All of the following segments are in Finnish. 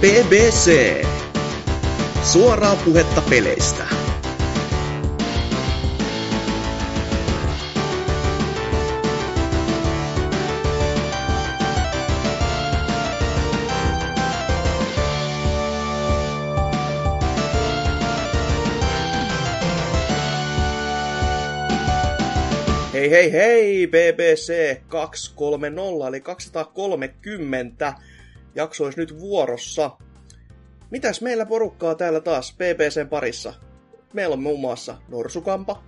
BBC. Suoraa puhetta peleistä. Hei hei hei, BBC 230 eli 230 jakso olisi nyt vuorossa. Mitäs meillä porukkaa täällä taas BBCn parissa? Meillä on muun muassa Norsukampa.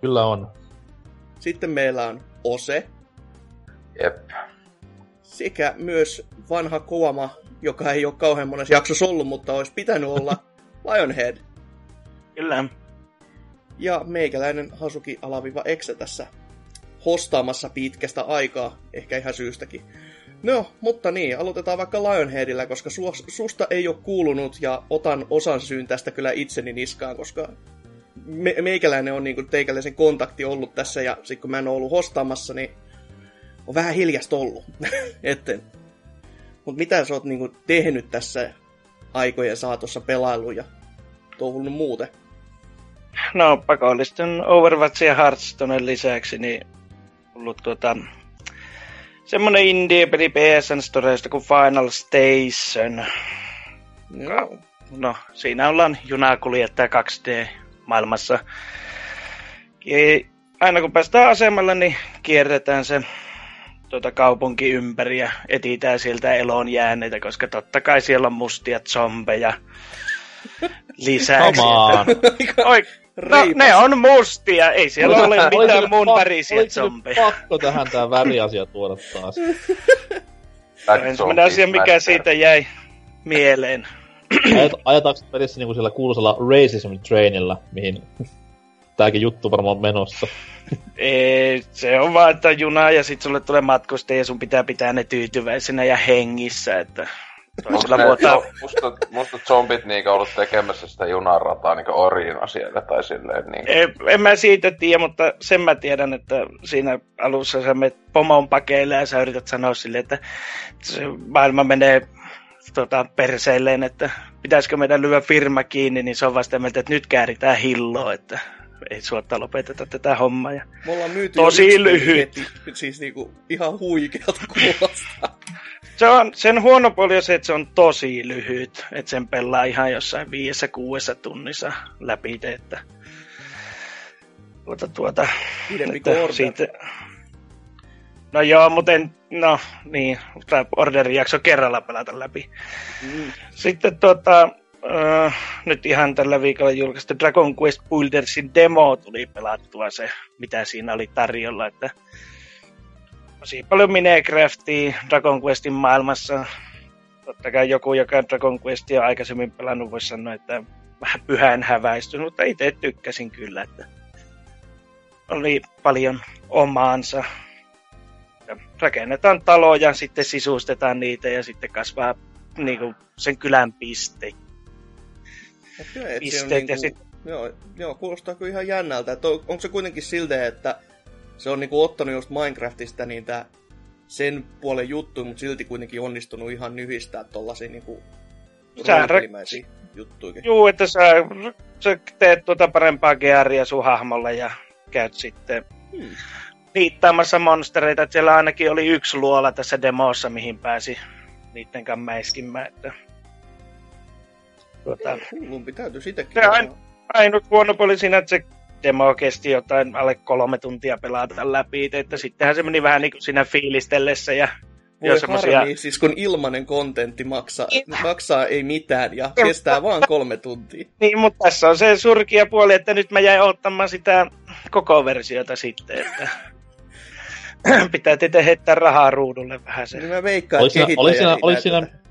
Kyllä on. Sitten meillä on Ose. Jep. Sekä myös vanha Kuoma, joka ei ole kauhean monessa jaksossa ollut, mutta olisi pitänyt olla Lionhead. Kyllä. Ja meikäläinen Hasuki alaviva Exe tässä hostaamassa pitkästä aikaa, ehkä ihan syystäkin. No, mutta niin, aloitetaan vaikka Lionheadillä, koska su- susta ei ole kuulunut ja otan osan syyn tästä kyllä itseni niskaan, koska me- meikäläinen on niinku teikäläisen kontakti ollut tässä ja sitten kun mä en ole ollut hostaamassa, niin on vähän hiljasta ollut. Etten. Mutta mitä sä oot niinku tehnyt tässä aikojen saatossa pelailu ja touhunut muuten? No pakollisten Overwatch ja Hearthstonen lisäksi niin ollut tuota, semmonen indie-peli PSN Storesta kuin Final Station. Joo. No, siinä ollaan junakuljettaja 2D-maailmassa. Ja aina kun päästään asemalle, niin kierretään se tuota kaupunki ympäri ja etitään sieltä eloon jääneitä, koska totta kai siellä on mustia zombeja lisäksi. Come on. Oi, no, ne on mustia, ei siellä ole mitään muun värisiä zombeja. pakko tähän tää väriasia tuoda taas? Ensimmäinen asia, mikä siitä jäi mieleen. Ajat, ajataanko pelissä niinku sillä kuuluisella racism trainilla, mihin tääkin juttu varmaan on menossa? Ei, se on vaan, että juna ja sit sulle tulee matkustaja ja sun pitää pitää ne tyytyväisenä ja hengissä, että toisella Onko ne, musta, musta zombit niinku ollut tekemässä sitä junarataa niinku orjina siellä tai silleen niin. En, en mä siitä tiedä, mutta sen mä tiedän, että siinä alussa sä menet pomon pakeille ja sä yrität sanoa sille, että se maailma menee tota, perseilleen, että pitäisikö meidän lyödä firma kiinni, niin se on vasta mieltä, että nyt kääritään hilloa, että ei suotta lopeteta tätä hommaa. Ja Me ollaan myyty Tosi lyhyt. heti. Siis niinku ihan huikealta kuulostaa. Se on, sen huono puoli on se, että se on tosi lyhyt, että sen pelaa ihan jossain viidessä kuudessa tunnissa läpi, että tuota, tuota, Pidempi että siitä... No joo, mutta en, no niin, tämä orderin jakso kerralla pelata läpi. Mm. Sitten tota, äh, nyt ihan tällä viikolla julkaistu Dragon Quest Buildersin demo tuli pelattua se, mitä siinä oli tarjolla, että tosi paljon Minecraftia Dragon Questin maailmassa. Totta kai joku, joka on Dragon Questia aikaisemmin pelannut, voisi sanoa, että vähän pyhän häväistynyt, mutta itse tykkäsin kyllä, että oli paljon omaansa. Ja rakennetaan taloja, sitten sisustetaan niitä ja sitten kasvaa niin kuin sen kylän piste. Mut joo, et se on Pisteet ja niinku, joo, joo, kuulostaa kyllä ihan jännältä. Että on, onko se kuitenkin silleen, että se on niinku ottanut just Minecraftista niitä sen puolen juttuja, mutta silti kuitenkin onnistunut ihan nyhistää tollasia niinku roolipelimäisiä juttuja. Juu, että sä, sä teet tuota parempaa gearia sun hahmolle ja käyt sitten Hmm. niittaamassa monstereita. Että siellä ainakin oli yksi luola tässä demossa, mihin pääsi niiden kanssa mäiskimään. Että... Tuota, Hullumpi täytyy sitäkin. Se ain- ainut huono puoli siinä, että se demo kesti jotain alle kolme tuntia pelata läpi, että sittenhän se meni vähän niin kuin siinä fiilistellessä ja Voi jo semmosia... harmi, siis kun ilmanen kontentti maksaa, maksaa ei mitään ja kestää vaan kolme tuntia. Niin, mutta tässä on se surkia puoli, että nyt mä jäin ottamaan sitä koko versiota sitten, että pitää tietenkin heittää rahaa ruudulle vähän se. Niin mä veikkaan, Oliko että siinä- oliko siinä- oliko siinä-.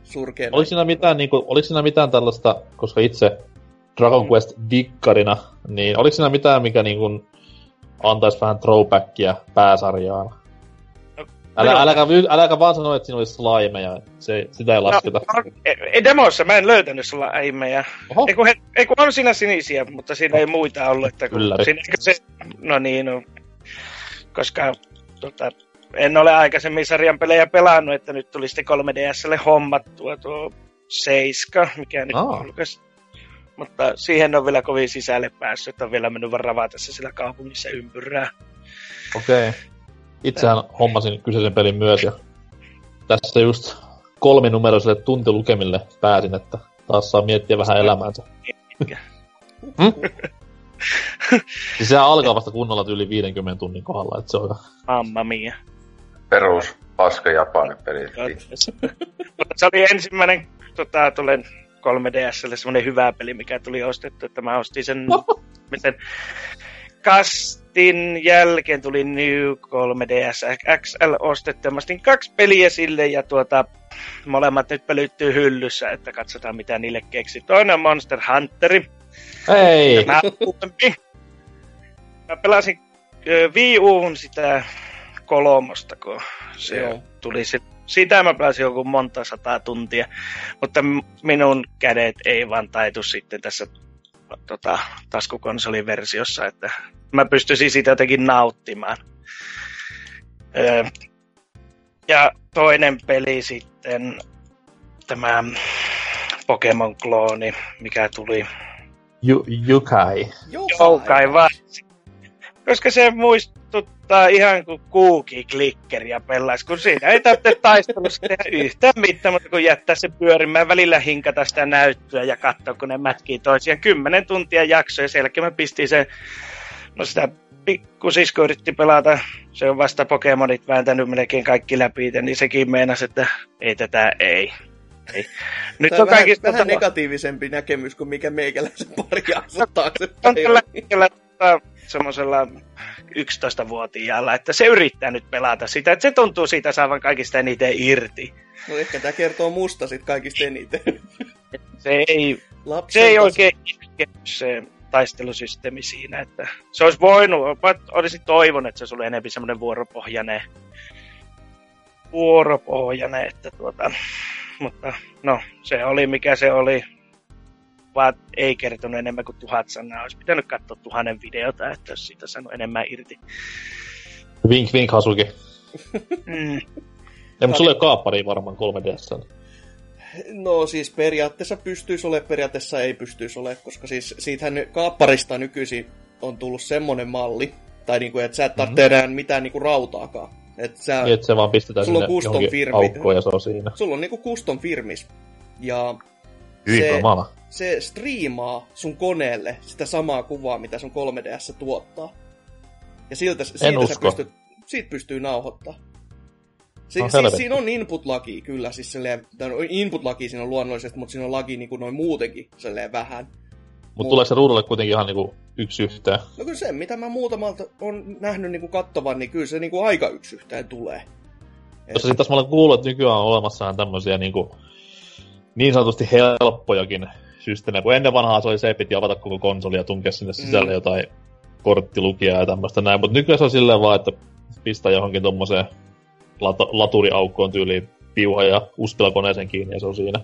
Oliko siinä mitään, niinku, oliko siinä mitään tällaista, koska itse Dragon Quest dikkarina, niin oliko siinä mitään, mikä niinku antaisi vähän throwbackia pääsarjaan? Älä, No, äläkä, äläkä vaan sano, että siinä olisi slimeja, se, sitä ei lasketa. No, ei, demossa mä en löytänyt. Oho, Ei kun, he, ei kun on siinä sinisiä, mutta siinä ei muita ollut. Että kun Ylläri. siinä, se, no niin, no, koska tota, en ole aikaisemmin sarjan pelejä pelannut, että nyt tuli sitten 3DSlle hommattua tuo 7, mikä nyt julkaisi. Mutta siihen on vielä kovin sisälle päässyt, että on vielä mennyt vaan ravata siellä kaupungissa ympyrää. Okei. Okay. Itsehän hommasin kyseisen pelin myös ja tässä just kolminumeroiselle tuntilukemille pääsin, että taas saa miettiä vähän elämäänsä. Hmm? Siis sehän alkaa vasta kunnolla yli 50 tunnin kohdalla, että se on Mamma mia. Perus paska Japanin peli. Se oli ensimmäinen tota, tulen 3DSlle semmoinen hyvä peli, mikä tuli ostettu, että mä ostin sen, miten kastin jälkeen tuli New 3DS XL ostettu, ja mä ostin kaksi peliä sille, ja tuota, molemmat nyt pölyttyy hyllyssä, että katsotaan mitä niille keksi. Toinen on Monster Hunteri, Ei! Mä, mä pelasin Wii sitä kolmosta, kun se Joo. tuli se, sitä mä pelasin joku monta sataa tuntia, mutta minun kädet ei vaan taitu sitten tässä tota, taskukonsoliversiossa, että mä pystyisin siitä jotenkin nauttimaan. Ö, ja toinen peli sitten, tämä Pokemon-klooni, mikä tuli Ju- Jukai. Joukai vaan. Koska se muistuttaa ihan kuin kuuki-klikkeriä pellaisi, kun siinä ei tarvitse taistelussa tehdä yhtään mitään, mutta kun jättää se pyörimään välillä hinkata sitä näyttöä ja katsoa, kun ne mätkii toisiaan. Kymmenen tuntia jakso ja sen jälkeen mä pistin sen, no sitä pikkusisko yritti pelata, se on vasta Pokemonit vääntänyt melkein kaikki läpi, niin sekin meinasi, että ei tätä, ei. ei. Nyt Tämä on on vähän, kaikista vähän negatiivisempi näkemys kuin mikä meikäläisen pari jaksoa on taaksepäin. tällä hetkellä semmoisella 11-vuotiaalla, että se yrittää nyt pelata sitä, että se tuntuu siitä saavan kaikista eniten irti. No ehkä tämä kertoo musta sit kaikista eniten. Se ei, Lapsen se ei oikein iske se taistelusysteemi siinä, että se olisi voinut, mä olisin toivonut, että se oli enemmän semmoinen vuoropohjainen, vuoropohjainen, että tuota, mutta no, se oli mikä se oli, vaan ei kertonut enemmän kuin tuhat sanaa. Olisi pitänyt katsoa tuhannen videota, että jos siitä sanoi enemmän irti. Vink vink Hasuki. Mm. Ei, mutta sulla ei ole kaapparia varmaan 3DS. No siis periaatteessa pystyisi olemaan, periaatteessa ei pystyisi olemaan, koska siis siitähän kaapparista nykyisin on tullut semmonen malli, tai niinku, että sä et tarvitse mm-hmm. enää mitään niinku rautaakaan. Et sä, Niin, että se vaan pistetään Sulla on sinne custom johonkin firmi. aukkoon ja se on siinä. sulla on niinku custom firmis. Ja Hyvin Se- kamala. se striimaa sun koneelle sitä samaa kuvaa, mitä sun 3DS tuottaa. Ja siltä, siitä sä usko. pystyt, siitä pystyy nauhoittaa. Si- No siis siinä on input-laki kyllä, siis silleen, no, input-laki siinä on luonnollisesti, mutta siinä on laki niin kuin noin muutenkin silleen vähän. Mutta tuleeko se ruudulle kuitenkin ihan niinku yksi yhteen? No kyllä se, mitä mä muutamalta on nähnyt niin kuin kattavan, niin kyllä se niin kuin aika yksi yhteen tulee. Koska sitten taas mä olen kuullut, että nykyään on olemassa tämmöisiä niinku, niin sanotusti helppojakin systeemejä. Kun ennen vanhaa se oli se, että piti avata koko konsoli ja tunkea sinne sisälle Mm. jotain korttilukijaa ja tämmöistä näin. Mutta nykyään se on silleen vaan, että pistää johonkin tommoseen lat- laturiaukkoon tyyliin piuha ja uspilla koneeseen kiinni ja se on siinä.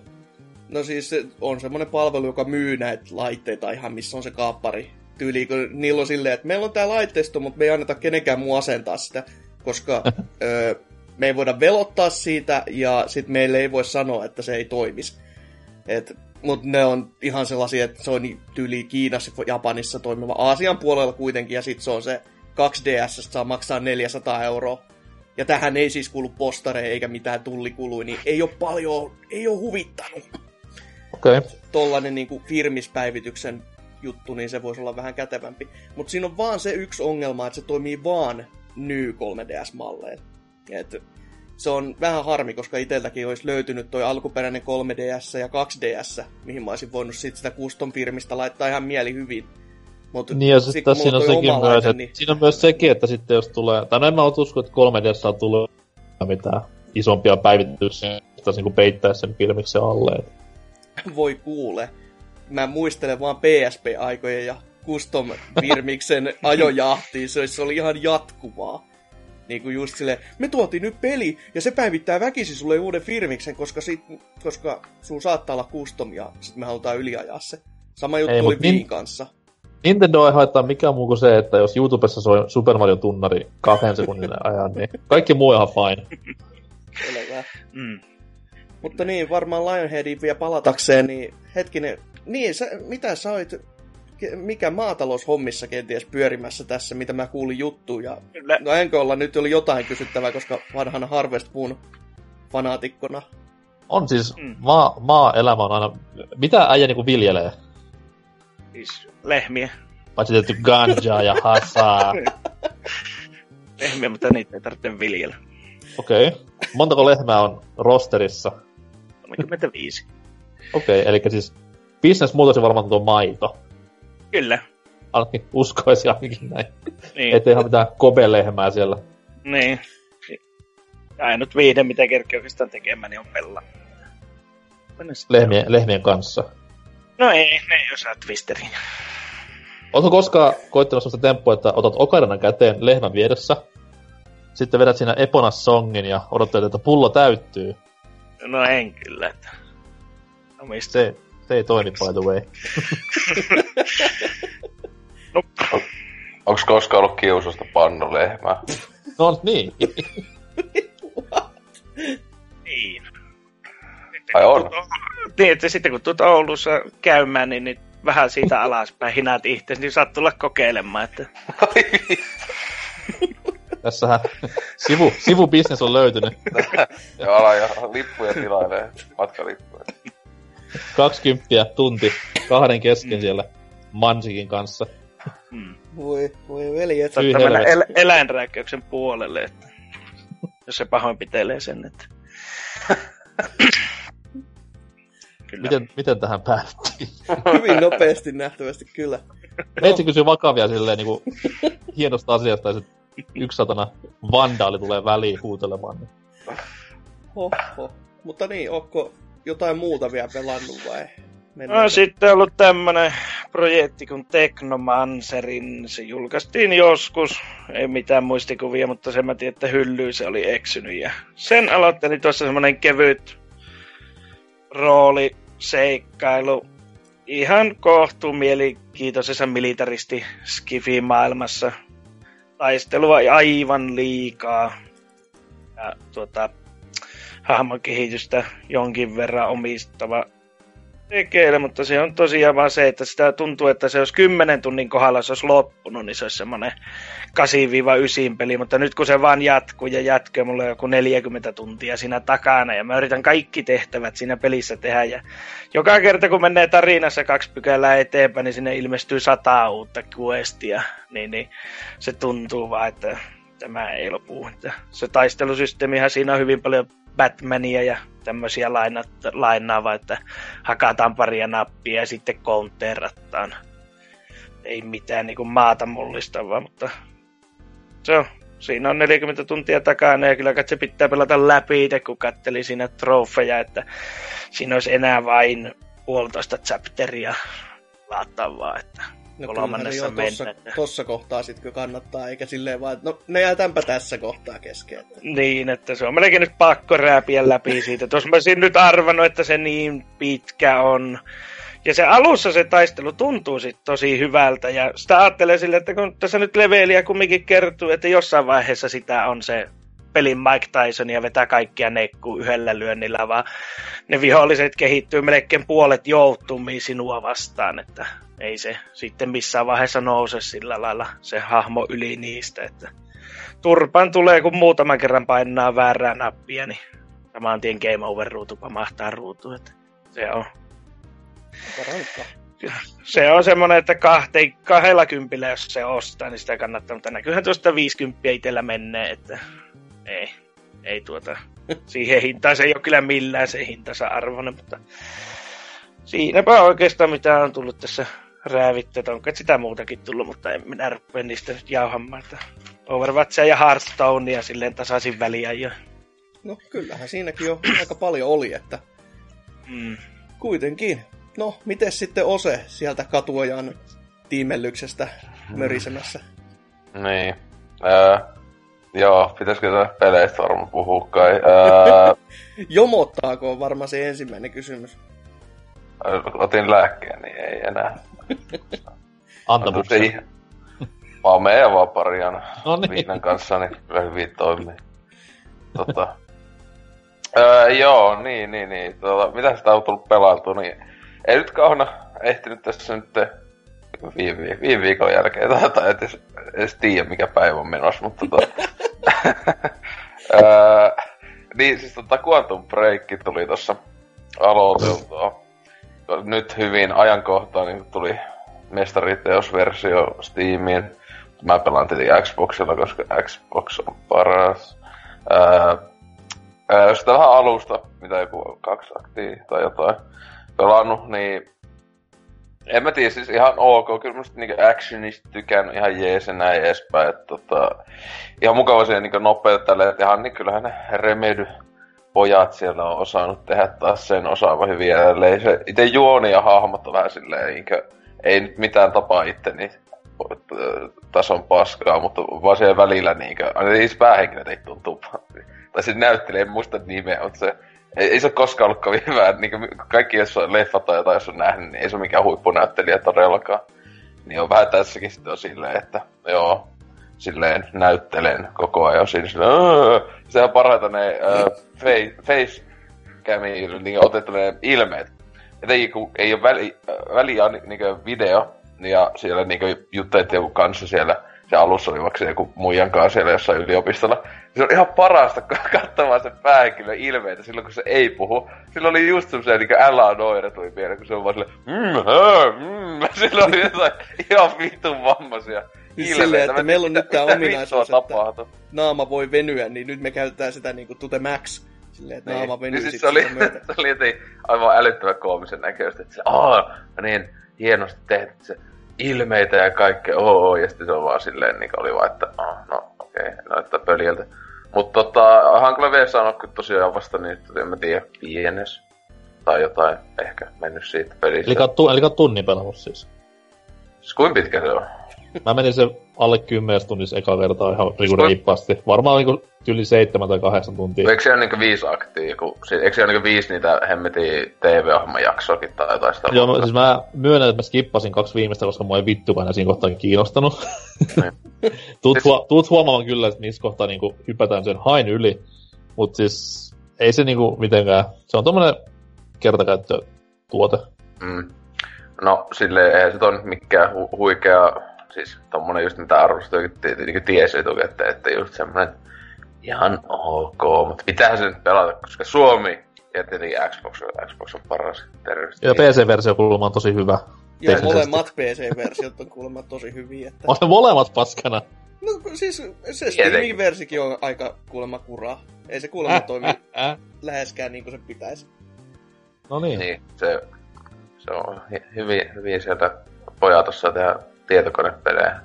No siis se on semmoinen palvelu, joka myy näitä laitteita ihan, missä on se kaappari. Tyyli, kun niillä on silleen, että meillä on tää laitteisto, mutta me ei anneta kenenkään muu asentaa sitä, koska ö, me ei voida velottaa siitä ja sit meille ei voi sanoa, että se ei toimisi. Et, mut ne on ihan sellaisia, että se on niin tyyli Kiinassa, Japanissa toimiva Aasian puolella kuitenkin, ja sit se on se 2DS, saa maksaa 400 euroa. Ja tähän ei siis kuulu postareja eikä mitään tullikului, niin ei ole paljon, ei ole huvittanut Okei. Okay. tollanen niinku firmispäivityksen juttu, niin se voisi olla vähän kätevämpi. Mutta siinä on vaan se yksi ongelma, että se toimii vaan New 3DS-malleilla. Et se on vähän harmi, koska itseltäkin olisi löytynyt toi alkuperäinen 3DS ja 2DS, mihin mä olisin voinut sit sitä custom firmistä laittaa ihan mieli hyvin. Mut Niin ja sit sitten siinä on sekin myös, että niin siinä on myös sekin, että sitten jos tulee, tai no en mä usko, että 3DS on tullut mitään isompia päivityksiä, sitä niin peittää sen filmiksen alle. Et voi kuule. Mä muistelen vaan PSP-aikoja ja custom firmiksen ajojahtiin, se oli ihan jatkuvaa. Niin kuin just silleen, me tuotiin nyt peli, ja se päivittää väkisin sulle uuden firmiksen, koska, sit, koska sun saattaa olla custom, ja sit me halutaan yliajaa se. Sama juttu Ei, oli Viin kanssa. Nintendo ei haittaa mikään muu kuin se, että jos YouTubessa soi Super Mario tunnari kahden sekunnin ajan, niin kaikki muu on ihan fine. Selvä. Mm. Mutta niin, varmaan Lionheadin vielä palatakseen, niin hetkinen, niin, sä, mitä sä oit, mikä maataloushommissa kenties pyörimässä tässä, mitä mä kuulin juttuja. Kyllä. No enkö olla nyt oli jotain kysyttävää, koska vanhana Harvest Moon fanaatikkona. On siis, Mm. maa, maa-elämä on aina... Mitä äijä niinku viljelee? Siis lehmiä. Paitsi tietty ganjaa ja hasaa. Lehmiä, mutta niitä ei tarvitse viljellä. Okei. Okay. Montako lehmää on rosterissa? 35. Okei, okay, eli siis business muutos on varmaan tuo maito. Kyllä. Ainakin uskoisi ainakin näin. Niin. Ettei ihan mitään kobelehmää siellä. Niin. Ja ainut viihde, mitä kerkki oikeastaan tekemään, niin on pella. Lehmien, lehmien kanssa. No ei, ne ei osaa twisteriin. Oletko koskaan koittanut sellaista temppua, että otat okarina käteen lehmän vieressä, sitten vedät siinä Epona-songin ja odottelet, että pullo täyttyy. No en kyllä. Että... No mistä? Se, se ei toimi, by the way. No, Onks koskaan ollut kiusasta pannulehmää? No niin. niin. Ai on? Niin, että sitten kun tulet Oulussa käymään, niin, niin vähän siitä alaspäin hinaat itse, niin saat tulla kokeilemaan, että Tässähän sivu, sivubisnes on löytynyt. ja ala ja lippuja tilailee, matkalippuja. 20 tunti kahden kesken siellä Mansikin kanssa. mm, Voi, voi veljet. Saattaa mennä el- eläinrääkkäyksen puolelle, että jos se pahoinpitelee sen, että Kyllä. Miten, miten tähän päättiin? Hyvin nopeasti nähtävästi kyllä. Meitsi kysyy vakavia silleen niinku hienosta asiasta ja sit yksi satana vandaali tulee väliin huutelemaan. Niin. Hoho. Mutta niin, onko jotain muuta vielä pelannut vai? Mennään. No sitten ollut tämmönen projekti kuin Technomancerin. Se julkaistiin joskus. Ei mitään muistikuvia, mutta sen mä tiedän, että hyllyyn se oli eksynyt. Ja sen aloittelin tuossa semmonen kevyt rooli, seikkailu. Ihan kohtuu mielenkiintoisessa militaristi skifi maailmassa. Taistelua aivan liikaa. Ja tuota, hahmon kehitystä jonkin verran omistava tekeillä, mutta se on tosiaan vaan se, että sitä tuntuu, että se olisi 10 tunnin kohdalla se olisi loppunut, niin se olisi semmoinen 8-9 peli, mutta nyt kun se vaan jatkuu ja jatkuu, mulla on joku 40 tuntia siinä takana ja mä yritän kaikki tehtävät siinä pelissä tehdä ja joka kerta kun menee tarinassa kaksi pykälää eteenpäin, niin sinne ilmestyy sata uutta questia, niin, niin se tuntuu vaan, että tämä ei lopu. Se taistelusysteemihän siinä on hyvin paljon Batmania ja tämmöisiä lainat, lainaava, että hakataan paria nappia ja sitten counterattaan. Ei mitään niin kuin maata mullistavaa, mutta se on. Siinä on 40 tuntia takana ja kyllä se pitää pelata läpi itse, kun katteli siinä trofeja, että siinä olisi enää vain puolitoista chapteria laattavaa, että no, kolmannessa jo tossa, mennä. tossa kohtaa sitten kannattaa, eikä silleen vaan, no ne jätänpä tässä kohtaa kesken. Että. Niin, että se on melkein nyt pakko rääpiä läpi siitä. Tuossa mä olisin nyt arvannut, että se niin pitkä on. Ja se alussa se taistelu tuntuu sit tosi hyvältä. Ja sitä ajattelee sille, että kun tässä nyt leveliä kumminkin kertuu, että jossain vaiheessa sitä on se pelin Mike Tyson ja vetää kaikkia nekkuu yhdellä lyönnillä, vaan ne viholliset kehittyy melkein puolet joutumia sinua vastaan, että ei se sitten missään vaiheessa nouse sillä lailla se hahmo yli niistä, että turpan tulee, kun muutaman kerran painaa väärää nappia, niin saman tien game over ruutu pamahtaa ruutu, että se on. Se on semmoinen, että kahte, kahdella kympillä, jos se ostaa, niin sitä kannattaa, mutta näkyyhän tuosta 50 itsellä menee, että ei, ei tuota, siihen hintaan se ei ole kyllä millään se hintansa arvoinen, mutta siinäpä oikeastaan mitä on tullut tässä räävittyä, että onko sitä muutakin tullut, mutta en minä rupea niistä nyt jauhamaan, että Overwatchia ja Hearthstonea silleen tasaisin väliä jo. No kyllähän siinäkin jo aika paljon oli, että Mm. kuitenkin. No, miten sitten Ose sieltä katuojan tiimellyksestä mörisemässä? Niin. Öö, joo, pitäisikö tämä peleistä varmaan puhua kai. Öö, Jomottaako on varmaan se ensimmäinen kysymys. otin lääkkeen, niin ei enää. Antabuksia. Se vaan meidän vaan pariana No niin. viinan kanssa, niin kyllä hyvin toimii. Tota, öö, joo, niin, niin, niin. Tota, mitä sitä on tullut pelattua, niin ei nyt kauheena ehtinyt tässä nyt viime, viime, viikon jälkeen, tai, tai et edes, edes tiedä mikä päivä on menossa, mutta tota, öö, niin siis tota Quantum Break tuli tossa aloiteltua. Nyt hyvin ajankohtaan niin tuli mestariteosversio Steamiin. Mä pelaan tietenkin Xboxilla, koska Xbox on paras. Jos sitä vähän alusta, mitä joku kaksi aktia tai jotain pelannut, niin en mä tiedä, siis ihan ok. Kyllä musta niinku actionista tykännyt ihan jees ja näin edespäin. Että tota, ihan mukava siihen niinku nopeutta tälleen, että ihan niin kyllähän ne remedy pojat siellä on osannut tehdä taas sen osaava ja tälleen. Se itse juoni ja hahmot on vähän silleen, niinkö, ei nyt mitään tapaa itteni tason paskaa, mutta vaan siellä välillä niinkö, aina niissä päähenkilöt ei tuntuu, tai se näyttelee, en muista nimeä, mutta se, ei, ei se ole koskaan ollut kovin hyvä, niin kaikki jos on leffat tai jotain, jos on nähnyt, niin ei se ole mikään huippunäyttelijä todellakaan. Niin on vähän tässäkin sitten on silleen, että joo, silleen näyttelen koko ajan siinä silleen, "Öö." sehän parhaita ne äh, face, face niin otettu ne ilmeet. Etenkin kun ei ole väli, väliä niin, niin video, ja siellä niin jutteet joku kanssa siellä, se alussa oli vaikka joku muijan kanssa siellä jossain yliopistolla. Se on ihan parasta katsomaan sen päähenkilön ilmeitä silloin, kun se ei puhu. Silloin oli just semmoisia niin Alan Noire tuli mieleen, kun se on vaan silleen, mm, hö, mm. Silloin oli jotain ihan vitun vammaisia Siis ilmeitä. silleen, että meillä on nyt tää mitä ominaisuus, että- tapahtui. naama voi venyä, niin nyt me käytetään sitä niinku to the max. Silleen, että naama venyy niin sit siis se oli, se oli jotenkin aivan älyttömän koomisen näköistä, että se, aah, niin hienosti tehty se ilmeitä ja kaikkea, oo, ja sitten se on vaan silleen, niin oli vaan, että ah, no okei, okay, näyttää pöljältä. Mutta tota, Hankala V on kyllä tosiaan vasta niin, että en mä tiedä, viiennes tai jotain ehkä mennyt siitä pelistä. Eli, tu, eli tunnin pelannut siis. Siis kuinka pitkä se on? Mä menin se alle 10 tunnissa eka kertaa ihan niinku reippaasti. Varmaan niinku yli 7 tai 8 tuntia. Eikö se ole niinku viisi aktia, kun, eikö se ole niinku viisi niitä hemmetin TV-ohjelman jaksoakin tai jotain sitä? Joo, mä- siis mä myönnän, että mä skippasin kaksi viimeistä, koska mua ei vittukaan siinä kohtaa kiinnostanut. Niin. tuut, Siis- huo, tuut huomaamaan kyllä, että missä kohtaa niinku hypätään sen hain yli. Mut siis ei se niinku mitenkään, se on tommonen kertakäyttötuote. Mm. No, silleen eihän se on mikään hu- huikea, siis tommonen just mitä arvostujakin niin tiesi etukäteen, että just semmonen ihan ok, mutta pitäähän se nyt pelata, koska Suomi ja tietenkin Xbox, Xbox on paras terveesti. Ja PC-versio kuulemma on tosi hyvä. Ja molemmat PC-versiot on kuulemma tosi hyviä. Että... On ne molemmat paskana. No siis se Tietenkin. Steamin versikin on aika kuulemma kuraa. Ei se kuulemma toimi äh. läheskään niin kuin se pitäisi. No niin. Niin, se, se on hyvin, hyvin sieltä pojat osaa tehdä tietokonepelejä.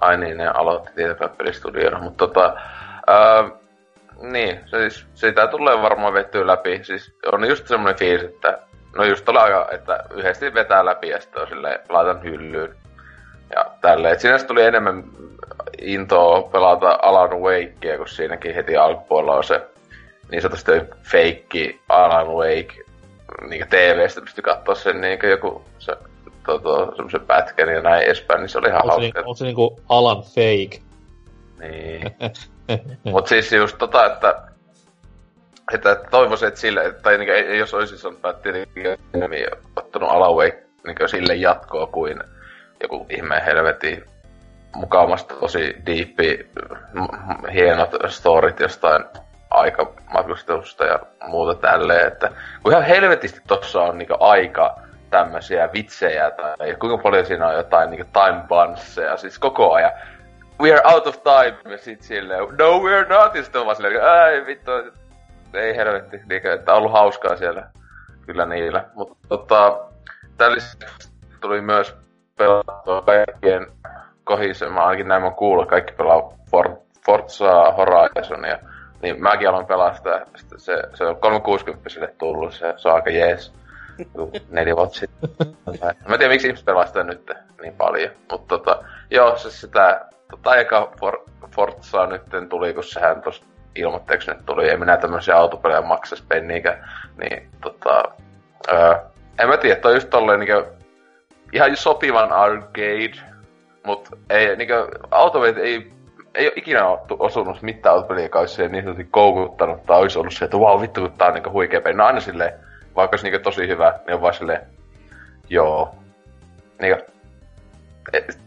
Ai niin, ne aloitti tietokonepelistudiona, mutta tota, ää, niin, siis, sitä tulee varmaan vettyä läpi. Siis on just semmoinen fiilis, että no just tuolla että yhdesti vetää läpi ja sitten on silleen, laitan hyllyyn. Ja tälleen. Et siinä tuli enemmän intoa pelata Alan Wakea, kun siinäkin heti alkupuolella on se niin sanotusti feikki Alan Wake niin TV-stä pystyi katsoa sen niin joku se, to, to, semmoisen pätkän ja näin edespäin, niin se oli ihan se, hauska. ni- onko se niinku Alan Fake? Niin. Mut siis just tota, että että, toivoisin, että sille, tai niin, ei- jos olisi sanonut, että tietenkin ottanut Alan Wake niin sille jatkoa kuin joku ihmeen helvetin mukavasti tosi diippi, m- hienot storit jostain aikamatkustelusta ja muuta tälleen, että kun ihan helvetisti tossa on niinku aika tämmöisiä vitsejä tai kuinka paljon siinä on jotain niinku time bunsseja, siis koko ajan. We are out of time, ja sit silleen, no we are not, ja sitten on vaan silleen, ai vittu, ei helvetti, niinku, että on ollut hauskaa siellä kyllä niillä. Mutta tota, lisäksi tuli myös pelattua kaikkien kohisen, mä ainakin näin mä kuullut, kaikki pelaa For, Forza Horizonia. Niin mäkin aloin sitten se, se on 360 tullut, se, se on aika jees. Joku Neljä vuotta sitten. Mä en tiedä, miksi ihmiset pelaa sitä nyt niin paljon. Mutta tota, joo, se sitä, tota eka For, Forza nyt tuli, kun sehän tossa ilmoitteeksi nyt tuli, ei minä tämmöisiä autopelejä maksas penniikä, niin tota, öö, en mä tiedä, toi just tolleen niinku ihan sopivan arcade Mut ei, niinku, autopelit ei, ei ole ikinä osunut mitään autopeliä, joka olisi niin sanotusti koukuttanut, tai olisi ollut se, että vau, vittu, kun tää on niinku huikea peli. No aina silleen, vaikka olisi niinku tosi hyvä, niin on vaan silleen, joo. Niinku,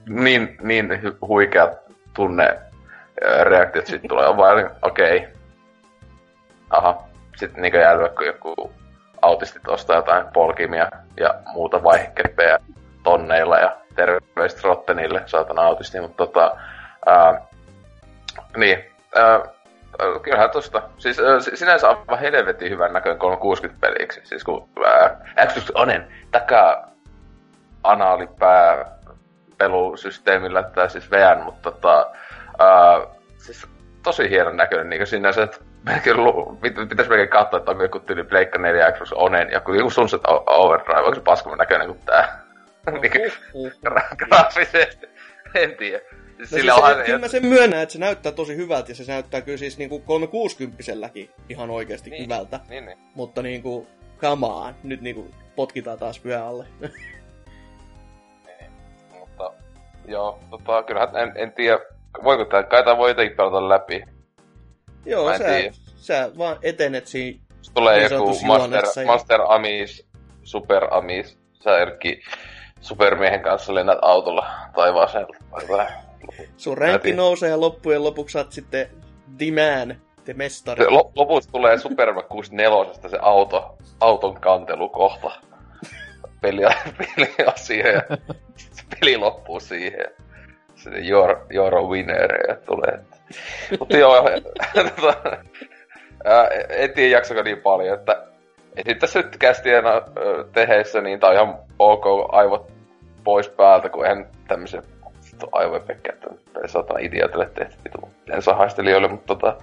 niin, niin huikea tunne reaktiot sitten tulee, on vaan okei. Okay. Aha. Sitten niinku jälleen, kun joku autistit ostaa jotain polkimia ja muuta vaihekkeppejä tonneilla ja terveistä Rottenille, saatana autisti, mutta tota, ää, niin, ää, kyllähän tosta, siis ää, sinänsä aivan helvetin hyvän näköinen 360 peliksi, siis kun ää, Xbox Onen takaa anaalipää pelusysteemillä, tai siis VN, mutta tota, ää, siis tosi hienon näköinen niin sinänsä, että melkein, pitäisi melkein katsoa, että onko joku tyyli Pleikka 4 Xbox Onen, joku, joku Sunset Overdrive, onko se paskamman näköinen kuin tää? niin, graafisesti, en tiedä. No siis se, kyllä mä sen myönnän, että se näyttää tosi hyvältä ja se näyttää kyllä siis niinku 360 ihan oikeasti niin, hyvältä. Niin, niin. Mutta niinku, come on, nyt niinku potkitaan taas vyö alle. niin, mutta joo, tota, kyllähän en, en tiedä, voiko tää, kai tää voi jotenkin pelata läpi. Joo, sä, sä vaan etenet siinä tulee niin joku Master, ja... Master Amis, Super Amis, sä Erkki supermiehen kanssa lennät autolla taivaaseen. Sun ränkki nousee ja loppujen lopuksi saat sitten Diman, te mestari. lopuksi tulee Super 64 se auto, auton kantelukohta. Peli, peli siihen ja peli loppuu siihen. Se your, your winner ja tulee. Mutta joo, tota, en tiedä jaksako niin paljon, että sitten tässä nyt kästien teheissä, niin tää on ihan ok aivot pois päältä, kun en tämmöisiä aivojen pekkiä, että ei saatana idiotille tehty vitu haistelijoille, mutta tota...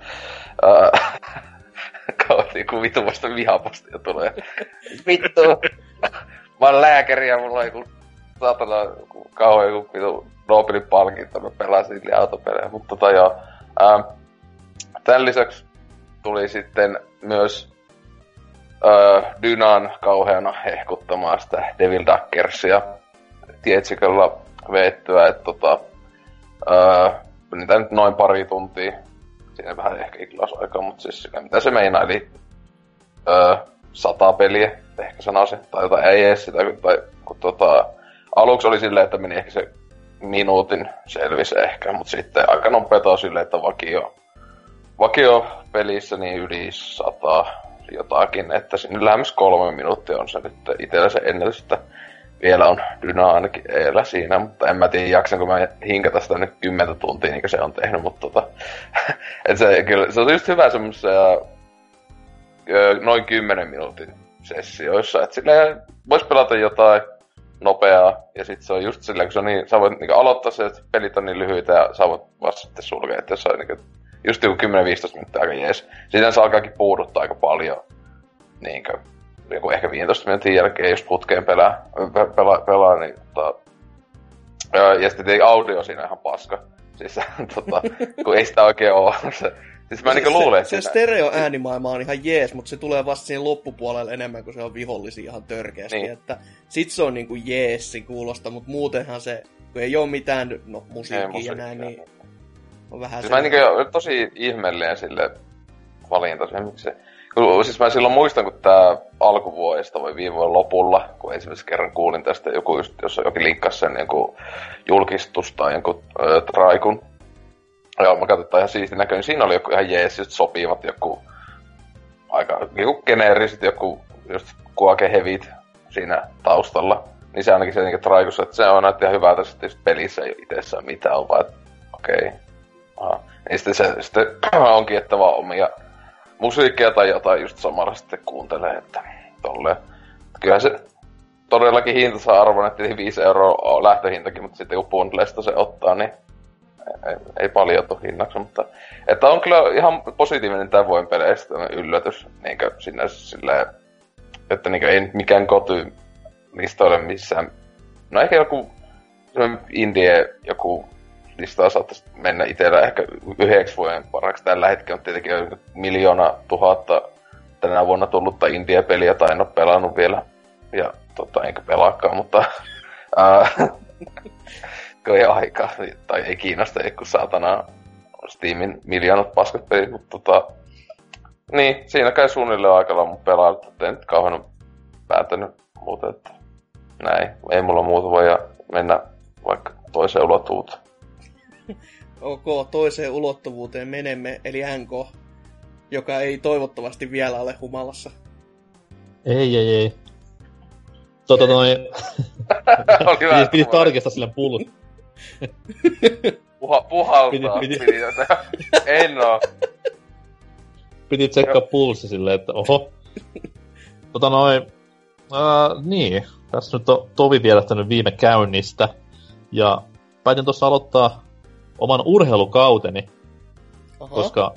Ää, kauan niinku vitu vasta vihapostia tulee. Vittu! Mä oon lääkäri ja mulla on joku saatana kauan joku vitu Nobelin palkinto, mä pelasin niille autopelejä, mutta tota joo. Ää, tämän lisäksi tuli sitten myös öö, Dynan kauheana hehkuttamaan sitä Devil Dackersia tietsiköllä veettyä, että tota, öö, niitä nyt noin pari tuntia. Siinä vähän ehkä aikaa, mutta siis siinä, mitä se meinaa, eli öö, sata peliä, ehkä sanoisin, tai jotain ei edes sitä, tai kun tota, aluksi oli silleen, että meni ehkä se minuutin selvisi ehkä, mutta sitten aika nopeeta on silleen, että vakio, vakio pelissä niin yli sata jotakin, että sinne lähemmäs kolme minuuttia on se nyt itsellä se ennätys, että vielä on Dyna ainakin eellä siinä, mutta en mä tiedä jaksanko mä hinkata sitä nyt kymmentä tuntia niin kuin se on tehnyt, mutta tota, et se, kyllä, se on just hyvä semmoisia noin kymmenen minuutin sessioissa, että silleen vois pelata jotain nopeaa, ja sitten se on just silleen, kun se on niin, sä voit niin aloittaa se, että pelit on niin lyhyitä, ja sä voit vasta sitten sulkea, että jos on niin just joku 10-15 minuuttia aika jees. Sitten se alkaakin puuduttaa aika paljon niin kuin, joku ehkä 15 minuutin jälkeen, jos putkeen pelaa, pelaa, pelaa niin tota, ja sitten audio siinä ihan paska. Siis tota, kun ei sitä oikein ole. Se, siis mä niinku luulen, se, se stereo äänimaailma on ihan jees, mutta se tulee vasta siinä loppupuolelle enemmän, kuin se on vihollisia ihan törkeästi. Niin. Että sit se on niinku jeessi kuulosta, mutta muutenhan se, kun ei ole mitään no, musiikkia ja näin, niin on vähän siis mä niinku tosi ihmeellinen sille valinta, se, miksi se Siis mä silloin muistan, kun tää alkuvuodesta vai viime vuoden lopulla, kun ensimmäisen kerran kuulin tästä joku just, jos jokin linkkasi sen joku julkistus tai joku traikun. Ja mä katsoin, että ihan siisti näköinen. Siinä oli joku ihan jees, just sopivat joku aika joku geneeriset, joku just kuake hevit siinä taustalla. Niin se ainakin se niinku traikussa, että se on näytti ihan hyvältä sitten pelissä ei itsessään mitään, on vaan, okei. Okay. Niin sitten se sitten onkin, että vaan omia musiikkia tai jotain just samalla sitten kuuntelee, että tolleen. Kyllähän se todellakin hinta saa arvon, että 5 euroa on lähtöhintakin, mutta sitten kun bundlesta se ottaa, niin ei, ei paljon tuu hinnaksi, mutta että on kyllä ihan positiivinen tämän vuoden peleistä yllätys, niin sinne silleen, että niin ei mikään koty ole missään. No ehkä joku indie, joku listaa saattaisi mennä itsellä ehkä yhdeksi vuoden paraksi. Tällä hetkellä on tietenkin miljoona tuhatta tänä vuonna tullutta India-peliä, tai en ole pelannut vielä. Ja tota, enkä pelaakaan, mutta... Kun ei aika, tai ei kiinnosta, ei kun saatana Steamin miljoonat paskat pelit, mutta tota, niin, siinä käy suunnilleen aikalla mun pelailla, että en nyt kauhean päätänyt muuta, että näin. Ei mulla muuta voi mennä vaikka toiseen ulottuvuuteen. ok, toiseen ulottuvuuteen menemme, eli NK, joka ei toivottavasti vielä ole humalassa. Ei, ei, ei. Tota noin... Oli hyvä. piti, piti tarkistaa sille pullut. Puha, puhaltaa. Piti- piti. Piti, en oo. Piti tsekkaa pulssi silleen, että oho. Tota noin... Uh, niin, tässä nyt on Tovi vierähtänyt viime käynnistä. Ja päätin tuossa aloittaa oman urheilukauteni, Aha. koska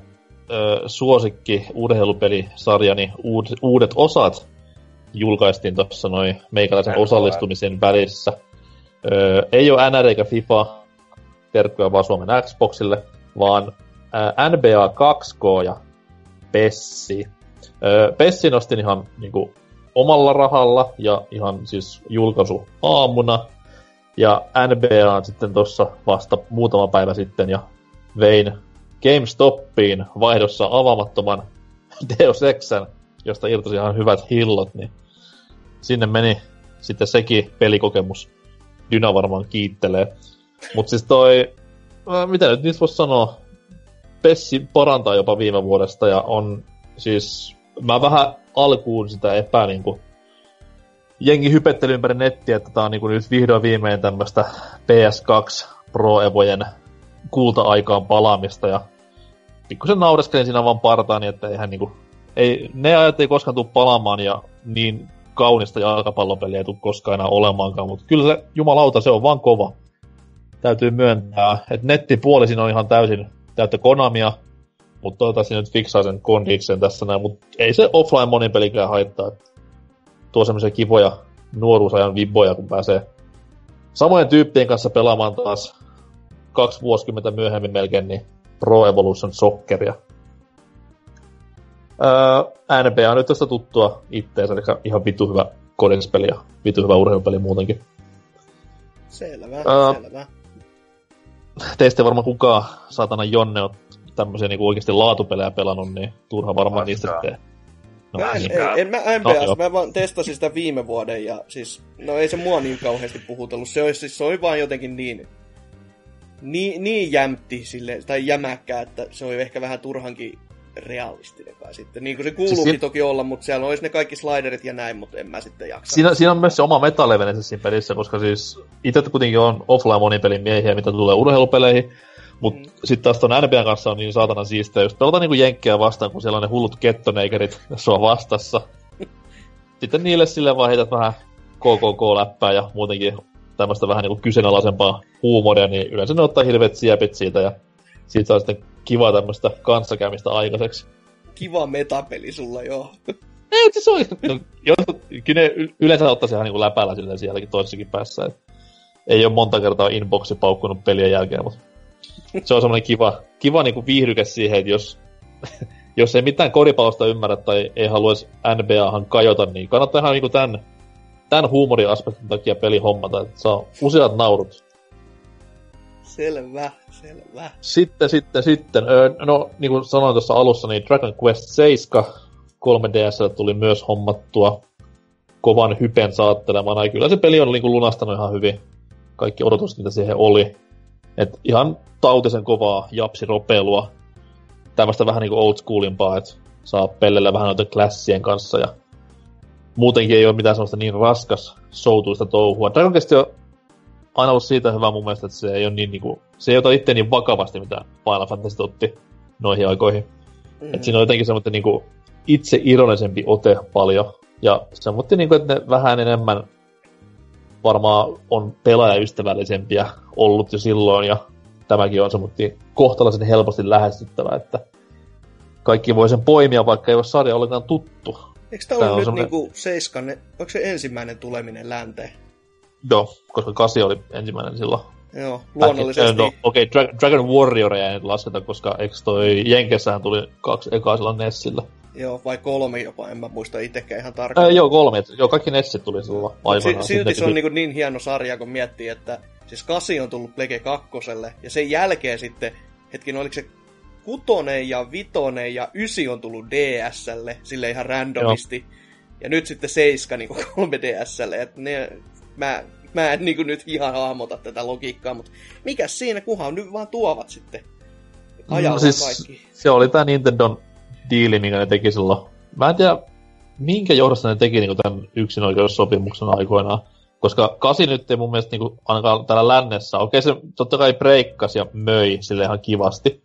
ö, suosikki urheilupelisarjani uud, uudet osat julkaistiin tuossa noin meikäläisen osallistumisen välissä. Ö, ei ole NR eikä FIFA, terkkuja vaan Suomen Xboxille, vaan ää, NBA 2K ja Pessi. Ö, Pessi nostin ihan niinku, omalla rahalla ja ihan siis julkaisu aamuna. Ja NBA sitten tuossa vasta muutama päivä sitten ja vein GameStopiin vaihdossa avaamattoman Deus Exen, josta irtosi ihan hyvät hillot, niin sinne meni sitten sekin pelikokemus. Dyna varmaan kiittelee. Mutta siis toi, äh, mitä nyt niistä voisi sanoa, Pessi parantaa jopa viime vuodesta ja on siis, mä vähän alkuun sitä epää niinku, jengi hypetteli ympäri nettiä, että tää on niinku nyt vihdoin viimein tämmöstä PS2 Pro Evojen kulta-aikaan palaamista ja pikkusen naureskelin siinä vaan partaani, että eihän niinku, ei, ne ajat ei koskaan tule palaamaan ja niin kaunista jalkapallopeliä ei tule koskaan enää olemaankaan, mutta kyllä se jumalauta, se on vaan kova. Täytyy myöntää, että nettipuoli siinä on ihan täysin täyttä Konamia, mutta toivottavasti nyt fiksaa sen kondiksen tässä näin, mutta ei se offline monipelikään haittaa. että Tuo semmoisia kivoja nuoruusajan vibboja, kun pääsee samojen tyyppien kanssa pelaamaan taas kaksi vuosikymmentä myöhemmin melkein, niin Pro Evolution Socceria. Öö, NBA on nyt tästä tuttua itteensä, eli ihan vitu hyvä kodinspeli ja vitu hyvä urheilupeli muutenkin. Selvä, Ää, selvä. Teistä ei varmaan kukaan saatana Jonne on tämmöisiä niinku oikeasti laatupelejä pelannut, niin turha varmaan niistä tee. No, Mä en, niin. ei, en mä No, MPS, joo. mä vaan testasin sitä viime vuoden ja siis, no ei se mua niin kauheasti puhutellut. Se, olisi, siis, se oli vaan jotenkin niin, niin, niin jämpti sille, tai jämäkkää, että se oli ehkä vähän turhankin realistinen kai sitten. Niin kuin se kuuluukin Siis si- toki olla, mutta siellä olisi ne kaikki sliderit ja näin, mutta en mä sitten jaksa. Siinä, siinä on myös se oma metalevenensä siinä pelissä, koska siis itse kuitenkin on offline monipelin miehiä, mitä tulee urheilupeleihin, mutta Mm. sitten taas ton NBAn kanssa on niin saatana siistiä, just pelata niinku jenkkejä vastaan, kun siellä on ne hullut kettoneikerit sua vastassa. Sitten niille sille vaan heität vähän KKK-läppää ja muutenkin tämmöistä vähän niinku kyseenalaisempaa huumoria, niin yleensä ne ottaa hirveät siepit siitä ja siitä saa sitten kiva tämmöistä kanssakäymistä aikaiseksi. Kiva metapeli sulla, joo. Ei, siis on, no, jotkut, kyllä ne yleensä ottaisi ihan niinku läpällä silleen sielläkin toisessakin päässä. Et ei ole monta kertaa inboxi paukkunut pelien jälkeen, mutta se on semmoinen kiva, kiva niinku viihdyke siihen, että jos, jos ei mitään koripallosta ymmärrä tai ei haluaisi NBAhan kajota, niin kannattaa ihan niinku tämän, tämän huumoriaspektin takia peli hommata, että saa useat naurut. Selvä, selvä. Sitten, sitten, sitten. Öö, no, niin kuin sanoin tuossa alussa, niin Dragon Quest 7 3DS tuli myös hommattua kovan hypen saattelemana. Ja kyllä se peli on niin kuin lunastanut ihan hyvin kaikki odotukset, mitä siihen oli. Et ihan tautisen kovaa japsiropeilua. Tämmöistä vähän niin kuin old schoolimpaa, että saa pellellä vähän noiden klassien kanssa. Ja muutenkin ei ole mitään sellaista niin raskas soutuista touhua. Dragon Quest on aina ollut siitä hyvä mun mielestä, että se ei ole niin niinku, se ei ota itse niin vakavasti, mitä Final Fantasy otti noihin aikoihin. Mm. Mm. Et siinä on jotenkin semmoinen niinku itse ironisempi ote paljon. Ja semmoinen niinku, että ne vähän enemmän varmaan on pelaajaystävällisempiä ollut jo silloin, ja tämäkin on semmoinen kohtalaisen helposti lähestyttävä, että kaikki voi sen poimia, vaikka ei ole sarja ollenkaan tuttu. Eikö Tää ollut on nyt semmonen- niinku seiskan, onko se ensimmäinen tuleminen länteen? Joo, koska kasi oli ensimmäinen silloin. Joo, luonnollisesti. No, okei, okay, Dra- Dragon Warrior ei nyt lasketa, koska eikö toi Jenkessähän tuli kaksi ekaa silloin Nessillä. Joo, vai kolme jopa, en mä muista itsekään ihan tarkkaan. Ää, joo, kolme. Joo, kaikki Netsit tuli silloin aivan. Si- silti se on niin, niin hieno sarja, kun miettii, että siis kasi on tullut Plege kakkoselle, ja sen jälkeen sitten, hetkin, oliko se kutonen ja vitonen ja ysi on tullut DSlle, sille ihan randomisti. Joo. Ja nyt sitten seiska niin 3DSlle, että ne, mä, mä en niin nyt ihan hahmota tätä logiikkaa, mutta mikä siinä, kunhan nyt vaan tuovat sitten ajalla no, siis kaikki. Se oli tämä Nintendon diili, minkä ne teki silloin. Mä en tiedä, minkä johdosta ne teki niin tämän yksinoikeussopimuksen aikoinaan. Koska kasi nyt ei mun mielestä niin kuin, ainakaan täällä lännessä, okei se totta kai breikkasi ja möi sille ihan kivasti.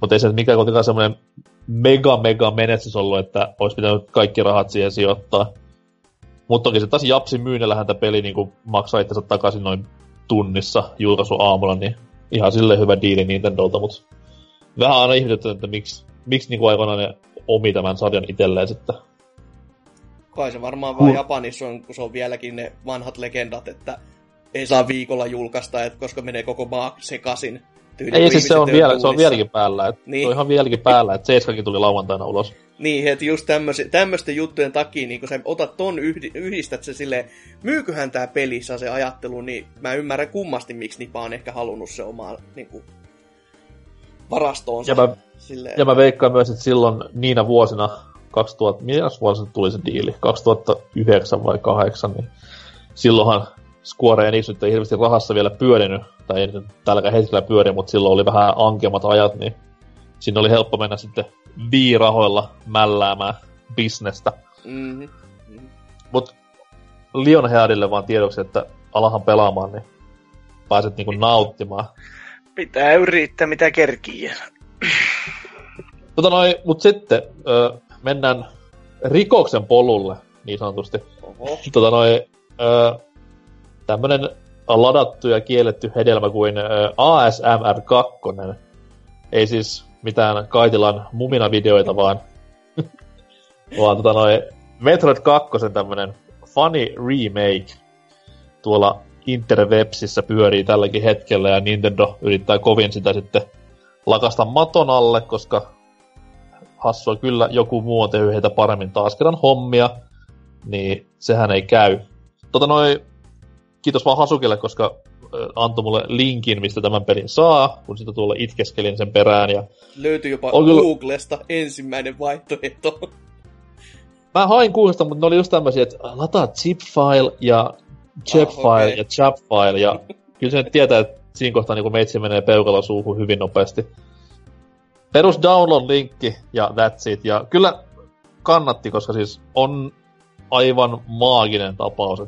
Mutta ei se mikään kuitenkaan semmoinen mega mega menestys ollut, että olisi pitänyt kaikki rahat siihen sijoittaa. Mutta toki se taas Japsin myynnillä häntä peli niin maksaa itsensä takaisin noin tunnissa julkaisu aamulla, niin ihan sille hyvä diili Nintendolta, mutta vähän aina ihmetyttä, että miksi, miksi niin aikoinaan ne omi tämän sarjan itselleen sitten. Kai se varmaan vaan Japanissa on, kun se on vieläkin ne vanhat legendat, että ei saa viikolla julkaista, että koska menee koko maa sekaisin. Tyyli, ei siis se on, vielä, se on vieläkin päällä. Et, niin. Se on ihan vieläkin päällä, että Seiskakin tuli lauantaina ulos. Niin, että just tämmöisten juttujen takia, niin kun sä otat ton, yhdi, yhdistät se silleen, myyköhän tää pelissä se ajattelu, niin mä ymmärrän kummasti, miksi Nipa on ehkä halunnut se omaa niin kuin, varastoonsa. Ja mä, silleen. ja mä veikkaan myös, että silloin niinä vuosina, 2000, mitä vuosina tuli se diili? 2009 vai 2008, niin silloinhan Square Enix nyt ei hirveästi rahassa vielä pyörinyt, tai ei nyt tälläkään hetkellä pyöri, mutta silloin oli vähän ankemmat ajat, niin siinä oli helppo mennä sitten viirahoilla mälläämään bisnestä. Mm-hmm. mm-hmm. Mut Lionheadille vaan tiedoksi, että alahan pelaamaan, niin pääset niinku nauttimaan. Pitää yrittää mitä kerkii. Tota noin, mut sitten ö, mennään rikoksen polulle, niin sanotusti. Oho. Tota noin, ö, tämmönen ladattu ja kielletty hedelmä kuin ASMR 2. Ei siis mitään Kaitilan mumina-videoita, vaan, vaan tota noin Metroid 2 tämmönen funny remake tuolla interwebsissä pyörii tälläkin hetkellä ja Nintendo yrittää kovin sitä sitten lakasta maton alle, koska hassua kyllä joku muu on tehnyt heitä paremmin taas kerran hommia, niin sehän ei käy. Tota noin, kiitos vaan Hasukille, koska antoi mulle linkin, mistä tämän pelin saa, kun sitä tuolla itkeskelin sen perään. Ja Löytyi jopa on Googlesta kyllä... ensimmäinen vaihtoehto. Mä hain Googlesta, mutta ne oli just tämmöisiä, että lataa zip-file ja zip-file ah, okay. ja chap-file, ja kyllä se nyt tietää, että siinä kohtaa niin meitsi menee peukalo suuhun hyvin nopeasti. Perus download-linkki ja that's it. Ja kyllä kannatti, koska siis on aivan maaginen tapaus.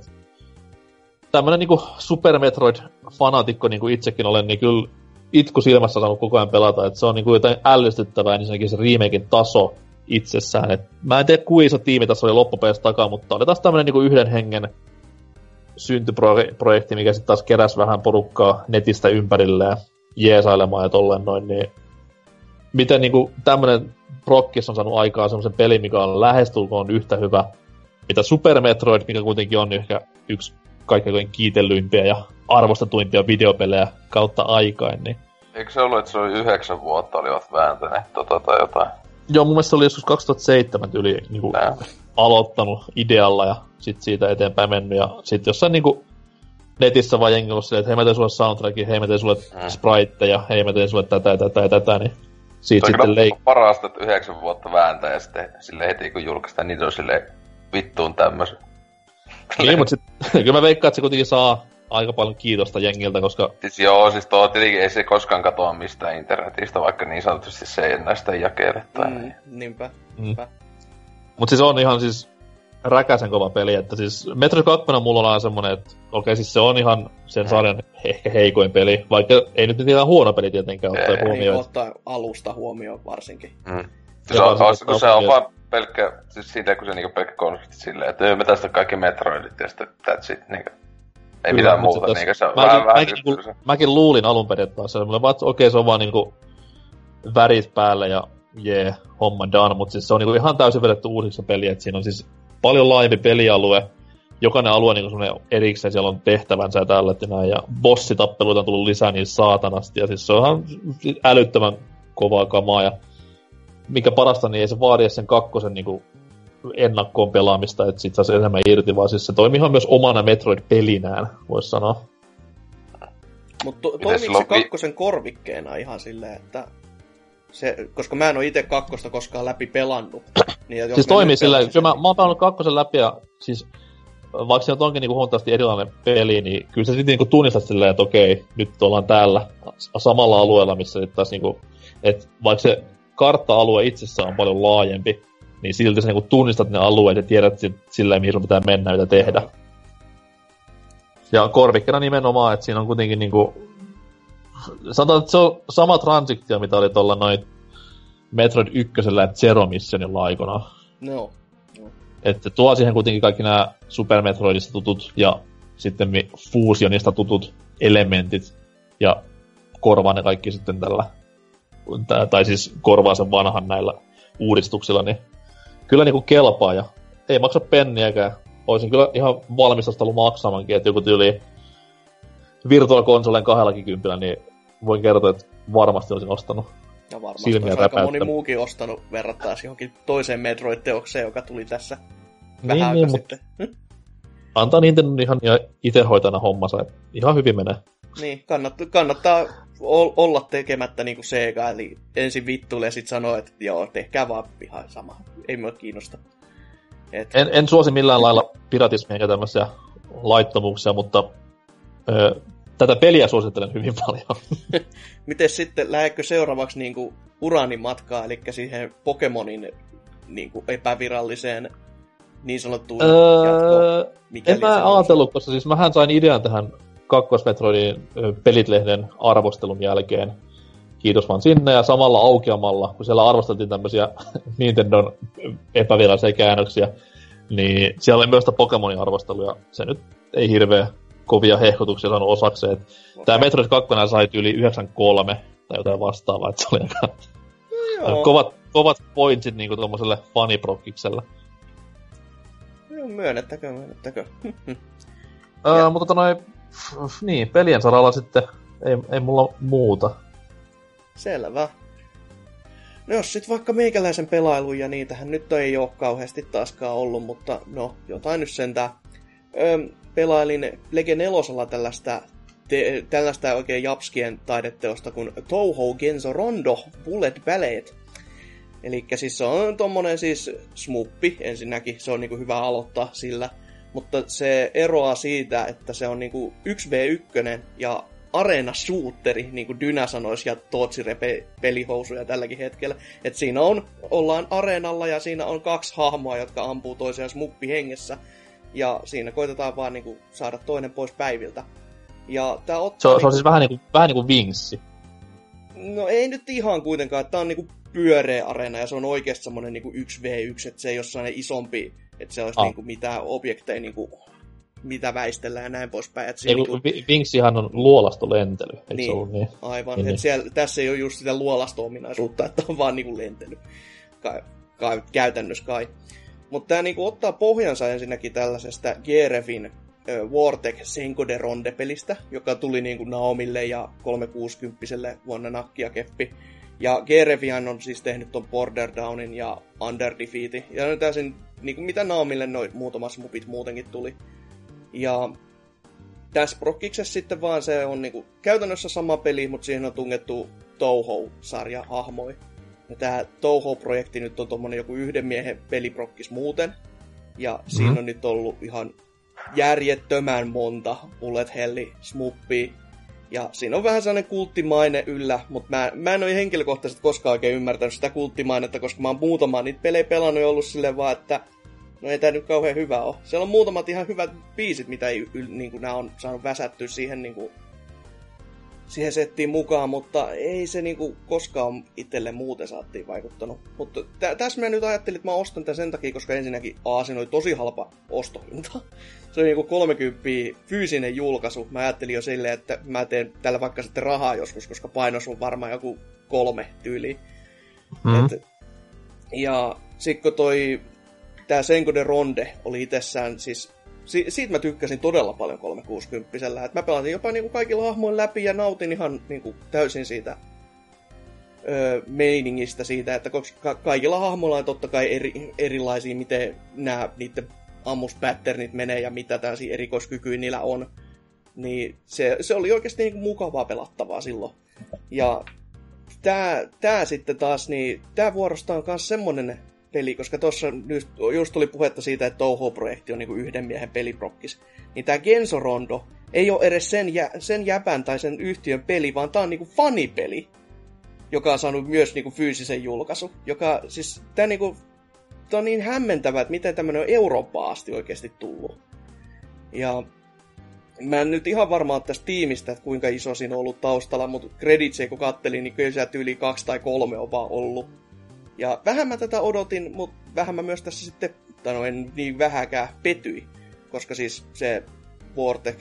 Tämmönen niinku Super Metroid-fanatikko niinku itsekin olen, niin kyllä itku silmässä saanut koko ajan pelata, että se on niinku jotain ällistyttävää, niin se remakein taso itsessään. Et mä en tiedä, kuinka iso tiimi tässä oli loppupeleissä takaa, mutta oli taas tämmönen niinku yhden hengen syntyprojekti, mikä sitten taas keräs vähän porukkaa netistä ympärilleen jeesailemaan ja tolleen noin, niin miten niinku tämmönen Prokkis on saanut aikaa semmoisen pelin, mikä on lähestulkoon yhtä hyvä, mitä Super Metroid, mikä kuitenkin on ehkä yksi kaikkein kiitellyimpiä ja arvostetuimpia videopelejä kautta aikain. Niin... Eikö se ollut, että se oli yhdeksän vuotta olivat vääntäneet tota tai jotain? Joo, mun mielestä se oli joskus 2007 yli niin kuin, aloittanut idealla ja sitten siitä eteenpäin mennyt. Ja sitten jossain niin kuin, netissä vaan jengi silleen, että hei mä teen sulle soundtrackin, hei mä teen sulle mm. spriteja, hei mä teen sulle tätä ja tätä ja tätä, niin siitä sitten leik... parasta, että yhdeksän vuotta vääntää ja sitten sille heti kun julkaistaan, niin se on silleen vittuun tämmöisen. Niin, mutta sitten kyllä mä veikkaan, että se kuitenkin saa aika paljon kiitosta jengiltä, koska... Siis joo, siis tuo tietenkin ei se koskaan katoa mistään internetistä, vaikka niin sanotusti se ei näistä jakele tai mm, niin. Niinpä, mm. Mutta siis on ihan siis räkäsen kova peli, että siis Metro 2 mulla on semmonen, että okei okay, siis se on ihan sen sarjan ehkä heikoin peli, vaikka ei nyt mitään huono peli tietenkään ottaa huomioon. ottaa alusta huomioon varsinkin. Mm. Se on, kun se on vaan pelkkä, siis siitä kun se niinku pelkkä konsepti silleen, että me tästä kaikki Metroidit ja sitten that's it, niinku. Ei Kyllä, mitään muuta, niinku se on mäkin, vähän, mäkin, mäkin, se. mäkin luulin alun perin, että se on okei okay, se on vaan niinku värit päälle ja jee, yeah, homma done, mutta siis se on niinku ihan täysin vedetty uusiksi peli, että siinä on siis paljon laajempi pelialue, jokainen alue niin semmoinen erikseen, siellä on tehtävänsä ja tällä ja näin, ja bossitappeluita on tullut lisää niin saatanasti, ja siis se on ihan älyttömän kovaa kamaa, ja mikä parasta, niin ei se vaadi sen kakkosen niinku ennakkoon pelaamista, että sit saisi enemmän irti, vaan siis se toimii ihan myös omana Metroid-pelinään, voisi sanoa. Mutta to, toimiiko se kakkosen korvikkeena ihan silleen, että se, koska mä en ole itse kakkosta koskaan läpi pelannut. Niin siis toimii sillä, kyllä mä, mä oon pelannut kakkosen läpi ja siis vaikka se onkin niinku huomattavasti erilainen peli, niin kyllä sä sitten niinku tunnistat silleen, että okei, nyt ollaan täällä samalla alueella, missä nyt taas niinku, että vaikka se kartta-alue itsessään on paljon laajempi, niin silti sä niinku tunnistat ne alueet ja tiedät silleen, mihin sun pitää mennä ja tehdä. Ja korvikkena nimenomaan, että siinä on kuitenkin niinku... Sanotaan, että se on sama transiktio, mitä oli tuolla noin Metroid 1 ja Zero Missionilla aikana. No. no. Että tuo siihen kuitenkin kaikki nämä Super Metroidista tutut ja sitten Fusionista tutut elementit ja korvaa ne kaikki sitten tällä, tai siis korvaa sen vanhan näillä uudistuksilla, niin kyllä niinku kelpaa ja ei maksa penniäkään. Olisin kyllä ihan valmis ollut maksamankin, että joku tyyli Virtual Consolen kahdellakin kympillä, niin voin kertoa, että varmasti olisin ostanut. Ja varmasti olisi aika moni muukin ostanut verrattaisi johonkin toiseen Metroid-teokseen, joka tuli tässä niin, vähän niin, sitten. Hm? Antaa Nintendo ihan itse hoitana hommansa, ihan hyvin menee. Niin, kannattaa, kannattaa olla tekemättä niinku Sega, eli ensin vittuille ja sitten sanoo, että joo, tehkää vaan ihan sama. Ei mua kiinnosta. Et... En, en suosi millään lailla piratismia ja tämmöisiä laittomuuksia, mutta ö, tätä peliä suosittelen hyvin paljon. Miten sitten, lähdekö seuraavaksi niinku uranimatkaa, eli siihen Pokemonin niinku epäviralliseen niin sanottuun öö, jatkoon? En mä ajatellut, koska siis mähän sain idean tähän kakkosmetroidin pelitlehden arvostelun jälkeen. Kiitos vaan sinne ja samalla aukeamalla, kun siellä arvosteltiin tämmöisiä Nintendon epävirallisia käännöksiä, niin siellä oli myös sitä Pokemonin arvosteluja. Se nyt ei hirveä kovia hehkutuksia saanut osakseen. Okay. Tämä Metroid 2 sai yli 93 tai jotain vastaavaa, että se oli aika no, kovat, kovat pointsit niinku tuommoiselle faniprokkikselle. Joo, myönnettäkö, myönnettäkö. öö, mutta tota noin, niin, pelien saralla sitten ei, ei mulla muuta. Selvä. No jos sit vaikka meikäläisen pelailuja, ja niitähän nyt ei ole kauheasti taaskaan ollut, mutta no, jotain nyt sentään. Öö, pelailin Lege 4 tällaista, te, tällaista oikein japskien taideteosta kuin Touhou Genzo Rondo Bullet Ballet. Eli siis se on tommonen siis smuppi ensinnäkin, se on niinku hyvä aloittaa sillä. Mutta se eroaa siitä, että se on niinku 1v1 ja arena shooteri, niin kuin Dynä sanoisi, ja Tootsi repe pelihousuja tälläkin hetkellä. Et siinä on, ollaan areenalla ja siinä on kaksi hahmoa, jotka ampuu toisiaan smuppi hengessä. Ja siinä koitetaan vaan niinku saada toinen pois päiviltä. Ja tää ottaa... Se on, se on siis vähän niinku, vähän niinku vingssi. No ei nyt ihan kuitenkaan, tää on niinku pyöreä areena ja se on oikeasti semmonen niinku 1v1, että se ei ole sellainen isompi, että se olisi ah. niinku mitään objekteja niinku mitä väistellään ja näin poispäin. Että ei, niinku... Vinksihan on luolastolentely, eikö niin, se ollut niin? Aivan, niin, että niin. siellä, tässä ei ole just sitä luolasto-ominaisuutta, että on vaan niinku lentely. Kai, kai, käytännössä kai. Mutta tämä niinku ottaa pohjansa ensinnäkin tällaisesta Gerefin äh, Vortec Senko de Ronde-pelistä, joka tuli niinku Naomille ja 360 vuonna nakkia keppi. Ja Gerevian on siis tehnyt ton Border Downin ja Under Defeatin. Ja nyt täysin, niin mitä Naomille noin muutamat mupit muutenkin tuli. Ja tässä Brokkiksessa sitten vaan se on niinku käytännössä sama peli, mutta siihen on tungettu Touhou-sarja hahmoi. Ja tämä Touhou-projekti nyt on tommonen joku yhden miehen peliprokkis muuten. Ja mm-hmm. siinä mhm. on nyt ollut ihan järjettömän monta bullet helli smuppia. Ja siinä on vähän sellainen kulttimaine yllä, mutta mä, mä en ole henkilökohtaisesti koskaan oikein ymmärtänyt sitä kulttimainetta, koska mä oon muutamaan niitä pelejä pelannut ja ollut silleen vaan, että No ei tää nyt kauhean hyvä ole. Siellä on muutamat ihan hyvät biisit, mitä ei, niin kuin, nämä on saanut väsättyä siihen, niin kuin, siihen settiin mukaan, mutta ei se niin kuin, koskaan itselle muuten saattiin vaikuttanut. Mutta tä, tässä mä nyt ajattelin, että mä ostan tämän sen takia, koska ensinnäkin A, siinä oli tosi halpa ostohinta. Se oli niin 30 fyysinen julkaisu. Mä ajattelin jo silleen, että mä teen tällä vaikka sitten rahaa joskus, koska painos on varmaan joku kolme tyyli. Mm. Et, ja sitten kun toi tämä Senko de Ronde oli itsessään siis si- siitä mä tykkäsin todella paljon 360 että mä pelasin jopa niinku kaikilla hahmoilla läpi ja nautin ihan niinku täysin siitä ö, meiningistä siitä, että koska kaikilla hahmoilla on totta kai eri, erilaisia, miten nämä niiden ammuspatternnit menee ja mitä tällaisia erikoiskykyjä niillä on. Niin se, se oli oikeasti niin mukavaa pelattavaa silloin. Ja tää sitten taas, niin tää vuorosta on myös semmonen peli, koska tuossa just, tuli puhetta siitä, että Touhou-projekti on niin yhden miehen peliprokkis. Niin tää Genso Rondo ei ole edes sen, jä, sen jäpän tai sen yhtiön peli, vaan tää on niinku fanipeli, joka on saanut myös niinku fyysisen julkaisu. Joka siis, tää niinku, tää on niin hämmentävää, että miten tämmönen on Eurooppaan asti oikeasti tullut. Ja mä en nyt ihan varmaan tästä tiimistä, että kuinka iso siinä on ollut taustalla, mutta kreditsejä kun kattelin, niin kyllä sieltä yli kaksi tai kolme on vaan ollut. Ja vähän mä tätä odotin, mutta vähän mä myös tässä sitten, tai no en niin vähäkään petyi, koska siis se Vortec,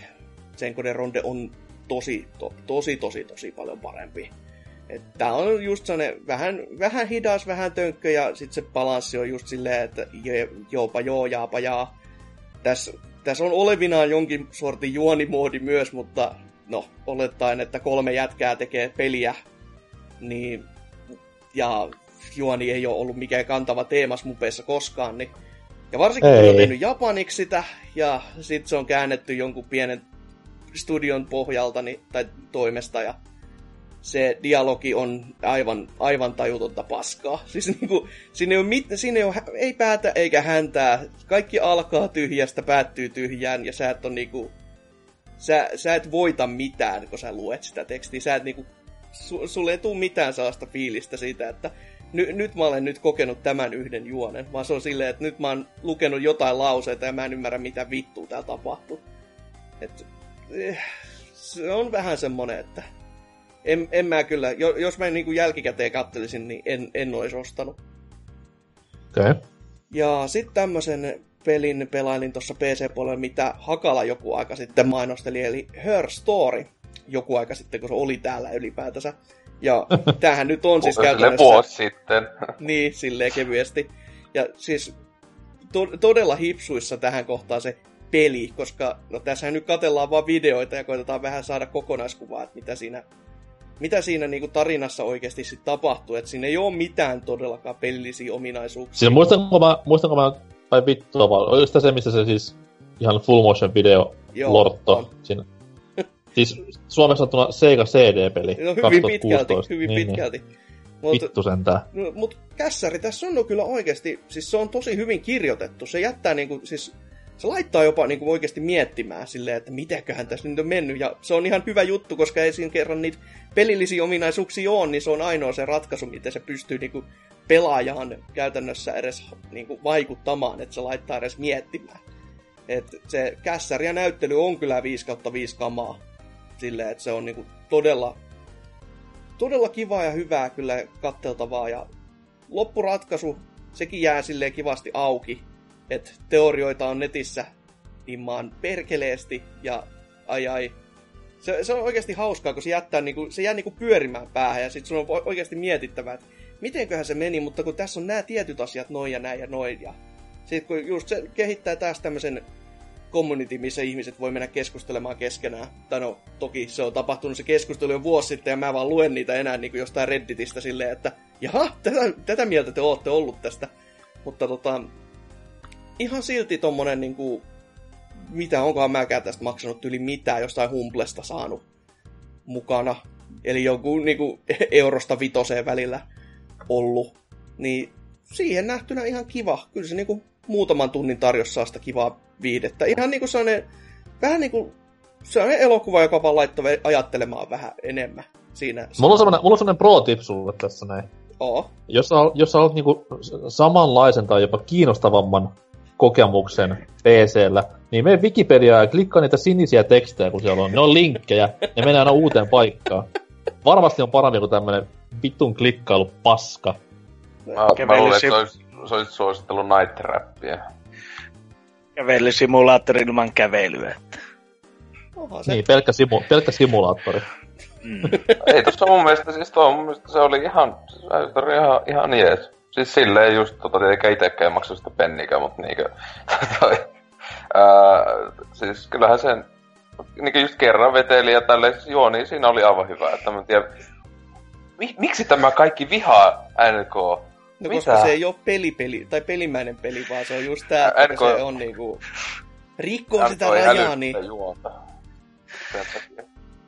sen Ronde on tosi, to, tosi, tosi, tosi paljon parempi. Tämä on just sellainen vähän, vähän hidas, vähän tönkkö ja sitten se balanssi on just silleen, että joopa joo, jaapa jaa. Tässä tässä on olevinaan jonkin sortin juonimoodi myös, mutta no, olettaen, että kolme jätkää tekee peliä, niin, ja juoni ei ole ollut mikään kantava teemas mupeissa koskaan, niin ja varsinkin ei. kun on tehnyt japaniksi sitä, ja sitten se on käännetty jonkun pienen studion pohjalta niin, tai toimesta, ja se dialogi on aivan, aivan tajutonta paskaa. Siis niinku, siinä, ei ole mit, siinä ei, ole, ei päätä eikä häntää. Kaikki alkaa tyhjästä, päättyy tyhjään ja sä et on niinku... Sä, sä et voita mitään, kun sä luet sitä tekstiä. Sä et niinku... Su, sulle ei tule mitään sellaista fiilistä siitä, että ny, nyt mä olen nyt kokenut tämän yhden juonen. Vaan se on silleen, että nyt mä oon lukenut jotain lauseita ja mä en ymmärrä mitä vittua täällä tapahtuu. Et, eh, se on vähän semmonen, että en, en mä kyllä, jos mä niin kuin jälkikäteen kattelisin, niin en, en olisi ostanut. Okei. Okay. Ja sitten tämmöisen pelin pelailin tuossa PC-puolella, mitä Hakala joku aika sitten mainosteli, eli Her Story joku aika sitten, kun se oli täällä ylipäätänsä. Ja tämähän nyt on siis käytännössä... vuosi sitten. niin, silleen kevyesti. Ja siis to- todella hipsuissa tähän kohtaan se peli, koska no tässä nyt katellaan vaan videoita ja koitetaan vähän saada kokonaiskuvaa, että mitä siinä mitä siinä niinku tarinassa oikeasti sit tapahtuu, että siinä ei ole mitään todellakaan pelillisiä ominaisuuksia. Siis muistanko mä, muistanko mä tai vittua vaan, oliko se, missä se siis ihan full motion video Joo, lortto on. siinä? Siis suomeksi sanottuna Sega CD-peli. No hyvin 2016. pitkälti, hyvin niin, niin. pitkälti. Niin. Mut, Vittu sentään. No, mut kässäri tässä on kyllä oikeasti, siis se on tosi hyvin kirjoitettu. Se jättää niinku, siis se laittaa jopa niin kuin oikeasti miettimään silleen, että mitäköhän tässä nyt on mennyt. Ja se on ihan hyvä juttu, koska ei siinä kerran niitä pelillisiä ominaisuuksia ole, niin se on ainoa se ratkaisu, miten se pystyy niin kuin pelaajaan käytännössä edes niin kuin vaikuttamaan, että se laittaa edes miettimään. Et se kässäri ja näyttely on kyllä 5 kautta 5 kamaa. Silleen, että se on niin kuin todella, todella kivaa ja hyvää kyllä katteltavaa. Ja loppuratkaisu, sekin jää silleen kivasti auki että teorioita on netissä immaan perkeleesti ja ai ai. Se, se on oikeasti hauskaa, kun se, jättää, niinku, se jää niinku pyörimään päähän ja sitten sun on oikeasti mietittävää, että mitenköhän se meni, mutta kun tässä on nämä tietyt asiat noin ja näin ja noin. Ja sitten kun just se kehittää taas tämmöisen community, missä ihmiset voi mennä keskustelemaan keskenään. Tai no, toki se on tapahtunut se keskustelu jo vuosi sitten, ja mä vaan luen niitä enää niin kuin jostain Redditistä silleen, että jaha, tätä, tätä mieltä te olette ollut tästä. Mutta tota, ihan silti tommonen niinku, mitä onkohan mäkään tästä maksanut yli mitään jostain humplesta saanut mukana. Eli joku niinku eurosta vitoseen välillä ollut. Niin siihen nähtynä ihan kiva. Kyllä se niinku muutaman tunnin tarjossa sitä kivaa viidettä. Ihan niinku sellainen, vähän niinku sellainen elokuva, joka vaan laittoi ajattelemaan vähän enemmän siinä. Mulla on sellainen, mulla on sellainen pro-tip sulle tässä näin. Oo. Jos sä, jos sä haluat niinku samanlaisen tai jopa kiinnostavamman kokemuksen PCllä, niin mene Wikipediaan ja klikkaa niitä sinisiä tekstejä, kun siellä on. Ne on linkkejä, ne menee aina uuteen paikkaan. Varmasti on parempi kuin tämmönen vittun klikkailu paska. Mä, mä luulen, että se olisi, suositellut night trappia. Kävelysimulaattori ilman kävelyä. Oha, se... Niin, pelkkä, simu, pelkkä simulaattori. Mm. Ei tossa mun mielestä, siis tuo mun mielestä se oli ihan, se oli ihan, ihan jees. Siis silleen just, tota, tietenkään itekään maksa sitä pennikä, mutta niinkö, toi, ää, siis kyllähän sen, niinkö just kerran veteli ja tälleen, siis joo, niin siinä oli aivan hyvä, että mä tiedän, mi, miksi tämä kaikki vihaa NK? No Mitä? koska se ei ole pelipeli, tai pelimäinen peli, vaan se on just tää, että se on niinku... Rikkoo sitä rajaa, niin...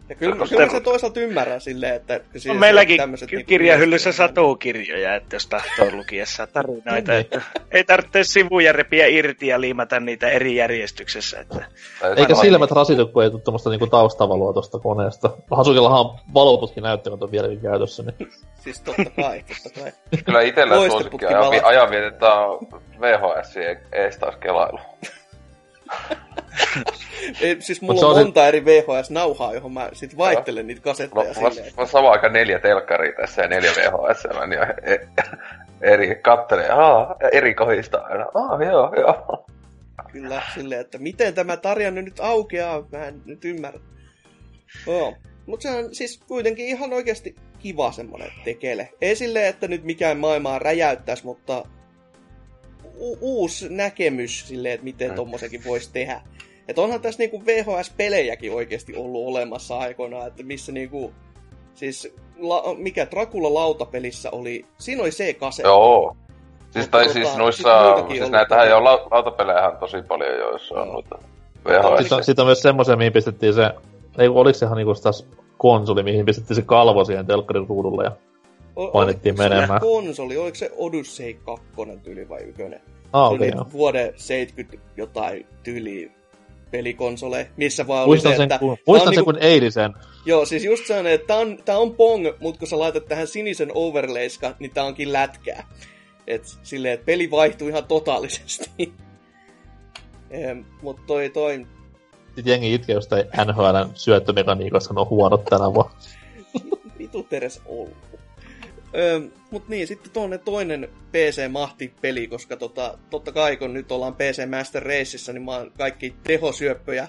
Ja kyllä, Koska kyllä mä se- toisaalta ymmärrän silleen, että... Siis On meilläkin niinku kirjahyllyssä yleisesti- satukirjoja, että jos tahtoo lukiessa tarinoita, Niin. että ei tarvitse sivuja repiä irti ja liimata niitä eri järjestyksessä. Että Eikä silmät rasitu, kun ei tule tuommoista niinku taustavaloa tuosta koneesta. Hasukillahan on valoputki näyttämät on vieläkin käytössä, niin Siis totta kai, totta kai. Kyllä itellä Loistoputki suosikki ajan, vietetään VHS ees taas kelailu. Ei, siis mulla se on on se- monta eri VHS-nauhaa, johon mä sit vaihtelen niitä No, kasetteja mä, silleen. mä samaan aikaan neljä telkkaria tässä ja neljä VHS, ja e- eri kattelee, aa, eri kohdista aina, aa, joo, joo. Kyllä, silleen, että miten tämä tarina nyt aukeaa, mä en nyt ymmärrä. Joo. Mutta se on siis kuitenkin ihan oikeasti kiva semmonen tekele. Ei silleen, että nyt mikään maailmaa räjäyttäisi, mutta u- uusi näkemys silleen, että miten Mm. tommosenkin voisi tehdä. Että onhan tässä niinku VHS-pelejäkin oikeasti ollut olemassa aikoinaan, että missä niinku, siis la, mikä Dracula lautapelissä oli, siinä oli C-kase. Joo. Siis, Mutta tai tota, siis noissa, siis näitähän jo lau- lautapelejähän tosi paljon jo, joissa on noita Oliko Sitten on, VHS. sit on myös semmoisia, mihin pistettiin se... Ei, oliko sehan niinku taas konsoli, mihin pistettiin se kalvo siihen telkkarin ruudulle ja... O- painettiin se menemään. konsoli, oliko se Odyssey 2 tyyli vai ykkönen? Ah, Se okei, oli okay, vuoden 70 jotain tyyli pelikonsole, missä vaan oli Muistan se, sen, että... kun, muistan sen niinku- kun eilisen. Joo, siis just sellainen, että tää on, tää on Pong, mutta kun sä laitat tähän sinisen overlayska, niin tää onkin lätkää. Et silleen, että peli vaihtuu ihan totaalisesti. Ehm, Mutta toi, toi, Sitten jengi itkee jostain NHLn syöttömekaniikasta, on huonot tänä vuonna. vitut edes ollut. Öö, mut niin, sitten tuonne toinen PC-mahti-peli, koska tota, totta kai kun nyt ollaan PC Master Raceissa, niin mä oon kaikki tehosyöppöjä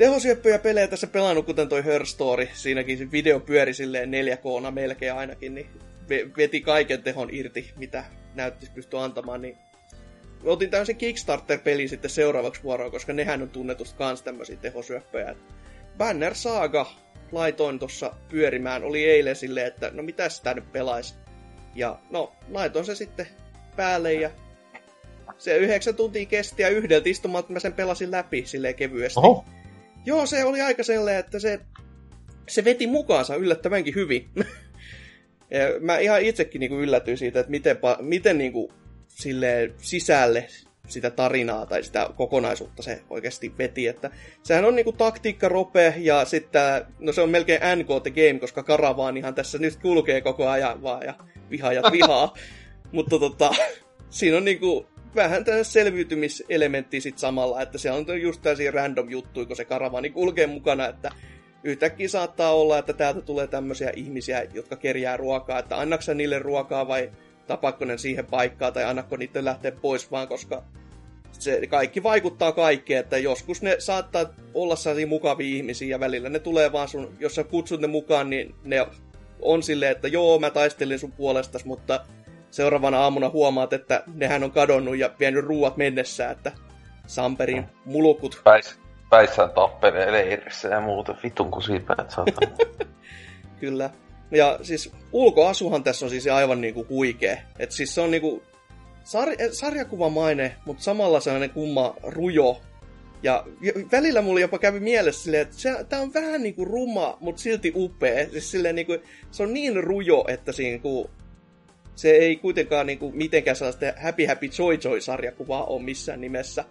tehosyöppöjä pelejä tässä pelannut, kuten toi Her Story. Siinäkin se video pyöri silleen 4K melkein ainakin, niin ve- veti kaiken tehon irti, mitä näyttäisi pystyä antamaan, niin otin tämmöisen Kickstarter-peli sitten seuraavaksi vuoroon, koska nehän on tunnetusti kans tämmöisiä tehosyöppöjä. Banner Saga laitoin tuossa pyörimään, oli eilen silleen, että no mitä sitä nyt pelaisi. Ja no, laitoin se sitten päälle ja se yhdeksän tuntia kesti ja yhdeltä istumalta mä sen pelasin läpi silleen kevyesti. Oho, Joo, se oli aika sellainen, että se, se veti mukaansa yllättävänkin hyvin. ja mä ihan itsekin niinku yllätyin siitä, että miten, miten niinku sille sisälle sitä tarinaa tai sitä kokonaisuutta se oikeasti veti. Että sehän on niinku taktiikka rope ja sitten, no se on melkein NK the game, koska karavaanihan tässä nyt kulkee koko ajan vaan ja vihaajat vihaa. Mutta tota, siinä on niinku vähän tämmöinen selviytymiselementti sit samalla, että se on just tällaisia random juttuja, kun se karavaani kulkee mukana, että yhtäkkiä saattaa olla, että täältä tulee tämmöisiä ihmisiä, jotka kerjää ruokaa, että annakko sä niille ruokaa vai tapakko ne siihen paikkaan tai annakko niiden lähteä pois vaan, koska se kaikki vaikuttaa kaikkeen, että joskus ne saattaa olla sellaisia mukavia ihmisiä ja välillä ne tulee vaan sun, jos sä kutsut ne mukaan, niin ne on silleen, että joo, mä taistelin sun puolestas, mutta seuraavana aamuna huomaat, että nehän on kadonnut ja vienyt ruuat mennessään, että Samperin mulukut. Päis, päissään tappelee leirissä ja muuta. Vitun kusipäät saatana. Kyllä. Ja siis ulkoasuhan tässä on siis aivan niinku huikea. Et siis se on niinku sar- sarjakuvamainen, mutta samalla sellainen kumma rujo. Ja välillä mulla jopa kävi mielessä silleen, että se, tää on vähän niinku ruma, mutta silti upea. Siis silleen niinku, se on niin rujo, että siinä niinku, se ei kuitenkaan niinku mitenkään sellaista Happy Happy Joy Joy sarjakuvaa ole missään nimessä.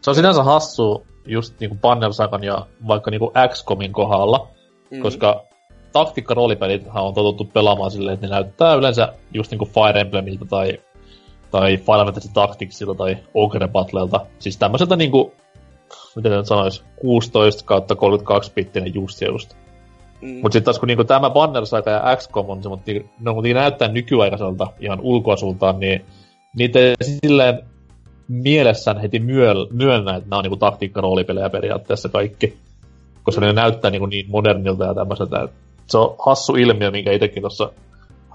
se on sinänsä hassu just niinku Banner Sagan ja vaikka niinku XCOMin kohdalla, Mm. koska taktiikka-roolipelithän on totuttu pelaamaan silleen, että ne näyttää yleensä just niinku Fire Emblemiltä tai, tai Final Fantasy Tacticsilta tai Ogre Battlelta. Siis tämmöiseltä niinku, miten nyt sanois, 16 kautta 32 bittinen just ja just. Mm. Mutta sitten taas kun niinku tämä Banner Saga ja XCOM on semmoinen, ne on kuitenkin näyttää nykyaikaiselta ihan ulkoasultaan, niin niitä ei silleen mielessään heti myö- myönnä, että nämä on niinku taktiikka-roolipelejä periaatteessa kaikki. Koska ne näyttää niinku niin modernilta ja tämmöiseltä. että Se on hassu ilmiö, minkä itsekin tuossa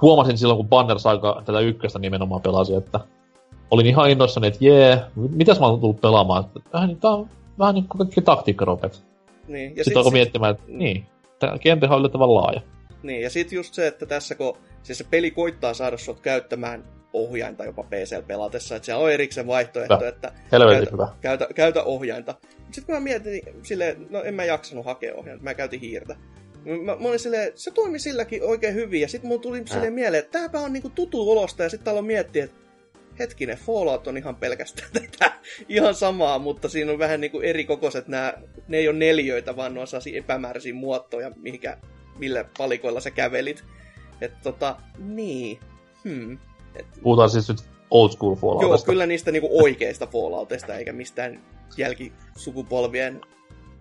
huomasin silloin, kun Banner Saga tätä ykköstä nimenomaan pelasi, että olin ihan innoissani, että jee, mitäs mä oon tullut pelaamaan. Että, Vähän, niin, tää on vähän niin kuin kaikki taktiikkaropet. Niin. Ja Sitten sit, alkoi sit, miettimään, että niin, tämä kentähän on yllättävän laaja. Niin, ja sitten just se, että tässä kun siis se peli koittaa saada sut käyttämään ohjainta jopa PC pelatessa, että siellä on erikseen vaihtoehto, Hyvä. että Helvetin käytä, hyvä. käytä, käytä ohjainta. Sitten kun mä mietin niin silleen, no en mä jaksanut hakea ohjainta, mä käytin hiirtä. Mä, mä olin silleen, se toimi silläkin oikein hyvin, ja sitten mulla tuli silleen mieleen, että tääpä on niinku tutu olosta, ja sitten aloin miettiä, että hetkinen, Fallout on ihan pelkästään tätä ihan samaa, mutta siinä on vähän niinku eri kokoiset nämä, ne ei ole neljöitä, vaan ne on epämääräisiä muotoja, mihinkä, millä palikoilla sä kävelit. Että tota, niin, hmm. Et, Puhutaan siis nyt old school joo, Falloutista. kyllä niistä niinku oikeista Falloutista, eikä mistään jälkisukupolvien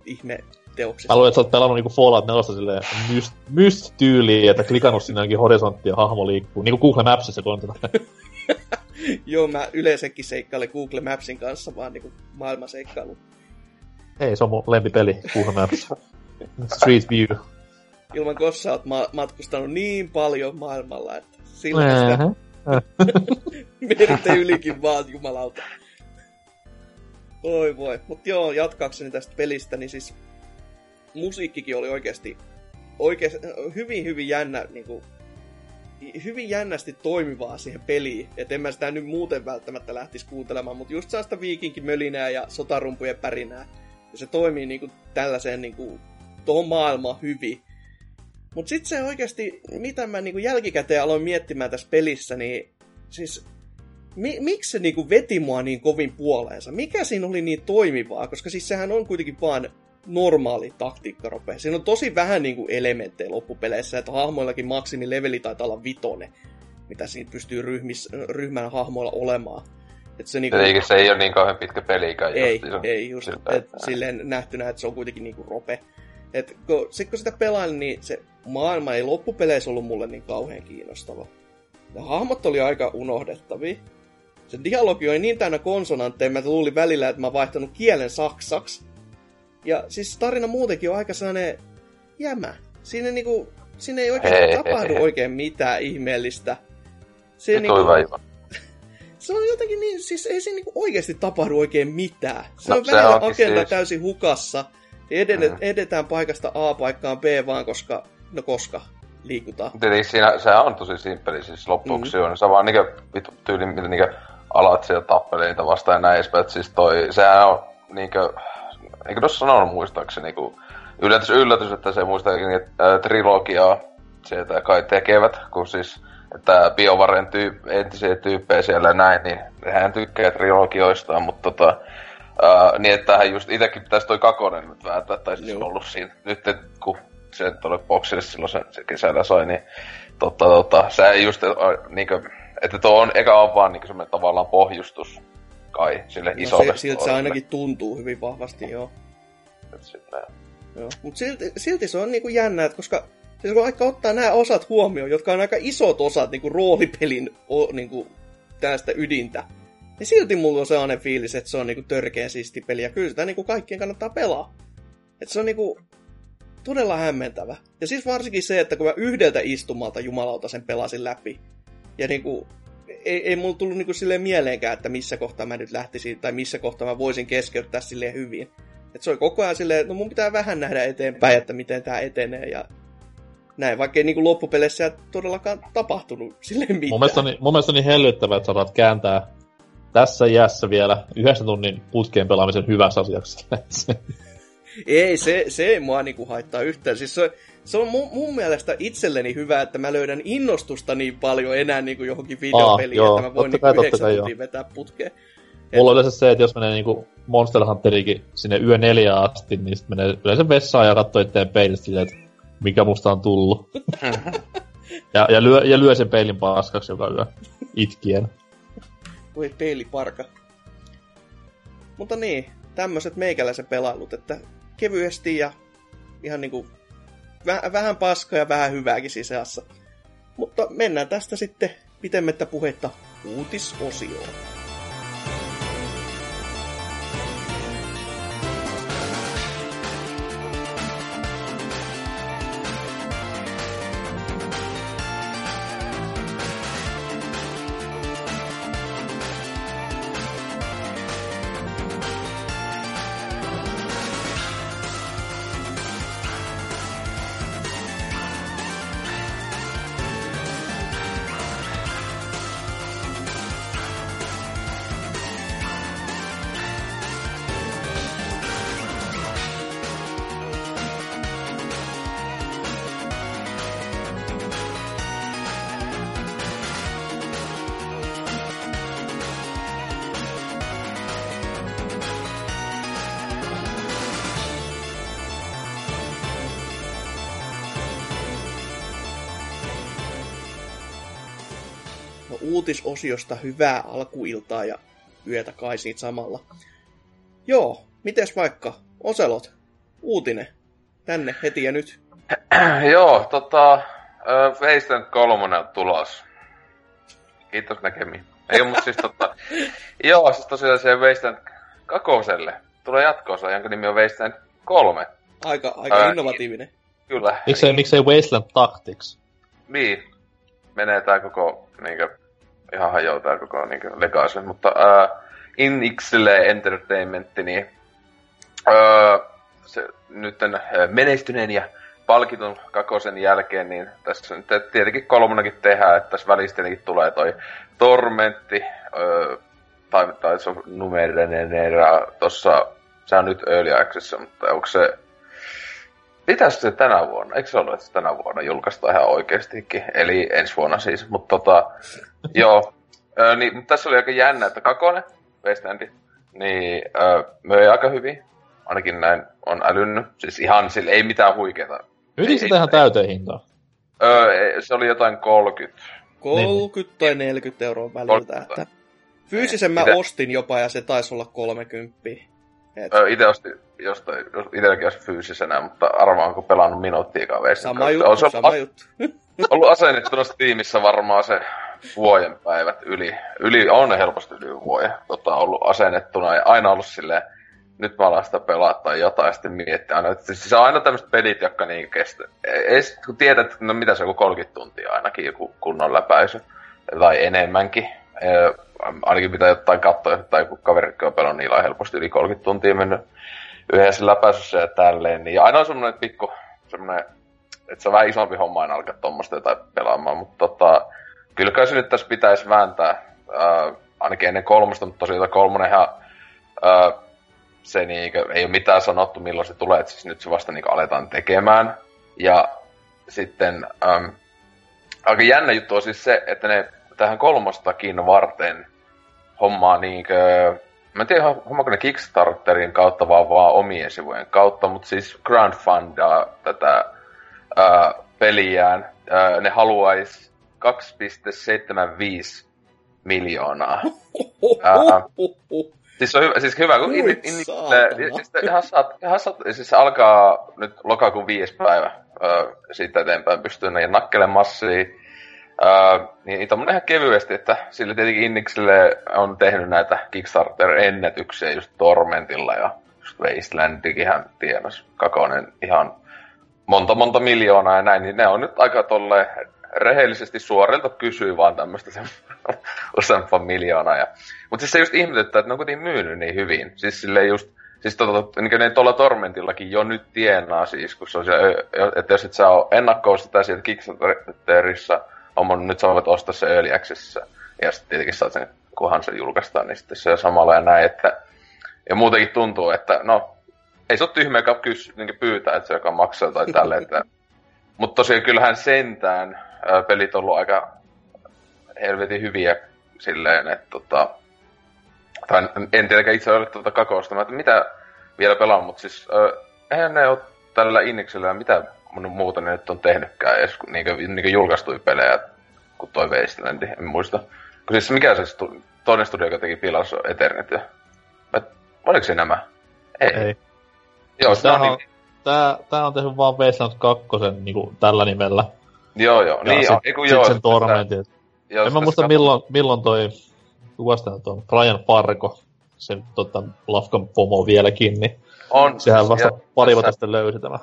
ihme teoksista. Mä luulen, että sä oot pelannut niinku Fallout 4 silleen myst, myst tyyliin, että klikannut sinne jonkin horisonttiin ja hahmo liikkuu. Niinku Google Mapsissa kun on. Joo, mä yleensäkin seikkailen Google Mapsin kanssa, vaan niinku maailmaseikkailu. Ei, se on mun lempipeli Google Maps. Street View. Ilman koska sä oot ma- matkustanut niin paljon maailmalla, että sillä sitä meritte ylikin vaan, jumalauta. Oi voi. Mut joo, jatkaakseni tästä pelistä, niin siis musiikkikin oli oikeasti, oikeasti hyvin, hyvin jännä, niin kuin, hyvin jännästi toimivaa siihen peliin. Et en mä sitä nyt muuten välttämättä lähtisi kuuntelemaan, mutta just saa sitä viikinkimölinää ja sotarumpujen pärinää. Ja se toimii niin kuin tällaiseen niin kuin, tuohon maailmaan hyvin. Mutta sitten se oikeasti, mitä mä niin kuin jälkikäteen aloin miettimään tässä pelissä, niin siis mi- miksi se niinku veti mua niin kovin puoleensa? Mikä siinä oli niin toimivaa? Koska siis sehän on kuitenkin vaan normaali taktiikkarope. Siinä on tosi vähän niinku elementtejä loppupeleissä, että hahmoillakin maksimileveli taitaa olla vitone, mitä siinä pystyy ryhmis, ryhmän hahmoilla olemaan. Et se niinku, Tietenkin se ei ole niin kauhean pitkä pelikään. ei, just, ei just, siltä, et, silleen nähtynä, että se on kuitenkin niinku rope. Et kun, sit kun sitä pelailin, niin se maailma ei loppupeleissä ollut mulle niin kauhean kiinnostava. Ja hahmot oli aika unohdettavia. Se dialogi oli niin täynnä konsonantteja, mä luulin välillä, että mä vaihtanut kielen saksaksi. Ja siis tarina muutenkin on aika sellainen jämä. Siinä, niinku, siinä ei oikein tapahdu hei, oikein mitään ihmeellistä. Se, toi vaiva. se on jotenkin niin, siis ei siinä niinku oikeasti tapahdu oikein mitään. Se No, on välillä agenda siis- täysin hukassa. Edene, Mm. Edetään paikasta A paikkaan B vaan, koska, no koska liikutaan. Tietenkin siinä, sehän on tosi simppeli, siis loppuksi Mm. on se vaan niinkö vittu tyyli, mitä niinkö alat siellä tappeleita vastaan ja näin edespäin, siis toi, sehän on niinkö, eikö tuossa sanonut muistaakseni niinku, yllätys yllätys, että se muistaakseni että, ää, trilogiaa sieltä kai tekevät, kun siis että BioVaren tyyp, entisiä tyyppejä siellä näin, niin hän tykkää trilogioistaan, mutta tota, ää, niin että tähän just itekin pitäisi toi kakonen nyt vääntää, tai siis Joo. ollut siinä, nyt kun se oli boksille silloin se, se kesällä sai, niin totta, tota, se ei just, äh, niinkö, että tuo on, eka on vaan niinkö semmoinen tavallaan pohjustus kai sille No, isolle se, siltä se ainakin tuntuu hyvin vahvasti, joo. Joo. Mutta silti, silti se on niinku jännä, että koska siis kun vaikka ottaa nämä osat huomioon, jotka on aika isot osat niinku roolipelin o, niinku, tästä ydintä, niin silti mulla on sellainen fiilis, että se on niinku törkeä siisti peli, ja kyllä sitä niinku kaikkien kannattaa pelaa. Että se on niinku todella hämmentävä. Ja siis varsinkin se, että kun mä yhdeltä istumalta jumalauta sen pelasin läpi, ja niinku, ei, ei mulla tullut niinku silleen mieleenkään, että missä kohtaa mä nyt lähtisin, tai missä kohtaa mä voisin keskeyttää silleen hyvin. Et se oli koko ajan silleen, että no mun pitää vähän nähdä eteenpäin, että miten tämä etenee, ja näin, vaikka ei niinku loppupeleissä ei todellakaan tapahtunut silleen mitään. Mun mielestä, on, niin- mun mielestä on niin hellyttävää, että saat kääntää tässä iässä vielä yhdeksän tunnin putkeen pelaamisen hyväksi asiaksi. Ei, se, se ei mua niinku haittaa yhtään. Siis se, se on mun, mun mielestä itselleni hyvä, että mä löydän innostusta niin paljon enää niinku johonkin videopeliin, joo, että mä voin totta niinku kai, totta yhdeksän kai, tuntia vetää putkeen. Mulla on yleensä se, että jos menee niinku Monster Hunterikin sinne yö neljä asti, niin sit menee yleensä vessaan ja katsoo itteen peilistä silleen, että mikä musta on tullut. ja, ja, lyö, ja lyö sen peilin paskaksi joka yö itkien. Voi peiliparka. Mutta niin, tämmöiset meikäläisen pelailut, että kevyesti ja ihan niinku väh, vähän paskaa ja vähän hyvääkin sisässä. Mutta mennään tästä sitten pitemmettä puhetta uutisosioon. Uutisosiosta hyvää alkuiltaa ja yötä kai siitä samalla. Joo, mites vaikka Oselot, uutinen, tänne heti ja nyt. Joo, tota, Wasteland 3 tulos. Kiitos näkemiin. Ei, mutta siis tota, joo, siis tosiaan se Wasteland kakoselle tulee jatkoosa, jonka nimi on Wasteland 3. Aika, aika Ää, innovatiivinen. Kyllä. Miksei, miksei Wasteland Tactics? Niin. Menee tää koko, niinkö, ihan hajoaa tää koko niinkö legacy, mutta uh, Inixille Entertainment, niin uh, se nytten menestyneen ja palkitun kakosen jälkeen, niin tässä nyt tietenkin kolmonakin tehdään, että tässä välissä tietenkin tulee toi Tormentti, öö, tai, tai se on numerinen erä tossa, se on nyt Early Access, mutta onko se, pitäisi se tänä vuonna, eikö se ollut, että se tänä vuonna julkaistaan ihan oikeastikin, eli ensi vuonna siis, mutta tota, joo, öö, niin, mutta tässä oli aika jännä, että kakonen, West Endi, niin öö, möi aika hyvin, ainakin näin on älynnyt, siis ihan sille ei mitään huikeeta Mytikö sitä ihan täyteen hintaa? Öö, se oli jotain 30. 30 tai 40 euroa väliltä. Että fyysisen mä ostin jopa ja se taisi olla 30. Et... Öö, itse ostin jostain, itselläkin olisi fyysisenä, mutta arvaan onko pelannut minuuttiikaan veistä. Sama juttu, on se sama a- juttu. ollut asennettuna tiimissä varmaan se vuoden päivät yli. Yli on helposti yli vuoden tota, ollut asennettuna ja aina ollut silleen, nyt mä alan sitä pelaa tai jotain, sitten miettiä aina. Että siis on aina tämmöiset pelit, jotka niin kestä. Ei kun tiedät, no mitä se on, 30 tuntia ainakin joku kunnon läpäisy. Tai enemmänkin. E, ainakin mitä jotain katsoa, tai joku kaveri, on pelannut, niillä on helposti yli 30 tuntia mennyt yhdessä läpäisyssä ja tälleen. Niin aina on semmoinen pikku, semmoinen, että se on vähän isompi homma aina alkaa tuommoista jotain pelaamaan, mutta tota, kyllä kai se nyt tässä pitäisi vääntää, äh, ainakin ennen kolmosta, mutta tosiaan kolmonenhan äh, se niinkö, ei ole mitään sanottu, milloin se tulee, että siis nyt se vasta niinkö aletaan tekemään. Ja sitten äm, aika jännä juttu on siis se, että ne tähän kolmostakin varten hommaa niinkö, mä en tiedä hommaako ne Kickstarterin kautta vaan, vaan omien sivujen kautta, mutta siis crowdfundaa tätä ää, peliään. Ää, ne haluais 2,75 miljoonaa. Ää, Siis on hyvä, siis hyvä kun in, in, in, siis ihan saat, ihan saat, siis alkaa nyt lokakuun viides päivä. Öö, siitä eteenpäin pystyy näin nakkelemassia. Öö, niin tommonen ihan kevyesti, että sille tietenkin Inniksille on tehnyt näitä Kickstarter-ennätyksiä just Tormentilla ja just Wastelandikin hän tienas Kakonen ihan monta monta miljoonaa ja näin, niin ne on nyt aika tolle rehellisesti suorilta kysyy vaan tämmöistä useampaa miljoonaa. Ja... Mutta siis se just ihmetyttää, että ne on kuitenkin myynyt niin hyvin. Siis sille just, siis tota, niin ne tuolla Tormentillakin jo nyt tienaa siis, kun se on se, että jos et sä ole ennakkoa sitä sieltä Kickstarterissa, on nyt voit ostaa se Early Accessissa. Ja sitten tietenkin saat sen, kunhan se julkaistaan, niin sitten se on samalla ja näin, että ja muutenkin tuntuu, että no, ei se ole tyhmä, kys, niin pyytää, että se joka maksaa tai tälleen. Että... Mutta tosiaan kyllähän sentään pelit ollut aika helvetin hyviä silleen, että tota, tai en tietenkään itse ole tuota kakosta, että mitä vielä pelaan, mutta siis äh, eihän ne ole tällä Iniksellä mitä muuta ne nyt on tehnytkään edes niinkö, niinkö julkaistui pelejä kuin toi Wasteland, en muista. Kun siis mikä se toinen studio, joka teki Pillars Eternity? Oliko se nämä? Ei. Ei. Joo, tää, on, niin... tää, tää on tehnyt vaan Wasteland 2 niin tällä nimellä. Joo, joo. Ja niin, sit, eiku, joo, sen Tormentin. Joo, en mä muista milloin, milloin toi, kuvasta on Brian Fargo, se tota, Lafkan pomo vieläkin, niin on. Sehän vasta ja, pari vuotta sitten löysi tämä.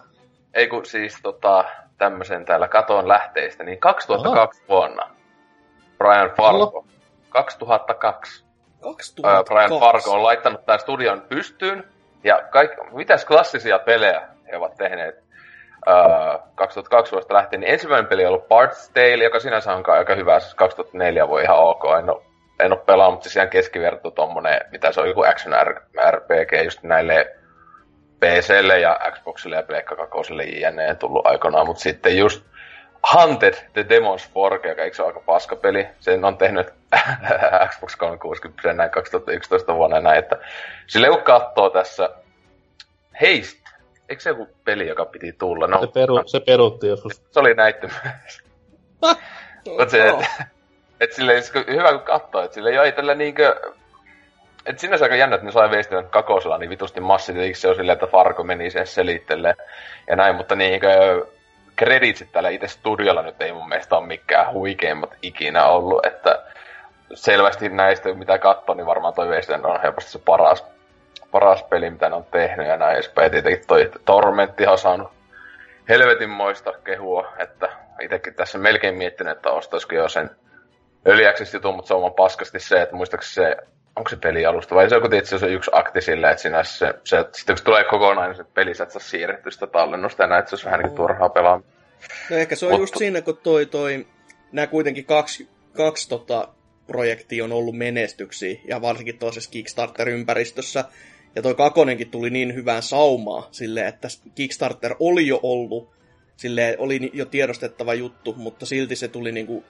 Ei kun siis tota, tämmöisen täällä katon lähteistä, niin 2002 Aha. vuonna Brian Fargo. 2002. 2002. Brian Fargo on laittanut tämän studion pystyyn, ja kaik, mitäs klassisia pelejä he ovat tehneet? 2002 vuodesta lähtien, niin ensimmäinen peli on ollut Parts Tale, joka sinänsä on aika hyvä, siis 2004 voi ihan ok, en ole, en ole pelannut, mutta siis ihan keskiverto tommonen, mitä se on, joku action RPG just näille PClle ja Xboxille ja Pleikka 2 jne. tullut aikanaan, mutta sitten just Hunted the Demons Forge, joka eikö se ole aika paska peli. Sen on tehnyt Xbox 360 näin 2011 vuonna näin, että sille kun katsoo tässä Heist Eikö se joku peli, joka piti tulla? No, se, peru, se perutti joskus. Se oli myös. Mutta se, että, Et silleen, hyvä kun katsoo, että sille ei tällä niinkö... Et sinänsä aika jännä, että ne sai veistellä kakosella niin vitusti massit, se on silleen, että Fargo meni sen selittelee ja näin, mutta niinkö kreditsit tällä itse studiolla nyt ei mun mielestä ole mikään huikeimmat ikinä ollut, että selvästi näistä, mitä katsoo, niin varmaan toi Wasteland on helposti se paras, paras peli, mitä ne on tehnyt ja näin edespäin. Tietenkin toi Tormentti on saanut helvetinmoista kehua, että itsekin tässä melkein miettinyt, että ostaisiko jo sen öljäksistä jutun, mutta se on paskasti se, että muistaakseni se, onko se pelialusta vai se on tietysti se yksi akti silleen, että siinä se, se sitten kun tulee kokonaan, niin se peli saa siirretty sitä tallennusta ja näin, että se olisi vähän niin kuin turhaa pelaa. No ehkä se on Mutta... just siinä, kun toi, toi, nämä kuitenkin kaksi, kaksi tota, projektia on ollut menestyksiä, ja varsinkin toisessa Kickstarter-ympäristössä. Ja toi kakonenkin tuli niin hyvään saumaa sille, että Kickstarter oli jo ollut, sille oli jo tiedostettava juttu, mutta silti se tuli niinku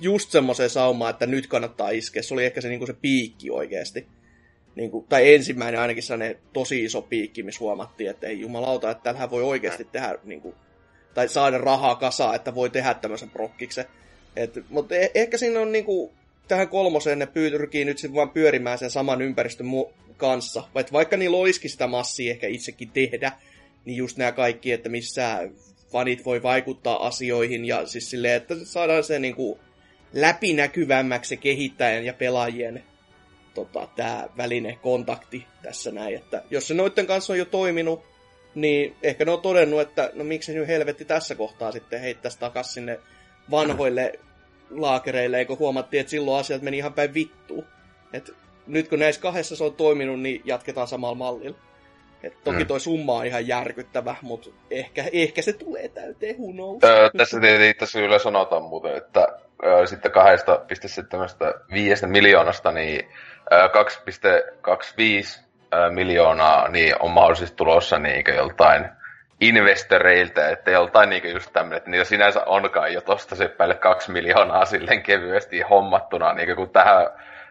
just semmoiseen saumaan, että nyt kannattaa iskeä. Se oli ehkä se, niinku se piikki oikeasti. Niinku, tai ensimmäinen ainakin sellainen tosi iso piikki, missä huomattiin, että ei jumalauta, että tällähän voi oikeasti tehdä niinku, tai saada rahaa kasaa, että voi tehdä tämmöisen prokkiksen. Et, mutta e- ehkä siinä on niinku, tähän kolmoseen ne pyrkii nyt sitten vaan pyörimään sen saman ympäristön mu- kanssa. Vaikka, vaikka niillä olisikin sitä massia ehkä itsekin tehdä, niin just nämä kaikki, että missä fanit voi vaikuttaa asioihin ja siis silleen, että saadaan se niinku läpinäkyvämmäksi kehittäjän ja pelaajien tota, tämä väline, kontakti tässä näin. Että jos se noiden kanssa on jo toiminut, niin ehkä ne on todennut, että no miksi nyt helvetti tässä kohtaa sitten heittäisi takaisin sinne vanhoille laakereille, eikö huomattiin, että silloin asiat meni ihan päin vittuun. Et nyt kun näissä kahdessa se on toiminut, niin jatketaan samalla mallilla. Et toki mm. toi summa on ihan järkyttävä, mutta ehkä, ehkä se tulee täyteen, who knows. Öö, tässä tietenkin tässä kyllä sanotaan muuten, että sitten 2,75 miljoonasta, niin öö, 2,25 miljoonaa niin on mahdollisesti tulossa niin joltain investoreilta, että joltain niin just tämmöinen, että niitä sinänsä onkaan jo tosta se päälle kaksi miljoonaa silleen kevyesti hommattuna, niin kun tähän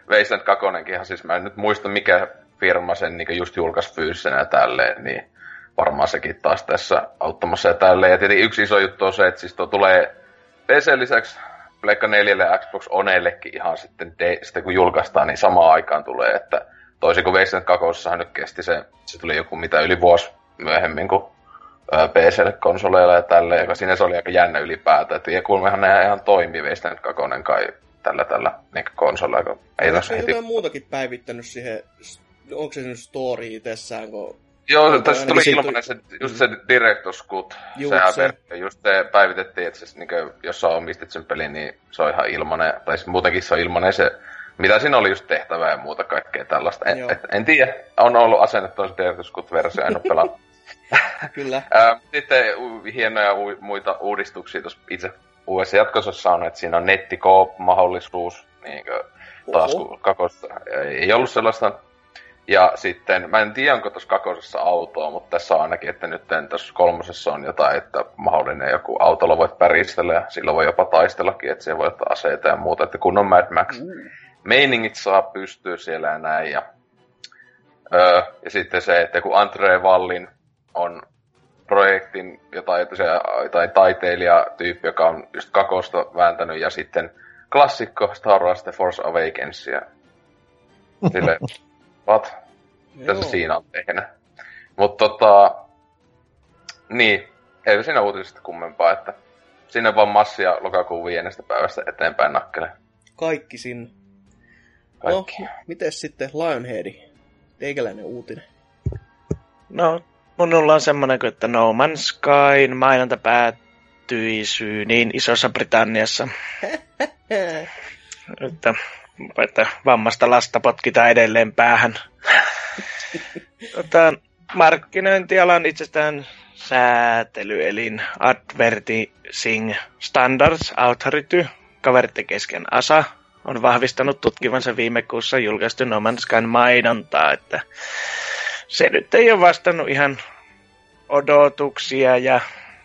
Wasteland 2, siis mä en nyt muista mikä firma sen niin just julkaisi fyysisenä ja tälleen, niin varmaan sekin taas tässä auttamassa ja tälleen. Ja tietenkin yksi iso juttu on se, että siis tuo tulee PC lisäksi Pleikka 4 ja Xbox Onellekin ihan sitten, de, sitten kun julkaistaan, niin samaan aikaan tulee, että Toisin kuin Wasteland 2 nyt kesti se, se tuli joku mitä yli vuosi myöhemmin kuin PC-konsoleilla ja tälleen, joka sinne oli aika jännä ylipäätään. Että kuulemma ne ihan toimii Wasteland 2 kai tällä tällä niin konsoleilla. Ei tässä heti... muutakin päivittänyt siihen, onko se nyt story itsessään, kun Joo, tässä tuli ilmanen se, just se Director's Cut, sehän se. just se päivitettiin, että se, niin kuin, jos sä omistit sen pelin, niin se on ihan ilmanen, tai siis muutenkin se on ilmanen se mitä siinä oli just tehtävää ja muuta kaikkea tällaista. En, et, en tiedä, on ollut asennettu se versio en ole pelannut. Kyllä. Sitten hienoja u- muita uudistuksia tuossa itse uudessa jatkosessa on, että siinä on nettikoop-mahdollisuus, niin taas kun kakossa ei ollut sellaista. Ja sitten, mä en tiedä onko tuossa kakosessa autoa, mutta tässä on ainakin, että nyt tuossa kolmosessa on jotain, että mahdollinen joku autolla voit päristellä ja sillä voi jopa taistellakin, että siellä voi ottaa aseita ja muuta, että kun on Mad Max. Mm meiningit saa pystyä siellä ja näin. Ja, öö, ja sitten se, että kun Andre Vallin on projektin jotain, jotain taiteilijatyyppi, joka on just kakosta vääntänyt, ja sitten klassikko Star Wars The Force Awakens, ja sille, what? Mitä se siinä on tehnyt? Mutta tota, niin, ei siinä uutisista kummempaa, että sinne vaan massia lokakuun viiennestä päivästä eteenpäin nakkele. Kaikki sinne. Kaikki. No, miten sitten Lionhead? Teikäläinen uutinen. No, minulla on semmoinen, että No Man's Sky mainonta päättyi niin Isossa Britanniassa. että, että vammasta lasta potkitaan edelleen päähän. tota, markkinointialan itsestään säätelyelin Advertising Standards Authority, kaverit kesken ASA, on vahvistanut tutkivansa viime kuussa julkaistu No Man's Skyn mainontaa, että se nyt ei ole vastannut ihan odotuksia ja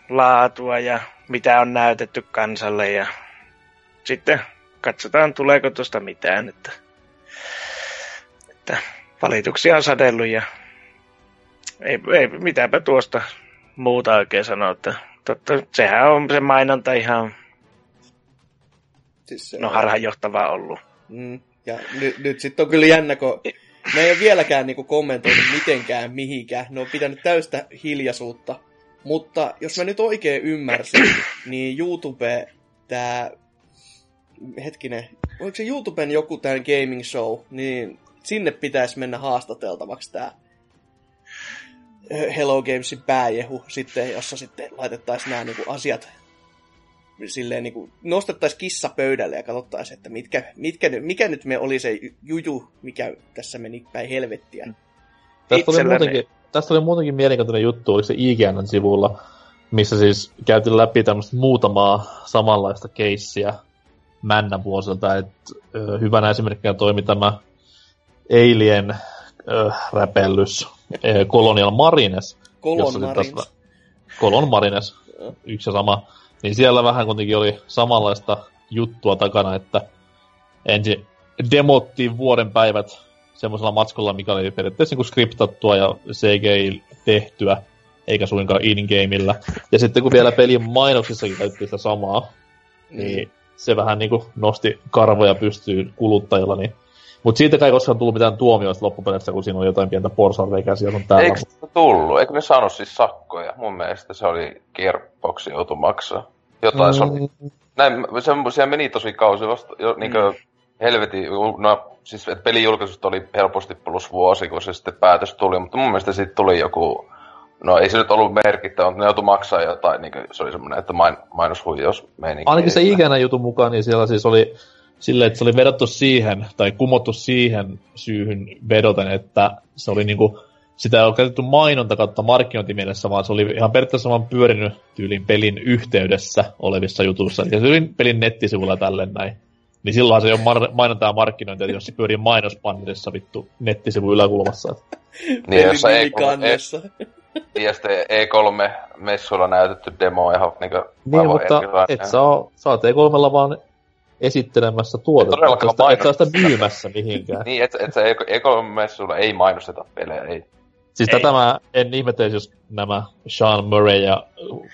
laatua ja mitä on näytetty kansalle ja sitten katsotaan tuleeko tuosta mitään, että, että valituksia on sadellut ja ei, ei mitäpä tuosta muuta oikein sanoa, että totta, sehän on se mainonta ihan Siis se No harhaanjohtavaa ollut. Mm, ja nyt, nyt sitten on kyllä jännä, kun ne ei ole vieläkään niinku kommentoinut mitenkään mihinkään. Ne on pitänyt täystä hiljaisuutta. Mutta jos mä nyt oikein ymmärsin, niin YouTube, tää... Hetkinen, oliko se YouTuben joku tämän gaming show, niin sinne pitäisi mennä haastateltavaksi tää Hello Gamesin pääjehu sitten, jossa sitten laitettaisiin nämä niinku asiat silleen niin nostettaisiin kissa pöydälle ja katsottaisiin, että mitkä, mitkä, mikä nyt me oli se juju, mikä tässä meni päin helvettiä. Tästä oli, muutenkin, tästä oli muutenkin mielenkiintoinen juttu, oliko se IGNn sivulla, missä siis käytiin läpi tämmöistä muutamaa samanlaista keissiä männä vuosilta, että ö, hyvänä esimerkkinä toimi tämä Alien ö, räpellys ö, Colonial Marines, sitten Marines. taas- Colon Marines, yksi ja sama, niin siellä vähän kuitenkin oli samanlaista juttua takana, että ensin demottiin vuoden päivät semmoisella matskolla, mikä oli periaatteessa niin skriptattua ja CGI tehtyä, eikä suinkaan in-gameillä. Ja sitten kun vielä pelin mainoksissakin käytettiin sitä samaa, niin se vähän niin kuin nosti karvoja pystyyn kuluttajilla. Niin. Mutta siitä ei koskaan tullut mitään tuomioista loppupeleissä, kun siinä on jotain pientä porsanreikää siellä on täällä. Eikö se tullut? Eikö ne saanut siis sakkoja? Mun mielestä se oli Gearbox joutu maksaa. Jotain se oli. Mm, Näin, se, siellä meni tosi kausi vasta, jo, niinkö helvetin, no siis et pelin julkaisusta oli helposti plus vuosi, kun se sitten päätös tuli, mutta mun mielestä siitä tuli joku, no ei se nyt ollut merkittävä, mutta ne joutui maksaa jotain, niin se oli semmoinen, että main, mainoshuijaus meininki. Ainakin se IGN jutun mukaan, niin siellä siis oli silleen, että se oli vedottu siihen, tai kumottu siihen syyhyn vedoten, että se oli niinku, sitä ei ole käytetty mainonta kautta markkinointimielessä, vaan se oli ihan periaatteessa vaan pyörinyt tyylin pelin yhteydessä olevissa jutuissa. Eli tyylin pelin nettisivulla ja tälleen näin. Niin silloinhan se ei ole mar- mainonta ja markkinointi, että jos se pyörii mainospannerissa vittu nettisivun yläkulmassa. Niin, jos E3, kannessa. E, ja sitten E3-messuilla näytetty demo ihan niinkö Niin, mutta erilainen. et saa, sä oot E3 vaan esittelemässä tuotetta. todellakaan Et sä- et sä sitä mainostaa. myymässä mihinkään. Niin, että et se E3-messuilla ei mainosteta pelejä, ei. Siis Ei. tätä mä en ihmettelisi, jos nämä Sean Murray ja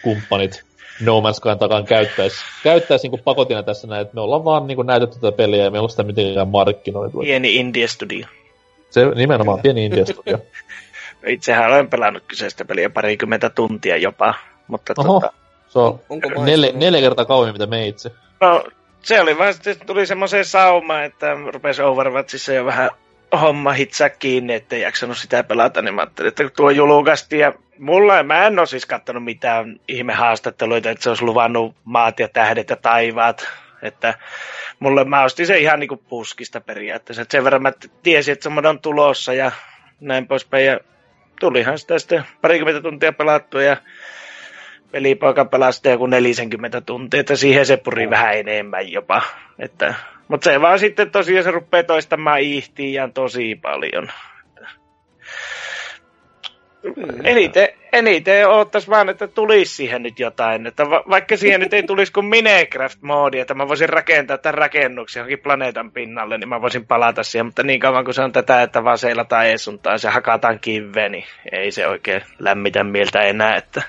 kumppanit No Man's Skyn takan käyttäis, käyttäis niinku pakotina tässä näin, että me ollaan vaan niinku näytetty tätä peliä ja me ei olla sitä mitenkään markkinoitu. Pieni Indie Studio. Se nimenomaan pieni India Studio. Itsehän olen pelannut kyseistä peliä parikymmentä tuntia jopa. Mutta Oho. tota, Se on Onko neljä, neljä kertaa kauemmin mitä me itse. no, se oli vaan sitten tuli semmoiseen saumaan, että rupesi Overwatchissa jo vähän homma hitsaa kiinni, ettei jaksanut sitä pelata, niin mä ajattelin, että kun tuo julkaistiin ja mulla, mä en ole siis kattonut mitään ihmehaastatteluita, että se olisi luvannut maat ja tähdet ja taivaat, että mulle mä ostin se ihan niinku puskista periaatteessa, että sen verran mä tiesin, että semmoinen on tulossa ja näin poispäin ja tulihan sitä sitten parikymmentä tuntia pelattua ja pelipoika pelasi joku 40 tuntia, että siihen se puri vähän enemmän jopa. Että, mutta se vaan sitten tosiaan se rupeaa toistamaan ihtiään tosi paljon. Eniten, eniten oottais vaan, että tulisi siihen nyt jotain. Että va- vaikka siihen nyt ei tulisi kuin Minecraft-moodi, että mä voisin rakentaa tämän rakennuksen johonkin planeetan pinnalle, niin mä voisin palata siihen. Mutta niin kauan kuin se on tätä, että vaan seilataan ees sun taas ja hakataan kiveen, niin ei se oikein lämmitä mieltä enää. Että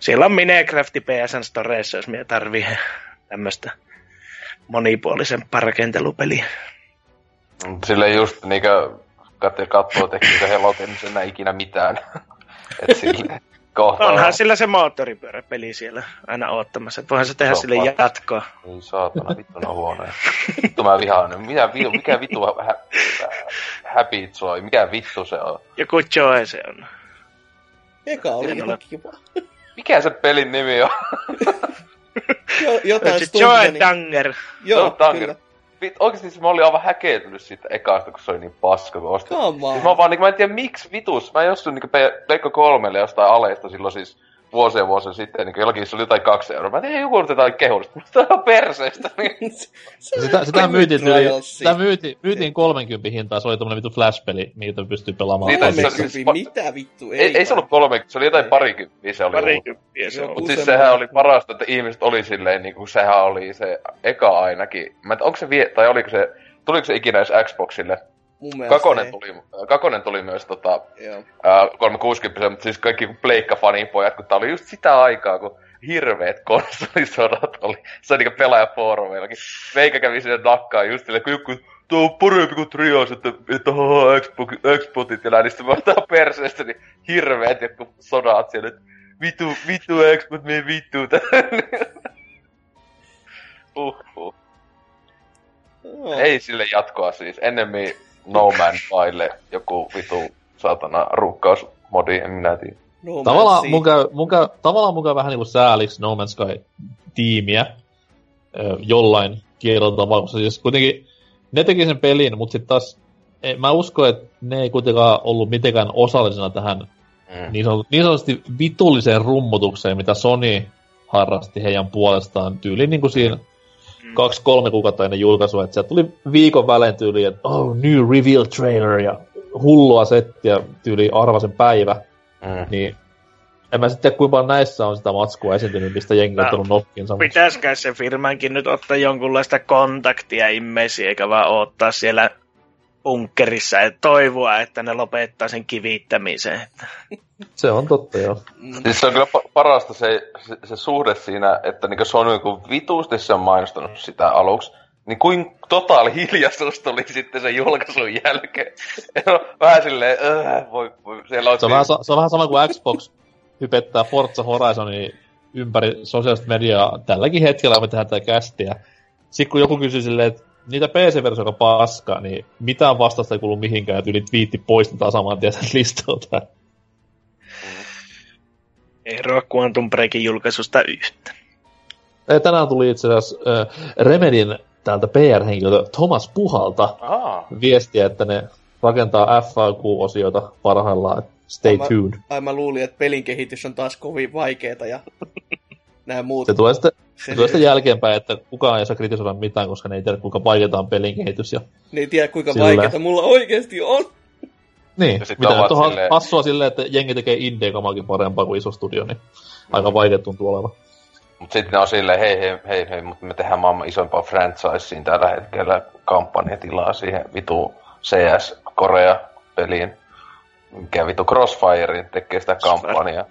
siellä on Minecraft PSN Storeissa, jos minä tarvii tämmöistä monipuolisempaa rakentelupeliä. Sille just niinkö katsoa, katsoo tekniikka helotin, niin se ei näe ikinä mitään. Et sille kohta. Onhan sillä se moottoripyöräpeli siellä aina oottamassa. että Voihan se tehdä on sille jatkoa. Niin saatana, vittu on huonoja. Vittu mä vihaan. Mikä, vi- mikä vittu hä, happy soi? Mikä vittu se on? Joku Joe se on. Eka oli ihan kiva. Mikä se pelin nimi on? Jo, jotain Se Joe. Danger. Joo, No, Danger. kyllä. Vit, oikeesti siis mä olin aivan häkeltynyt siitä ekasta, kun se oli niin paska, kun ostin. Siis mä vaan niinku, mä en tiedä miksi vitus. Mä jostain Pe- Pleikka kolmelle jostain aleista silloin siis vuosia vuosia sitten, niin jollakin se oli jotain kaksi euroa. Mä tein joku otetaan kehullista. Tämä on perseestä. Niin. Se on Sitä, sitä myytiin, tyyli, Trials sitä siis. myytiin, myytiin 30 hintaa, se oli tommonen vittu flash-peli, mitä pystyy pelaamaan. Niitä- Niitä, se- se- Kolmekymppiä, mitä vittu? Ei, ei se ollut kolme, se oli jotain Ei. parikymppiä se oli. Parikymppiä se Joo, on. Mut Useamman- siis sehän oli parasta, että ihmiset oli silleen, niin kuin sehän oli se eka ainakin. Mä en onko se vie, tai oliko se, tuliko se ikinä edes Xboxille? Mun mielestä Kakonen ei. tuli, Kakonen tuli myös tota, ää, 360, mutta siis kaikki kun pleikka fanipojat, kun tää oli just sitä aikaa, kun hirveet konsolisodat oli. Se on niinku pelaajafoorumillakin. Meikä kävi sinne nakkaan just silleen, kun joku, tuo on parempi kuin Trios, että, että haha, Xboxit ja näin, niin sitten mä otan perseestä, niin hirveet joku sodat siellä, että vitu, vitu Xbox, me vittu. Uhuh. Joo. Ei sille jatkoa siis. Ennemmin No Man Skylle joku vitu saatana rukkausmodi, en minä tiedä. No Tavallaan mun, käy, mun, käy, tavallaan mun käy vähän niinku sääliksi No Man's Sky-tiimiä ö, jollain kielellä tavalla, koska siis kuitenkin ne teki sen pelin, mutta sitten taas ei, mä uskon, että ne ei kuitenkaan ollut mitenkään osallisena tähän Mm. niin, sanot, niin sanotusti vitulliseen rummutukseen, mitä Sony harrasti heidän puolestaan tyyliin niin kuin siinä Mm. kaksi-kolme kuukautta ennen julkaisua, että sieltä tuli viikon välein tyyli, että oh, new reveal trailer ja hullua settiä tyyli arvasen päivä, Mm. niin en mä sitten tiedä, kuinka paljon näissä on sitä matskua esiintynyt, mistä jengi on No, nokkiinsa. mutta- Pitäisikö se firmankin nyt ottaa jonkunlaista kontaktia immesi, eikä vaan ottaa siellä bunkkerissa ja toivoa, että ne lopettaa sen kivittämisen. Se on totta, joo. Mm. Siis se on kyllä pa- parasta se, se, se suhde siinä, että niin Sony kun vituusti se on mainostanut sitä aluksi, niin kuin totaali hiljaisuus tuli sitten sen julkaisun jälkeen. Vähän silleen, äh, voi, voi, siellä on... Se on, vähän, sa- se on vähän sama kuin Xbox hypettää Forza Horizonin ympäri sosiaalista mediaa tälläkin hetkellä, kun me tehdään tätä kästiä. Sitten kun joku kysyy silleen, että niitä PC-versio on paska, niin mitään vastausta ei kuulu mihinkään, että yli twiitti poistetaan saman tien sen listalta. Eroa Quantum Breakin julkaisusta yhtä. Ja Tänään tuli itse asiassa äh, Remedin täältä PR-henkilöltä Thomas Puhalta Aa, viestiä, että ne rakentaa FAQ-osioita parhaillaan. Stay Mä- tuned. Ai mä luulin, että pelin kehitys on taas kovin vaikeeta ja nämä muut. Se tulee sitten, se sitten jälkeenpäin, että kukaan ei saa kritisoida mitään, koska ne ei tiedä, kuinka vaikeaa on pelin kehitys. Ja Ne ei tiedä kuinka Sillä- vaikeeta mulla oikeasti on. Niin, Ja mitä nyt on silleen- hassua silleen, että jengi tekee indie-kamakin parempaa kuin iso studio, niin aika vaikea tuntuu olevan. Mut sitten ne on silleen, hei hei hei hei, mutta me tehdään maailman isompaa franchiseen tällä hetkellä kampanjatilaa siihen vitu CS Korea-peliin. Mikä vitu Crossfirein tekee sitä kampanjaa.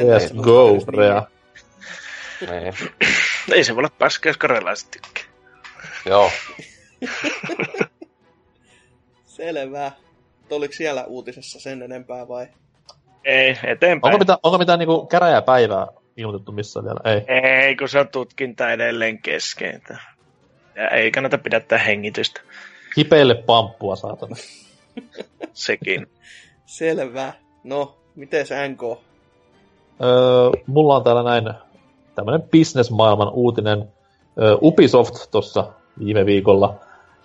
Yes, go, musta edes Rea. Niin, Ei se voi olla paskaa, jos karelaiset tykkää. joo. Selvä. Oliko siellä uutisessa sen enempää vai? Ei, eteenpäin. Onko mitään, onko mitään niinku käräjäpäivää ilmoitettu missään vielä? Ei. Ei, kun se on tutkinta edelleen kesken. Ja ei kannata pidättää hengitystä. Kipeille pamppua, saatana. Sekin. Selvä. No, miten se NK? Öö, mulla on täällä näin tämmönen business-maailman uutinen. Ubisoft tuossa viime viikolla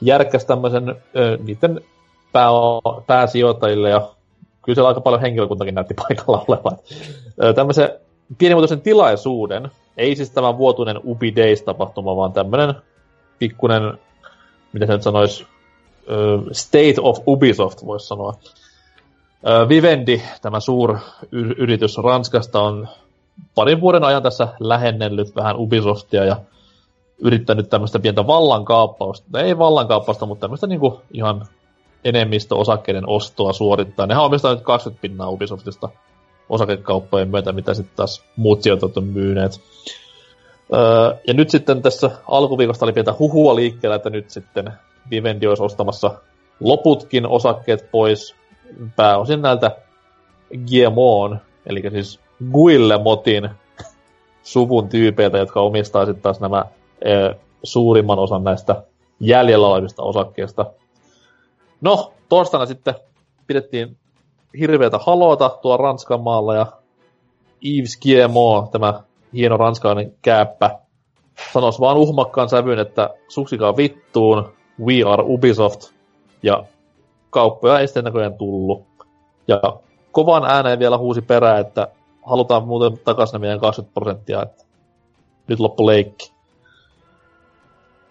järkkäsi tämmöisen niiden pää, pääsijoittajille ja kyllä siellä aika paljon henkilökuntakin näytti paikalla olevan. Tämmöisen pienimuotoisen tilaisuuden, ei siis tämä vuotuinen Ubi Days-tapahtuma, vaan tämmöinen pikkunen, mitä se nyt sanoisi, State of Ubisoft voisi sanoa. Vivendi, tämä suur yritys Ranskasta, on parin vuoden ajan tässä lähennellyt vähän Ubisoftia ja yrittänyt tämmöistä pientä vallankaappausta, no ei vallankaappausta, mutta tämmöistä niinku ihan enemmistöosakkeiden ostoa suorittaa. Nehän omistaa nyt 20 pinnaa Ubisoftista osakekauppojen myötä, mitä sitten taas muut sijoitajat on myyneet. Öö, ja nyt sitten tässä alkuviikosta oli pientä huhua liikkeellä, että nyt sitten Vivendi olisi ostamassa loputkin osakkeet pois pääosin näiltä GMOn, eli siis Guillemotin suvun tyypeiltä, jotka omistaa sitten taas nämä e, suurimman osan näistä jäljellä olevista osakkeista. No, torstaina sitten pidettiin hirveätä haloota tuolla Ranskan maalla ja Yves GMO, tämä hieno ranskalainen kääppä, sanoisi vaan uhmakkaan sävyyn, että suksikaa vittuun, we are Ubisoft, ja kauppoja ei sitten näköjään tullut. Ja kovan ääneen vielä huusi perään, että halutaan muuten takaisin ne meidän 20 prosenttia, että nyt loppu leikki.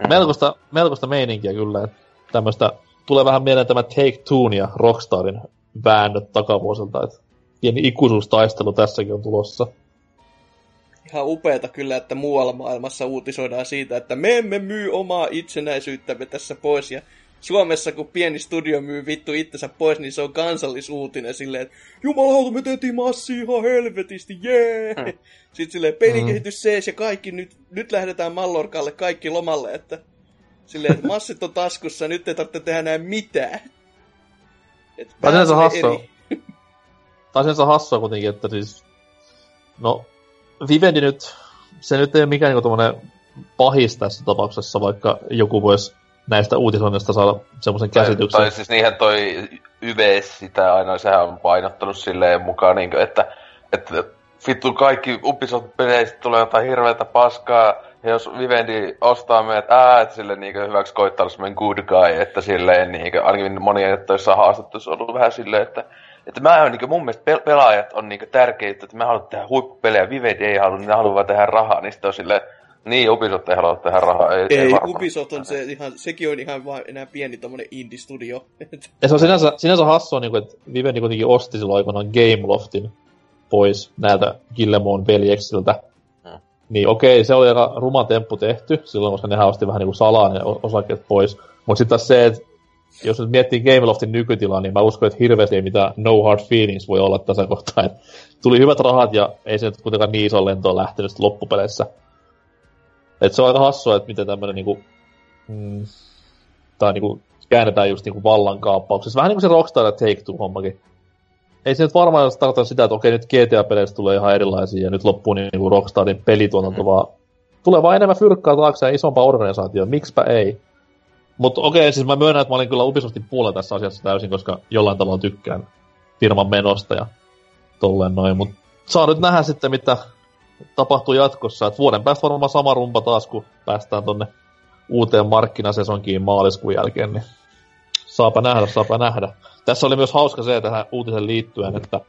Melkoista, melkoista meininkiä kyllä, että tämmöistä tulee vähän mieleen tämä Take Two ja Rockstarin väännöt takavuosilta, että pieni ikuisuustaistelu tässäkin on tulossa. Ihan upeeta kyllä, että muualla maailmassa uutisoidaan siitä, että me emme myy omaa itsenäisyyttämme tässä pois ja Suomessa, kun pieni studio myy vittu itsensä pois, niin se on kansallisuutinen silleen, että jumalauta, me tehtiin massi ihan helvetisti, jee! Yeah! Hmm. Sitten silleen, pelikehitys sees ja kaikki, nyt, nyt lähdetään Mallorkalle kaikki lomalle, että silleen, että massit on taskussa, nyt ei tarvitse tehdä näin mitään. Tämä on hassua. Tämä on hassua kuitenkin, että siis, no, Vivendi nyt, se nyt ei ole mikään niin pahis tässä tapauksessa, vaikka joku voisi näistä uutisoinnista saada semmoisen käsityksen. Tai, tai siis niinhän toi YVS sitä aina, sehän on painottanut silleen mukaan, niin kuin, että, että vittu kaikki Ubisoft-peleistä tulee jotain hirveätä paskaa, ja jos Vivendi ostaa meidät, ää, että sille niin hyväksi koittaa semmoinen good guy, että silleen niin kuin, ainakin monien töissä haastattu, on ollut vähän silleen, että että mä niin mun mielestä pelaajat on niin tärkeitä, että me haluamme tehdä huippupelejä, Vivendi ei halua, ne haluaa tehdä rahaa, niin sitten on silleen, niin, Ubisoft ei halua tehdä rahaa. Ei, ei, ei Ubisoft on se ihan, sekin on ihan vain enää pieni tommonen indie-studio. ja se on sinänsä, sinänsä hassua, niin kuin, että Vivendi kuitenkin osti silloin aikoinaan Gameloftin pois näiltä Gillemon veljeksiltä. Hmm. Niin okei, se oli aika ruma temppu tehty silloin, koska nehän osti vähän niin kuin salaa ne osakkeet pois. Mutta sitten taas se, että jos nyt miettii Gameloftin nykytilaa, niin mä uskon, että hirveästi ei mitään no hard feelings voi olla tässä kohtaa. Et tuli hyvät rahat ja ei se nyt kuitenkaan niin iso lentoon lähtenyt loppupeleissä. Et se on aika hassua, että miten tämmöinen niinku, mm, tai niinku käännetään just niinku vallankaappauksessa. Vähän niin kuin se Rockstar ja Take-Two-hommakin. Ei se nyt varmaan tarkoita sitä, että okei, nyt GTA-peleistä tulee ihan erilaisia ja nyt loppuu niinku Rockstarin pelituotanto, mm. vaan tulee vaan enemmän fyrkkaa taakse ja isompaa organisaatioa. Miksipä ei? Mutta okei, siis mä myönnän, että mä olin kyllä Ubisoftin puolella tässä asiassa täysin, koska jollain tavalla tykkään firman menosta ja tolleen noin. Mutta saa nyt nähdä sitten, mitä tapahtuu jatkossa. Et vuoden päästä varmaan sama rumpa taas, kun päästään tonne uuteen markkinasesonkiin maaliskuun jälkeen, niin saapa nähdä, saapa nähdä. Tässä oli myös hauska se tähän uutisen liittyen, että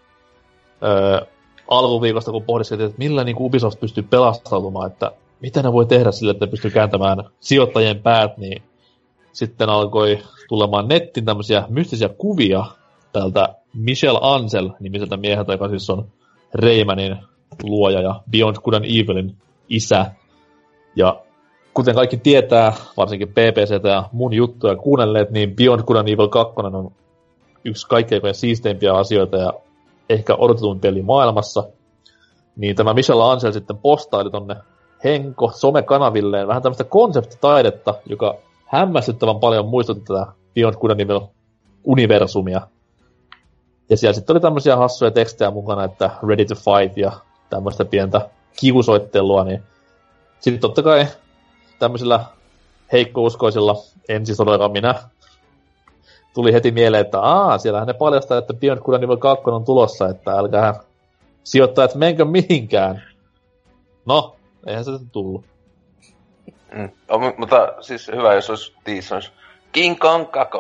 öö, alkuviikosta kun pohdiskeltiin, että millä niin Ubisoft pystyy pelastautumaan, että mitä ne voi tehdä sille, että pystyy kääntämään sijoittajien päät, niin sitten alkoi tulemaan nettin tämmöisiä mystisiä kuvia tältä Michel Ansel nimiseltä mieheltä, joka siis on Reimanin luoja ja Beyond Good and Evilin isä. Ja kuten kaikki tietää, varsinkin PPC ja mun juttuja kuunnelleet, niin Beyond Good and Evil 2 on yksi kaikkein siisteimpiä asioita ja ehkä odotetuin peli maailmassa. Niin tämä Michel Ansel sitten postaili tonne Henko somekanavilleen vähän tämmöistä konseptitaidetta, joka hämmästyttävän paljon muistutti tätä Beyond Good and Evil universumia. Ja siellä sitten oli tämmöisiä hassuja tekstejä mukana, että ready to fight ja tämmöistä pientä kivusoittelua, niin sitten totta kai tämmöisillä heikkouskoisilla, en siis todellakaan minä, tuli heti mieleen, että aa, siellähän ne paljastaa, että Beyond Good Evil 2 on tulossa, että älkää sijoittajat menkö mihinkään. No, eihän se tullut. Mm. O, mutta siis hyvä, jos olisi tiis, olisi King Kong 2.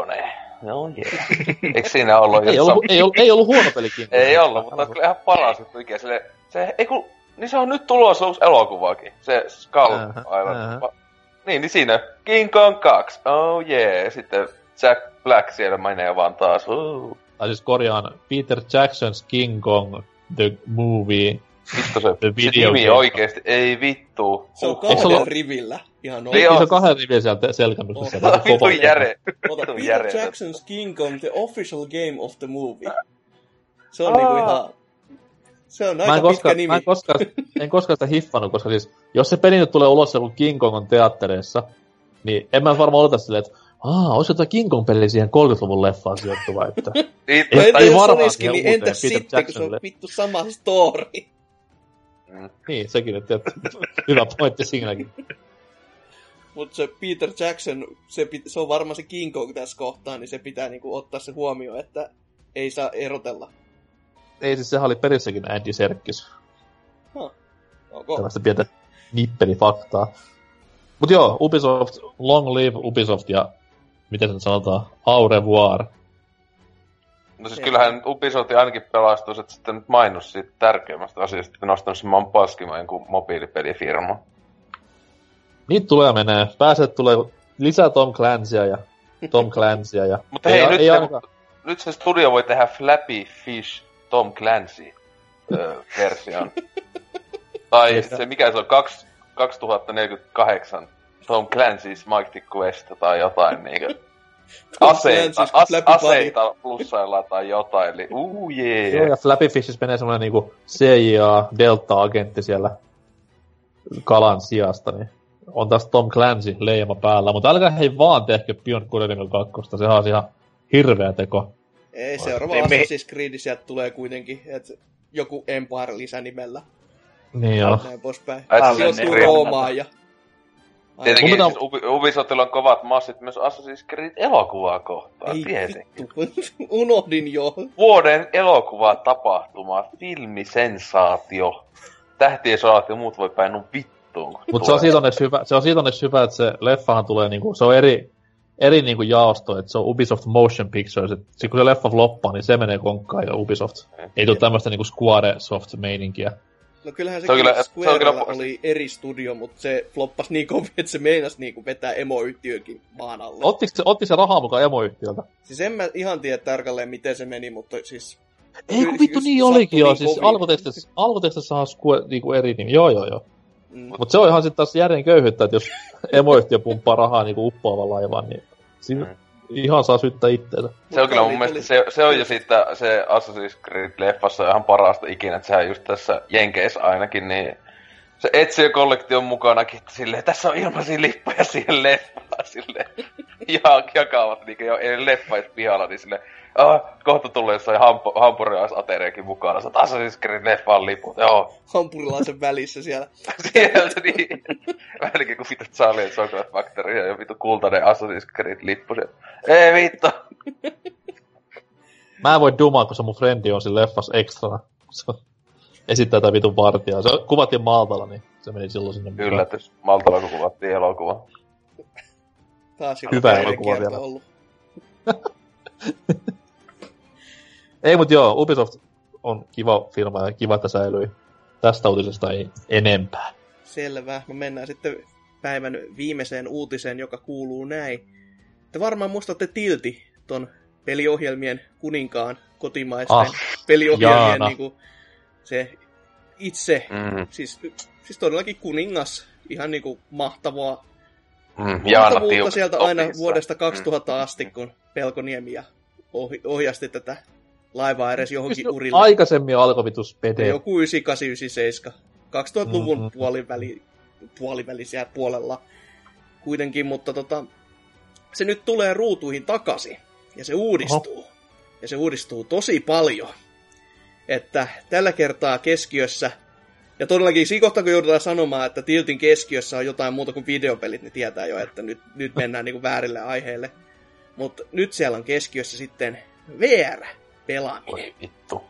No yeah. Eikö siinä ollut ei, ollut, ei, ollut, ei ollut huono peli King Kong. Ei ollut, mutta kyllä ihan paras. Mikä sille, se, ei kun, niin se on nyt tulossa uusi elokuvakin. Se Skull uh-huh, Island. Uh-huh. Niin, niin siinä King Kong 2. Oh yeah. Sitten Jack Black siellä menee vaan taas. Uh. Tai siis korjaan Peter Jackson's King Kong The Movie Vittu se, se nimi oikeesti, ei vittu. Se on kahden rivillä. Ihan oikeesti. Se on kahden rivillä sieltä selkämyksessä. Oh. Vittu järe. Ota, Peter Jackson's King Kong, the official game of the movie. Se on niinku ihan... Se on aika mä koska, pitkä nimi. Mä en koskaan, en koskaan sitä hiffannut, koska siis, jos se peli nyt tulee ulos joku King Kong on teattereissa, niin en mä varmaan odota silleen, että Aa, olisi jotain King Kong-peli siihen 30-luvun leffaan sijoittuva, että... niin, ei, ei, ei varmaan siihen niin entäs sitten, kun se on vittu sama story? Niin, sekin, että hyvä pointti siinäkin. Mutta se Peter Jackson, se, se on varmaan se King Kong tässä kohtaa, niin se pitää niinku ottaa se huomioon, että ei saa erotella. Ei, siis sehän oli perissäkin Andy Serkis. Huh. Okay. Tällaista pientä nippelifaktaa. Mut joo, Ubisoft, long live Ubisoft ja miten se sanotaan, au revoir. No siis kyllähän Ubisoft ainakin pelastuu, että sitten nyt mainos siitä tärkeimmästä asiasta, että nostanut sen maan paskimaan jonkun mobiilipelifirma. Niitä tulee ja menee. Pääset tulee lisää Tom Clancyä ja Tom Clancyä ja... Mutta hei, ei, nyt, ei se, ainakaan... nyt se studio voi tehdä Flappy Fish Tom Clancy version. tai se, mikä se on, 2048 Tom Clancy's Mighty Quest tai jotain niinkö. Aseita, as, aseita plussaillaan tai jotain, eli uu jee. Joo, ja Flappy Fishissä menee semmoinen niinku CIA Delta-agentti siellä kalan sijasta, niin on taas Tom Clancy leima päällä. Mutta älkää hei vaan tehkö Beyond Good and Evil 2, sehän on ihan hirveä teko. Ei, seuraava Ei me- Assassin's Creed sieltä tulee kuitenkin, että joku Empire lisänimellä. Niin joo. Näin poispäin. Ai, Sijoittuu. Roomaan ja... Tietenkin Mun siis Ubi- Ubisoftilla on kovat massit myös Assassin's Creed elokuvaa kohtaan, Ei tietenkin. vittu, unohdin jo. Vuoden elokuva tapahtuma, filmisensaatio, tähtien sodat ja muut voi päin nun vittuun. Mutta se on siitä onneksi hyvä, se on siitä onneksi hyvä, että se leffahan tulee niinku, se on eri, eri niinku jaosto, että se on Ubisoft Motion Pictures, että sit kun se leffa floppaa, niin se menee konkkaan ja Ubisoft. Ei tule tämmöistä niinku Squaresoft-meininkiä. No kyllähän se, Se on kyllä, kyllä- se on Squarella kyllä- oli eri studio, mutta se floppas niin kovin, että se meinasi niinku vetää emoyhtiökin maan alle. Ottiko se, otti se rahaa mukaan emoyhtiöltä? Siis en mä ihan tiedä tarkalleen, miten se meni, mutta siis... Ei kun vittu niin olikin joo, niin siis alkutekstissä, alkutekstissä on Square, niinku eri nimi, joo joo joo. Mm. Mutta se on ihan sitten taas järjen köyhyyttä, että jos emoyhtiö pumppaa rahaa niinku uppoavan laivan, niin siinä Mm. ihan saa syyttää itteensä. Se on kyllä mun mielestä, se, se on jo siitä, se Assassin's Creed-leffassa ihan parasta ikinä, että sehän just tässä Jenkeissä ainakin, niin se etsii kollektion mukanakin, että silleen, tässä on ilmaisia lippuja siihen leffaan, silleen, ja jakavat niinku jo ei leffa edes pihalla, niin silleen, ah, kohta tulee jossain hampo, hampuriaisateriakin mukana, sä Assassin's Creed-leffaan liput, joo, Hampurilaisen välissä siellä. sieltä niin, välikin kun vittu Charlie Chocolate Factory ja vittu kultainen Assassin's Creed-lippu sieltä, ei vittu, Mä en voi dumaa, kun se mun frendi on siinä leffas ekstrana. On- esittää tätä vitun vartijaa. Se kuvattiin Maltalla, niin se meni silloin sinne mukaan. yllätys, Maltalla kun kuvattiin elokuva. Taas Hyvä elokuva vielä. ollut. Ei, mut joo, Ubisoft on kiva firma ja kiva, että säilyi. Tästä uutisesta ei enempää. Selvä. No mennään sitten päivän viimeiseen uutiseen, joka kuuluu näin. Te varmaan muistatte Tilti, ton peliohjelmien kuninkaan kotimaisten Ah, peliohjelmien Jaana. niinku, se itse, Mm, siis, siis todellakin kuningas, ihan niinku mahtavaa, mm, mahtavuutta Tiuk- sieltä aina vuodesta 2000 asti, kun Pelkoniemi ja ohjasti tätä laivaa edes johonkin urille. Aikaisemmin alkoi vitus pede. Joku 9897. 2000-luvun Mhm. mm-hmm. puoliväli, puolivälisiä puolella kuitenkin, mutta tota, se nyt tulee ruutuihin takaisin ja se uudistuu. Oho. Ja se uudistuu tosi paljon. Että tällä kertaa keskiössä, ja todellakin siinä kohtaa kun joudutaan sanomaan, että Tiltin keskiössä on jotain muuta kuin videopelit, niin tietää jo, että nyt, nyt mennään niinku väärille aiheille. Mutta nyt siellä on keskiössä sitten VR-pelaaminen. Voi vittu.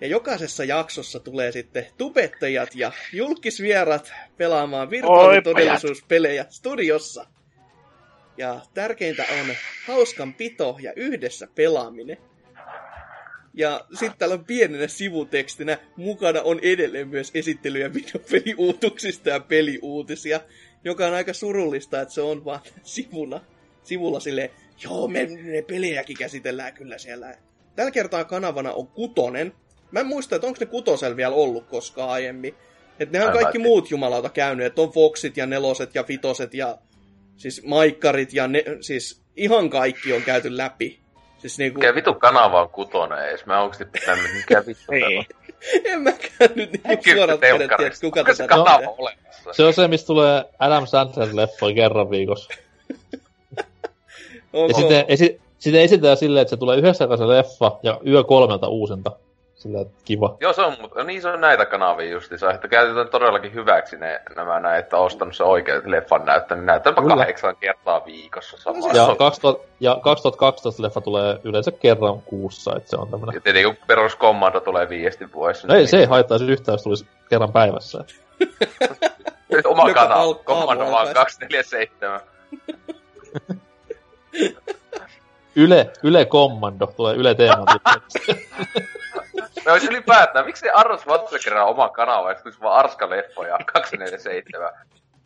Ja jokaisessa jaksossa tulee sitten tubettajat ja julkisvierat pelaamaan virtuaalitodellisuuspelejä studiossa. Ja tärkeintä on hauskan pito ja yhdessä pelaaminen. Ja sitten täällä on pienenä sivutekstinä mukana on edelleen myös esittelyjä videopeliuutuksista ja peliuutisia, joka on aika surullista, että se on vaan sivuna, sivulla silleen, joo, me ne pelejäkin käsitellään kyllä siellä. Tällä kertaa kanavana on kutonen. Mä en muista, että onko ne kutosella vielä ollut koskaan aiemmin. Että nehän on kaikki muut jumalauta käynyt, että on Foxit ja neloset ja vitoset ja siis maikkarit ja ne, siis ihan kaikki on käyty läpi. Siis niinku, Mikä vitu kanava on kutonen ees? Mä onko tämmönen, mikä vittu täällä on? Niin. en mäkään nyt niinku suorat kädet tiedä, telkkarista? kuka Onko se tätä kanava tekee. olemassa? Se on se, mistä tulee Adam Sandler-leffoja kerran viikossa. Ja Onko, sitten, esi- sitten esitetään silleen, että se tulee yhdessä se leffa ja yö kolmelta uusinta. Että kiva. Joo, se on, mutta niin se on näitä kanavia justiinsa, että käytetään todellakin hyväksi ne, nämä näin, että ostanut se oikein leffan näyttö, niin näytäpä Kyllä. kahdeksan kertaa viikossa samaa. Ja, Ja, 2000, ja 2012 leffa tulee yleensä kerran kuussa, että se on tämmönen. ja tietenkin kun peruskommando tulee viesti vuodessa. No ei, se ei haittaisi yhtään, jos tulisi kerran päivässä. Oma Joka kanava, kommando vaan alkaisi. 247. Yle, Yle Kommando tulee Yle Teeman Me olisi ylipäätään, miksi Arnold Schwarzenegger on oma kanava, ja sitten vaan Arska leffoja 247.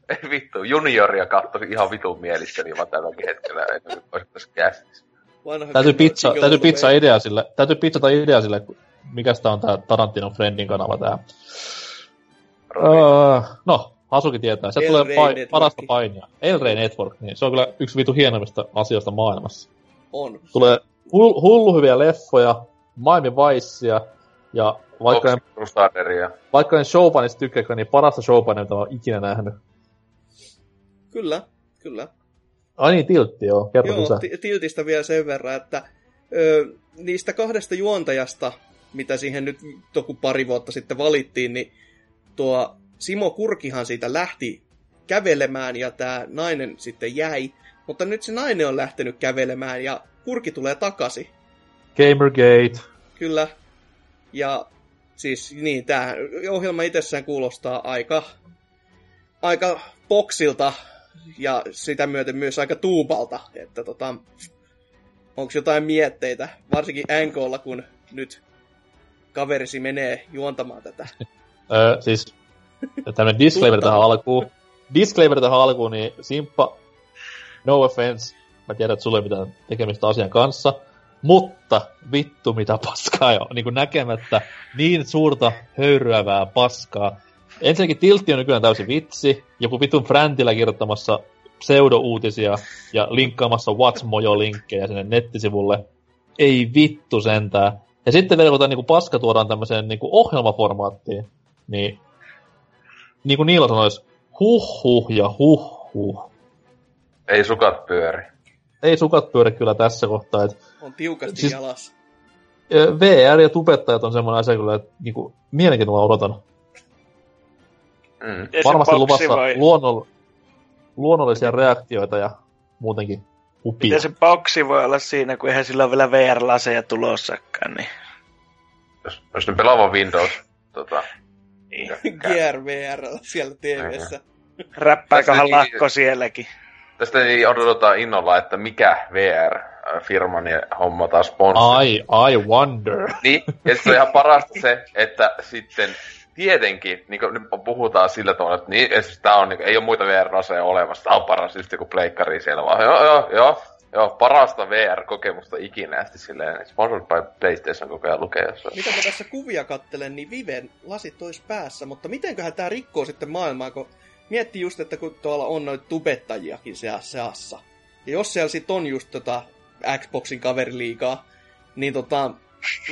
Ei vittu, junioria kattoi ihan vitun mielissäni vaan tälläkin hetkellä, ennen kuin olisi tässä käsissä. Täytyy pizza, täytyy pizza idea sille, täytyy pizzata idea sille, mikä tää on tää Tarantinon Friendin kanava tää. Uh, no, Hasuki tietää. Se tulee pa- parasta painia. El Rey Network, niin se on kyllä yksi vitu hienoimmista asioista maailmassa. On. Tulee hull- hullu hyviä leffoja, Miami Vicea, ja vaikka en, vaikka en showpanista tykkääkään, niin parasta showpania, mitä oon ikinä nähnyt. Kyllä, kyllä. Ai niin, tiltti, joo. Kerro Joo, lisää. ti- Tiltistä vielä sen verran, että ö, niistä kahdesta juontajasta, mitä siihen nyt toku pari vuotta sitten valittiin, niin tuo Simo Kurkihan siitä lähti kävelemään ja tämä nainen sitten jäi. Mutta nyt se nainen on lähtenyt kävelemään ja Kurki tulee takaisin. Gamergate. Kyllä. Ja siis niin, tämä ohjelma itsessään kuulostaa aika, aika boksilta ja sitä myöten myös aika tuupalta, että tota, onko jotain mietteitä, varsinkin NKlla, kun nyt kaverisi menee juontamaan tätä. Öö, siis tämmönen disclaimer tähän alkuun. Disclaimer tähän alkuun, niin Simppa, no offense, mä tiedän, että sulla ei mitään tekemistä asian kanssa, mutta vittu mitä paskaa jo, niin kuin näkemättä niin suurta höyryävää paskaa. Ensinnäkin Tiltti on nykyään täysin vitsi, joku vitun Fräntilä kirjoittamassa pseudo-uutisia ja linkkaamassa Watchmojo-linkkejä sinne nettisivulle. Ei vittu sentään. Ja sitten vielä kun tämä niinku paska tuodaan tämmöiseen niinku ohjelmaformaattiin, niin niin kuin Niilo sanoisi, huh huh ja huh huh. Ei sukat pyöri. Ei sukat pyöri kyllä tässä kohtaa. Et On tiukasti Siis- jalassa. VR ja tubettajat on semmoinen asia kyllä, että niinku, mielenkiinnolla odotan. Mm. Varmasti boksi luvassa voi, luonnoll, luonnollisia reaktioita ja muutenkin upia. miten se boksi voi olla siinä, kun eihän sillä ole vielä VR-laseja tulossakaan, niin... Jos, jos ne pelaavan Windows, tota, niin. Gear VR siellä TVssä. Räppääköhän Tässä lakko sielläkin. Tästä ei odoteta innolla, että mikä VR-firman ja homma taas sponsori. I, I wonder. Niin, ja sitten on ihan parasta se, että sitten tietenkin, niin kuin nyt puhutaan sillä tavalla, että niin, että siis tää on, niin, ei ole muita VR-raseja olemassa, tää on paras just joku pleikkari siellä vaan, joo, joo, joo, joo, parasta VR-kokemusta ikinä, sitten silleen, sponsored by PlayStation koko ajan lukee jossain. Mitä mä tässä kuvia kattelen, niin Viven lasit tois päässä, mutta mitenköhän tää rikkoo sitten maailmaa, kun miettii just, että kun tuolla on noita tubettajiakin siellä seassa. Ja jos siellä sit on just tota Xboxin kaveriliigaa, niin tota,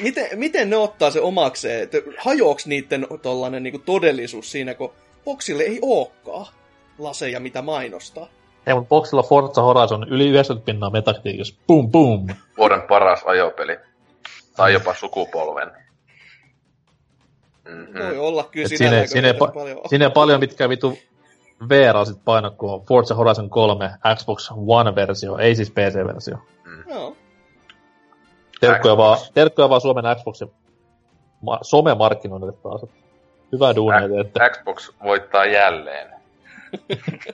miten, miten ne ottaa se omakseen? Että Hajoaks niiden tollanen niinku todellisuus siinä, kun boksille ei ookaan laseja, mitä mainostaa. Ei, mutta boksilla Forza Horizon yli 90 pinnaa metaktiikissa. Boom, boom. Vuoden paras ajopeli. Tai jopa sukupolven. Mm-hmm. Voi olla kyllä Et sinä siinä, siinä, pa- paljon. paljon mitkä vitu VR sit paina, kun on Forza Horizon 3 Xbox One-versio, ei siis PC-versio. Joo. Terkkuja vaan, terkkuja vaan Suomen Xboxin ma- somemarkkinoinnille taas. Hyvää duunia teette. Xbox voittaa jälleen.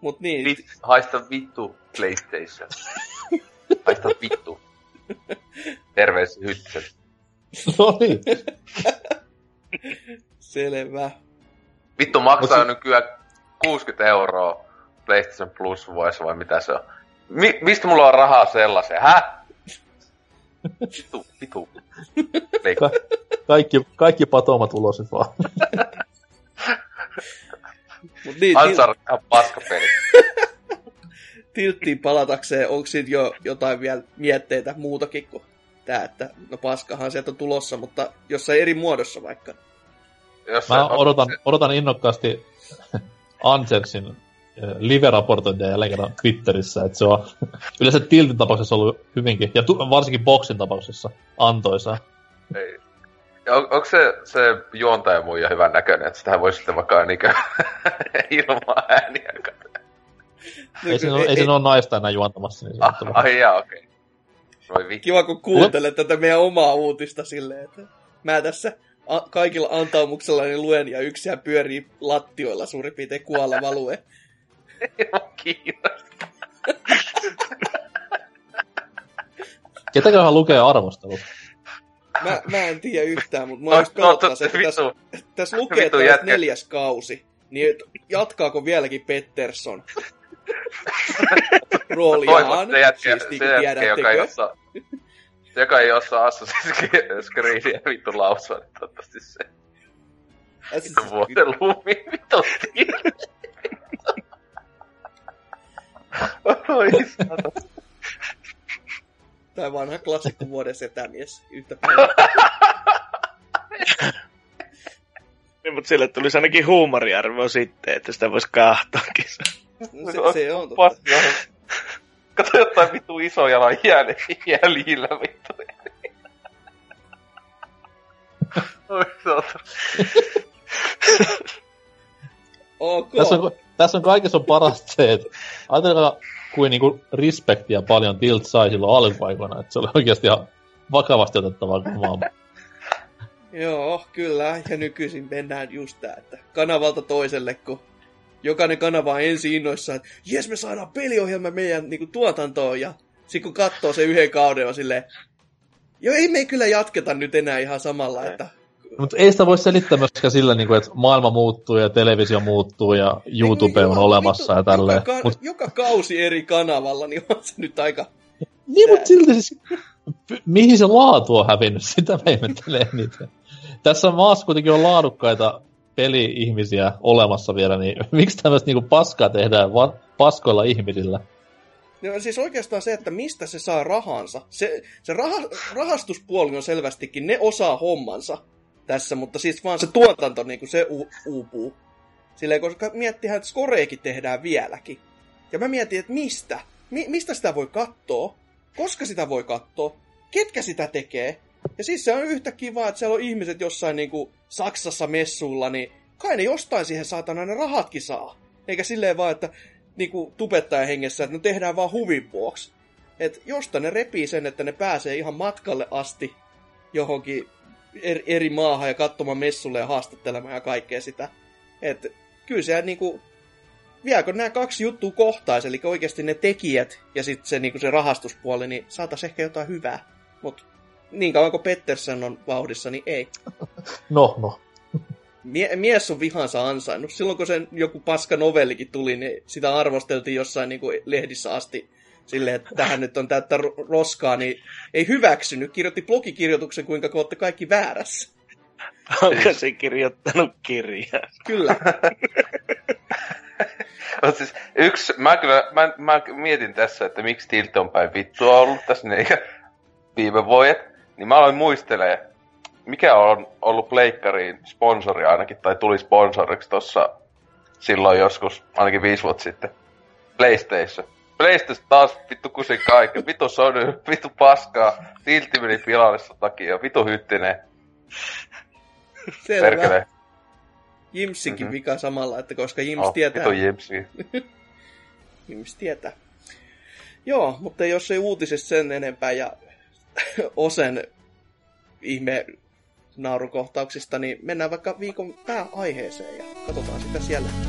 Mut niin, Vit, haista vittu PlayStation. haista vittu. Terveys hytset. No niin. selvä. Vittu maksaa Mut nykyään 60 euroa PlayStation Plus vuodessa vai mitä se on? Mi- mistä mulla on rahaa sellaiseen? Hä? Vitu, vitu. Ka- kaikki, kaikki patomat ulos nyt vaan. Mut niin, Ansar ihan paskapeli. tilttiin palatakseen, onko siitä jo jotain vielä mietteitä muutakin kuin tää, että no paskahan sieltä on tulossa, mutta jossain eri muodossa vaikka. Mä odotan, odotan innokkaasti Anselsin äh, live-raportointia jälleen kerran Twitterissä, että se on yleensä Tiltin tapauksessa ollut hyvinkin, ja tu- varsinkin Boxin tapauksessa antoisaa. Ei. Ja on, onko se, se juontaja muija hyvän näköinen, että sitä voi sitten vaikka niinkö ilman ääniä katsoa? Ei siinä, ole, ei siinä ole naista enää juontamassa, niin se Ah, on ai jaa, okei. Okay. Kiva, kun kuuntelet tätä meidän omaa uutista silleen, että mä tässä a- kaikilla antaumuksella niin luen ja yksi pyörii lattioilla suurin piirtein kuoleva lue. Kiinnostaa. Ketäköhän lukee arvostelut? Mä, mä en tiedä yhtään, mutta No, mä just no, to- se, että tässä, tässä lukee, että neljäs kausi. Niin et jatkaako vieläkin Pettersson? Se jätkä, siis se niin kuin jätkä joka ei tiedättekö. osaa, se, joka ei osaa Assassin's Creedia vittu lausua, niin toivottavasti se. Vittu vuotelumi, vittu. Oi saatana. Tai vanha klassikko vuoden setämies yhtä päivää. Niin, mutta sille tulisi ainakin huumoriarvo sitten, että sitä voisi kahtoakin. Se, se on totta. Kato jotain vittu iso jalan jäälle, jäljillä vittu. Oi saatana. Ok. Tässä on, tässä on kaikessa on parasta se, että ajatelkaa kuin niinku respektiä paljon Tilt sai silloin alkuaikoina, että se oli oikeasti ihan vakavasti otettavaa kamaa. Joo, kyllä. Ja nykyisin mennään just tää, että kanavalta toiselle, kun jokainen kanava on ensin innoissaan, että jes me saadaan peliohjelma meidän niinku, tuotantoon, ja sitten kun katsoo se yhden kauden, on silleen, joo ei me kyllä jatketa nyt enää ihan samalla, että Mutta ei sitä voi selittää myöskään sillä, niinku, että maailma muuttuu ja televisio muuttuu ja YouTube on olemassa ja tälleen. Joka, ka- Mut, joka kausi eri kanavalla, niin on se nyt aika... niin, mutta silti siis, mihin se laatu on hävinnyt, sitä me ihmettelee eniten. Tässä maassa kuitenkin on laadukkaita peli-ihmisiä olemassa vielä, niin miksi tämmöistä niinku paskaa tehdään va- paskoilla ihmisillä? No, siis oikeastaan se, että mistä se saa rahansa. Se, se raha, rahastuspuoli on selvästikin, ne osaa hommansa tässä, mutta siis vaan se tuotanto, niin kuin se u, uupuu. Silleen, koska miettihän, että skoreekin tehdään vieläkin. Ja mä mietin, että mistä? Mi, mistä sitä voi katsoa? Koska sitä voi katsoa? Ketkä sitä tekee? Ja siis se on yhtäkkiä vaan, että siellä on ihmiset jossain niin kuin Saksassa messuilla, niin kai ne jostain siihen saatana ne rahatkin saa. Eikä silleen vaan, että niinku tubettajan hengessä, että ne tehdään vaan huvin vuoksi. Et josta ne repii sen, että ne pääsee ihan matkalle asti johonkin eri, eri maahan ja katsomaan messulle ja haastattelemaan ja kaikkea sitä. Et kyllä se niinku, viekö nämä kaksi juttua kohtais, eli oikeasti ne tekijät ja sitten se, niinku se rahastuspuoli, niin saatais ehkä jotain hyvää. Mutta niin kauan kuin Pettersen on vauhdissa, niin ei. No, no. Mie- mies on vihansa ansainnut. Silloin kun sen joku paska novellikin tuli, niin sitä arvosteltiin jossain niin kuin lehdissä asti silleen, että tähän nyt on täyttä ro- roskaa, niin ei hyväksynyt. Kirjoitti blogikirjoituksen, kuinka olette kaikki väärässä. Onko se kirjoittanut kirjaa? Kyllä. Mut siis yksi, mä kyllä, mä, mä mietin tässä, että miksi Tilt on päin vittua ollut tässä niin eikä viime vuodet, niin mä aloin muistelee, mikä on ollut Pleikkariin sponsori ainakin, tai tuli sponsoriksi tossa silloin joskus, ainakin viisi vuotta sitten. PlayStation. PlayStation taas vittu kusin kaiken. Vittu Sony, vittu paskaa. Tiltti meni pilalle sen takia. Vittu hyttinen. Selvä. Perkele. Jimsikin Mhm. vika samalla, että koska Jims Oh, tietää. vittu jipsi. Jims tietää. Joo, mutta jos ei uutisista sen enempää ja Osen ihme naurukohtauksista, niin mennään vaikka viikon pääaiheeseen ja katsotaan sitä siellä.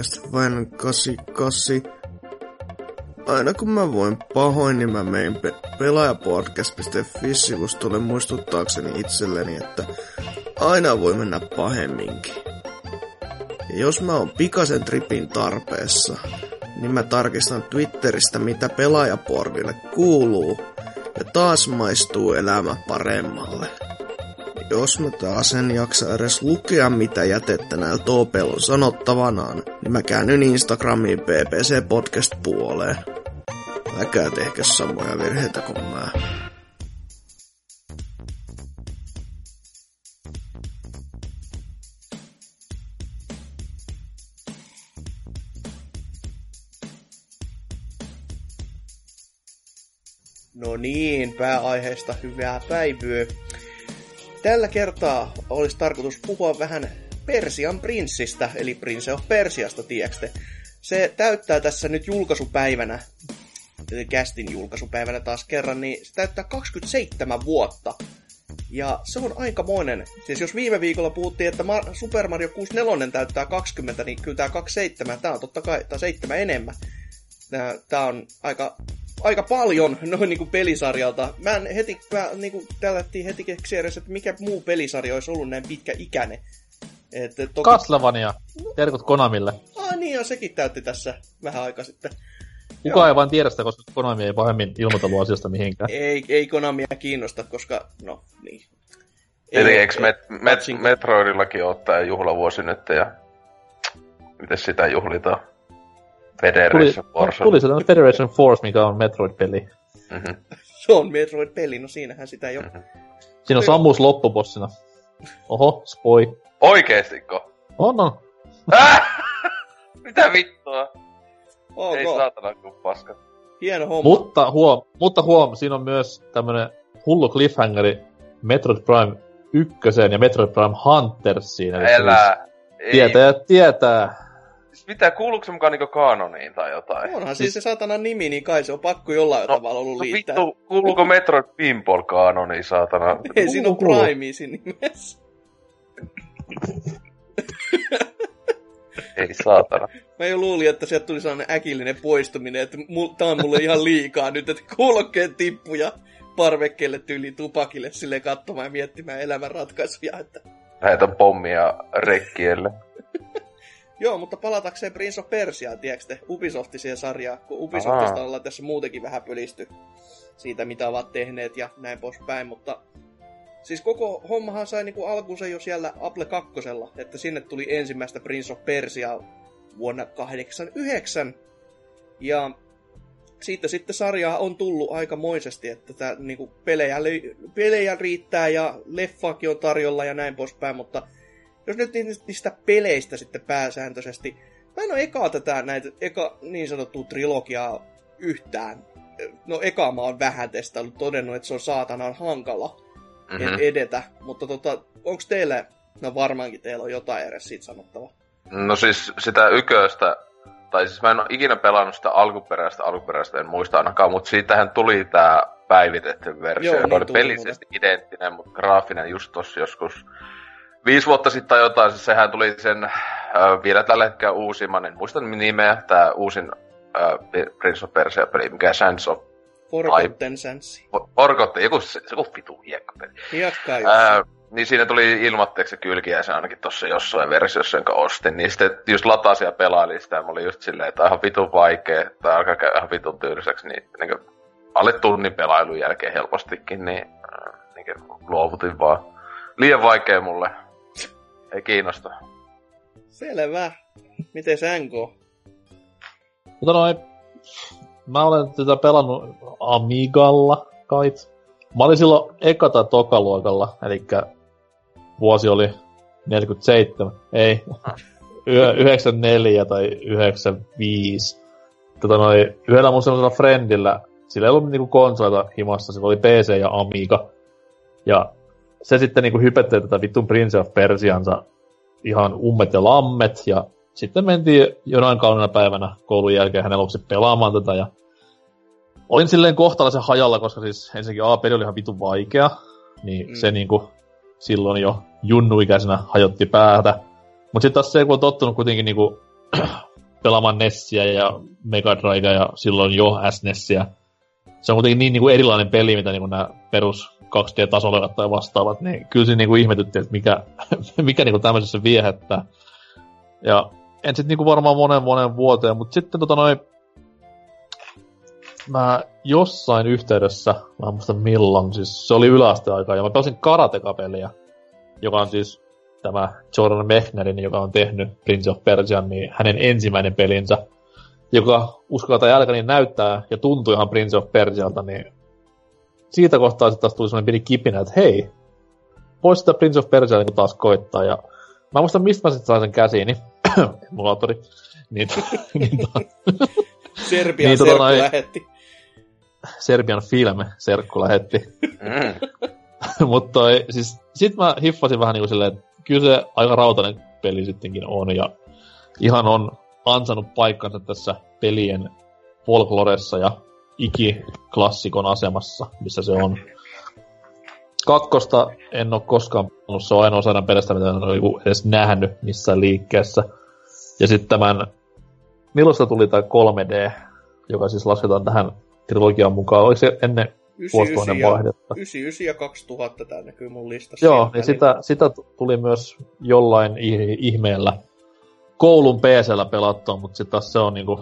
Podcast Vain 88. Aina kun mä voin pahoin, niin mä mein pe- pelaajapodcast.fi-sivustolle muistuttaakseni itselleni, että aina voi mennä pahemminkin. Ja jos mä oon pikaisen tripin tarpeessa, niin mä tarkistan Twitteristä, mitä pelaajaporville kuuluu, ja taas maistuu elämä paremmalle jos mä taas en jaksa edes lukea, mitä jätettä näillä toopeilla on sanottavanaan, niin mä käännyn Instagramiin PPC Podcast puoleen. Äkää tehkö samoja virheitä kuin mä. No niin, pääaiheesta hyvää päivää. Tällä kertaa olisi tarkoitus puhua vähän Persian prinssistä, eli Prince of Persiasta, tiedätkö Se täyttää tässä nyt julkaisupäivänä, kästin julkaisupäivänä taas kerran, niin se täyttää 27 vuotta. Ja se on aikamoinen. Siis jos viime viikolla puhuttiin, että Super Mario 64 täyttää 20, niin kyllä tämä 27, tämä on totta kai, tai 7 enemmän. Tämä on aika aika paljon noin niinku pelisarjalta. Mä en heti, mä niinku tällättiin heti keksiä että mikä muu pelisarja olisi ollut näin pitkä ikäinen. Et, toki... Castlevania. Terkut Konamille. Ah niin, ja sekin täytti tässä vähän aikaa sitten. Kuka ei vaan tiedä sitä, koska Konami ei pahemmin ilmoitellut asiasta mihinkään. Ei, ei Konamia kiinnosta, koska, no niin. Eli eikö Met- Met- Metroidillakin ole tämä juhlavuosi nyt ja miten sitä juhlitaan? Federation tuli, Force. Tuli sellainen Federation Force, mikä on Metroid-peli. Mm-hmm. Se on Metroid-peli, no siinähän sitä jo. Mm-hmm. Siinä on Samus loppubossina. Oho, spoi. Oikeestiko? On, on. Äh! Mitä vittua? Okay. Ei saatana kuin paska. Hieno homma. Mutta huom, mutta huom, siinä on myös tämmönen hullu cliffhangeri Metroid Prime ykköseen ja Metroid Prime Huntersiin. Älä! Tietää, tietää Siis mitä, kuuluuko se mukaan niinku kanoniin tai jotain? Onhan siis, se satanan nimi, niin kai se on pakko jollain no, tavalla ollut no liittää. Vittu, kuuluuko Metroid Pinball kanoniin, saatana? Ei, siinä on Prime siinä nimessä. Ei saatana. Mä jo luulin, että sieltä tuli sellainen äkillinen poistuminen, että mu- tää on mulle ihan liikaa nyt, että kuulokkeet tippuja parvekkeelle tyyliin tupakille sille katsomaan ja miettimään elämän ratkaisuja. Että... Lähetän pommia rekkielle. Joo, mutta palatakseen Prince of Persia, tiedätkö te, Ubisoftiseen sarjaan, kun Ubisoftista Aha. ollaan tässä muutenkin vähän pölisty siitä, mitä ovat tehneet ja näin poispäin, mutta siis koko hommahan sai niinku alkunsa jo siellä Apple 2, että sinne tuli ensimmäistä Prince of Persia vuonna 89, ja siitä sitten sarjaa on tullut aikamoisesti, että tää, niinku, pelejä, pelejä riittää ja leffaakin on tarjolla ja näin poispäin, mutta jos nyt niistä peleistä sitten pääsääntöisesti, mä en ole ekaa tätä näitä eka niin sanottua trilogiaa yhtään. No eka mä oon vähän testaillut, todennut, että se on saatanan hankala mm-hmm. edetä, mutta tota, onko teille, no varmaankin teillä on jotain edes siitä sanottavaa. No siis sitä yköstä, tai siis mä en ole ikinä pelannut sitä alkuperäistä, alkuperäistä en muista ainakaan, mutta siitähän tuli tää päivitetty versio, Joo, joka niin oli pelisesti identtinen, mutta graafinen just tossa joskus viisi vuotta sitten tai jotain, siis sehän tuli sen äh, vielä tällä hetkellä uusimman, en muista nimeä, tämä uusin äh, Prince of Persia-peli, mikä Sands of Forgotten Sands. Forgotten, joku, se, joku vitu hiekkapeli. Hiekka äh, niin siinä tuli ilmatteeksi kylkiäisen ainakin tuossa jossain versiossa, jonka ostin. Niin sitten just latasin ja pelailin sitä, ja mä olin just silleen, että ihan vitun vaikea, tai alkaa käydä ihan vitun tyyliseksi, niin, niin alle tunnin pelailun jälkeen helpostikin, niin, niin luovutin vaan. Liian vaikea mulle. Ei kiinnosta. Selvä. Miten NK? Mutta noin, mä olen tätä pelannut Amigalla kait. Mä olin silloin eka tai tokaluokalla, eli vuosi oli 47, ei, 94 tai 95. Tota noin, yhdellä mun semmoisella friendillä, sillä ei ollut niinku konsolita himassa, sillä oli PC ja Amiga. Ja se sitten niinku hypetteli tätä vittun Prince of Persiansa ihan ummet ja lammet, ja sitten mentiin jonain kaunina päivänä koulun jälkeen hänen luokse pelaamaan tätä, ja olin silleen kohtalaisen hajalla, koska siis ensinnäkin A-peli oli ihan vitun vaikea, niin mm. se niinku silloin jo junnuikäisenä hajotti päätä. Mutta sitten taas se, kun on tottunut kuitenkin niinku pelaamaan Nessiä ja Mega Drivea ja silloin jo SNESiä, se on kuitenkin niin, niin kuin erilainen peli, mitä niin kuin nämä perus 2D-tasolla tai vastaavat, niin kyllä se niinku ihmetytti, että mikä, mikä niinku tämmöisessä viehättää. Ja en sitten niinku varmaan monen monen vuoteen, mutta sitten tota noin, mä jossain yhteydessä, mä en muista milloin, siis se oli yläasteaikaa, ja mä pelasin karateka-peliä, joka on siis tämä Jordan Mechnerin, joka on tehnyt Prince of Persian, niin hänen ensimmäinen pelinsä, joka uskaltaa jälkeen niin näyttää ja tuntuu ihan Prince of Persialta, niin siitä kohtaa sitten taas tuli semmoinen pieni kipinä, että hei, voisi sitä Prince of Persia niin taas koittaa. Ja mä muistan, mistä mä sitten sain sen käsiini. emulaattori. niin, niin, Serbian niin, tota, lähetti. Serbian Film serkku lähetti. Mutta siis sit mä hiffasin vähän niinku silleen, että kyllä se aika rautainen peli sittenkin on ja ihan on ansannut paikkansa tässä pelien folkloressa ja ikiklassikon asemassa, missä se on. Kakkosta en ole koskaan pelannut, se on ainoa sadan pelistä, mitä en ole edes nähnyt missään liikkeessä. Ja sitten tämän, milloin tuli tämä 3D, joka siis lasketaan tähän trilogian mukaan, oliko se ennen 99 ja, vaihdetta? 99 ja 2000 tämä näkyy mun listassa. Joo, niin sitä, sitä tuli myös jollain ihmeellä koulun pc pelattua, mutta sitten taas se on niinku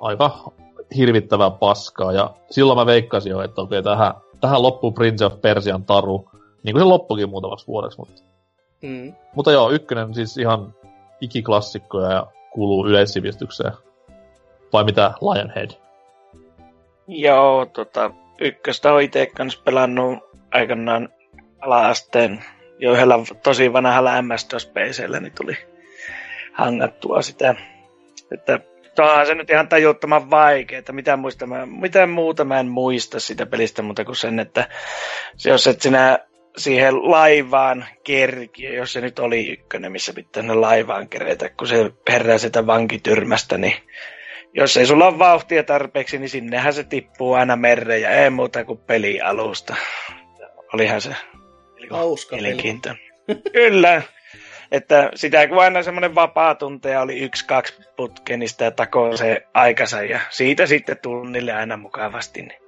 aika hirvittävää paskaa. Ja silloin mä veikkasin jo, että okei, tähän, tähän loppuu Prince of Persian taru. Niin kuin se loppukin muutamaksi vuodeksi. Mutta, Mm. mutta joo, ykkönen siis ihan ikiklassikkoja ja kuuluu yleissivistykseen. Vai mitä Lionhead? Joo, tota, ykköstä on itse kanssa pelannut aikanaan ala-asteen jo yhdellä tosi vanhalla ms PCllä, niin tuli hangattua sitä. Että onhan se nyt ihan tajuttoman vaikea, että mitä, muista mä, mitä muuta mä en muista sitä pelistä, mutta kuin sen, että se, jos et sinä siihen laivaan kerki, jos se nyt oli ykkönen, missä pitää sinne laivaan kerätä, kun se herää sitä vankityrmästä, niin jos ei sulla ole vauhtia tarpeeksi, niin sinnehän se tippuu aina mereen ja ei muuta kuin peli alusta. Olihan se Hauska. Kyllä. Että sitä kun aina semmoinen vapaa tunteja oli yksi, kaksi putke, niin sitä takoo se aikansa ja siitä sitten tunnille aina mukavasti. Niin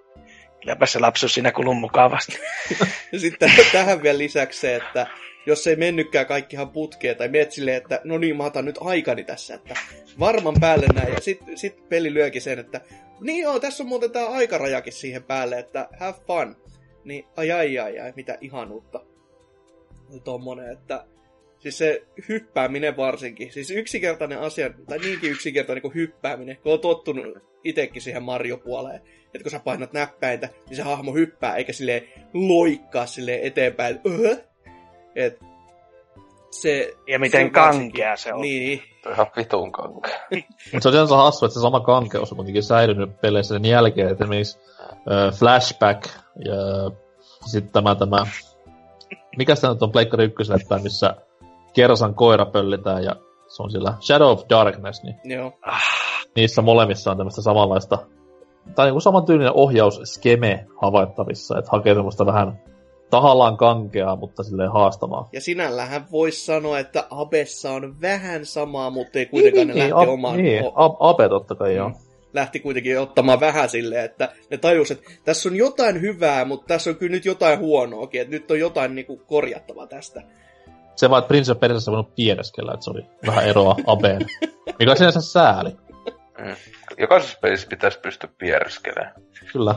kylläpä se lapsuus siinä kuluu mukavasti. Sitten tähän vielä lisäksi se, että jos ei mennytkään kaikkihan putkeen, tai meet silleen, että no niin, mä otan nyt aikani tässä, että varman päälle näin, ja sitten sit peli lyökin sen, että niin joo, tässä on muuten tää aikarajakin siihen päälle, että have fun. Niin ai ai ai ai, mitä ihanuutta. Tommonen, että siis se hyppääminen varsinkin, siis yksinkertainen asia, tai niinkin yksinkertainen kuin hyppääminen, kun on tottunut itekin siihen Mario-puoleen, että kun sä painat näppäintä, niin se hahmo hyppää, eikä silleen loikkaa silleen eteenpäin, öhö. Et se... Ja miten se varsinkin- kankea se on. Niin, ihan vitun kankea. Mutta se on sinänsä hassu, että se sama kankeus on kuitenkin säilynyt peleissä sen jälkeen. Että esimerkiksi äh, Flashback ja sitten tämä, tämä... Mikä se nyt on Pleikkari ykköselle päin, missä Kersan koira pöllitään ja se on sillä Shadow of Darkness, niin joo. niissä molemmissa on tämmöistä samanlaista, tai niinku samantyylinen ohjausskeme havaittavissa, että hakee semmoista vähän tahallaan kankeaa, mutta silleen haastavaa. Ja sinällähän voisi sanoa, että Abessa on vähän samaa, mutta ei kuitenkaan ne lähti ab, omaan... niin, ab, Abe totta kai joo. Mm. lähti kuitenkin ottamaan vähän silleen, että ne tajus, että tässä on jotain hyvää, mutta tässä on kyllä nyt jotain huonoakin, että nyt on jotain niinku korjattavaa tästä. Se vaan, että Prince of Persiassa voinut pieneskellä, että se oli vähän eroa Abeen. Mikä on sinänsä sääli. Mm. Jokaisessa pelissä pitäisi pystyä pierskelemään. Kyllä.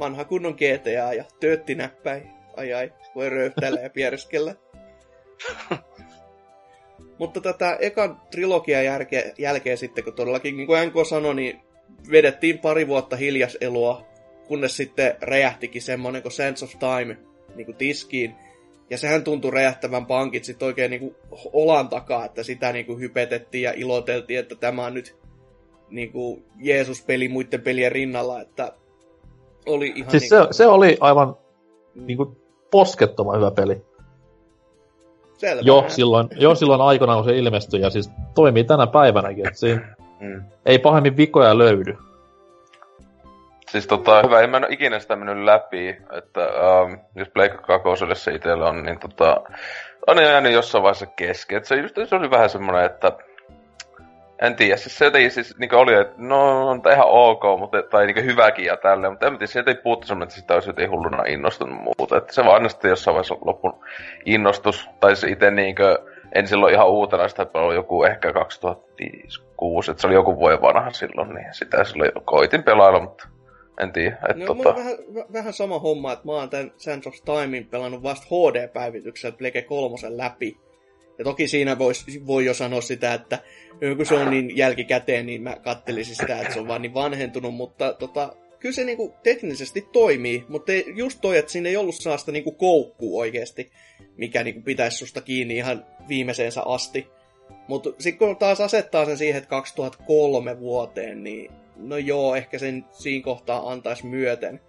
Vanha kunnon GTA ja töötti näppäin. Ai ai, voi röyhtäillä ja piereskellä. Mutta tätä ekan trilogian jälkeen, jälkeen sitten, kun todellakin, niin kuin NK sanoi, niin vedettiin pari vuotta hiljaselua, kunnes sitten räjähtikin semmonen kuin Sense of Time niin kuin tiskiin. Ja sehän tuntui räjähtävän pankit sitten oikein niin kuin olan takaa, että sitä niin kuin hypetettiin ja iloteltiin, että tämä on nyt niin kuin Jeesus-peli muiden pelien rinnalla, että oli ihan Siis niin se, se oli aivan niinku poskettoman hyvä peli. selvä. Jo silloin, jo silloin aikana, kun se ilmestyi, ja siis toimii tänä päivänäkin, että siinä Mm. ei pahemmin vikoja löydy. Siis tota, hyvä, en mä en ole ikinä sitä mennyt läpi, että ähm, jos Pleikka kakoselle se itsellä on, niin tota, on jäänyt jossain vaiheessa kesken. Et se, just, se oli vähän semmoinen, että en tiedä, siis se jotenkin siis niin oli, että no on ihan ok, mutta, tai niin hyväkin ja tälleen, mutta en tiedä, sieltä ei puuttu semmoinen, että sitä olisi jotenkin hulluna innostunut muuta. Että se vaan aina sitten jossain vaiheessa loppun innostus, tai se itse niinkö, en silloin ihan uutena, sitä ollut joku ehkä 2006, että se oli joku vuoden vanha silloin, niin sitä silloin koitin pelailla, mutta en tiedä, No, tota... vähän, väh- vähän sama homma, että mä oon tämän Sands of Timein pelannut vasta HD-päivityksellä Plege 3 läpi. Ja toki siinä vois, voi jo sanoa sitä, että kun se on niin jälkikäteen, niin mä kattelisin sitä, että se on vaan niin vanhentunut, mutta tota, kyllä se niinku teknisesti toimii, mutta just toi, että siinä ei ollut sellaista niinku koukkuu oikeasti, mikä niinku pitäisi susta kiinni ihan viimeiseensä asti. Mutta sitten kun taas asettaa sen siihen, että 2003 vuoteen, niin no joo, ehkä sen siinä kohtaa antaisi myöten.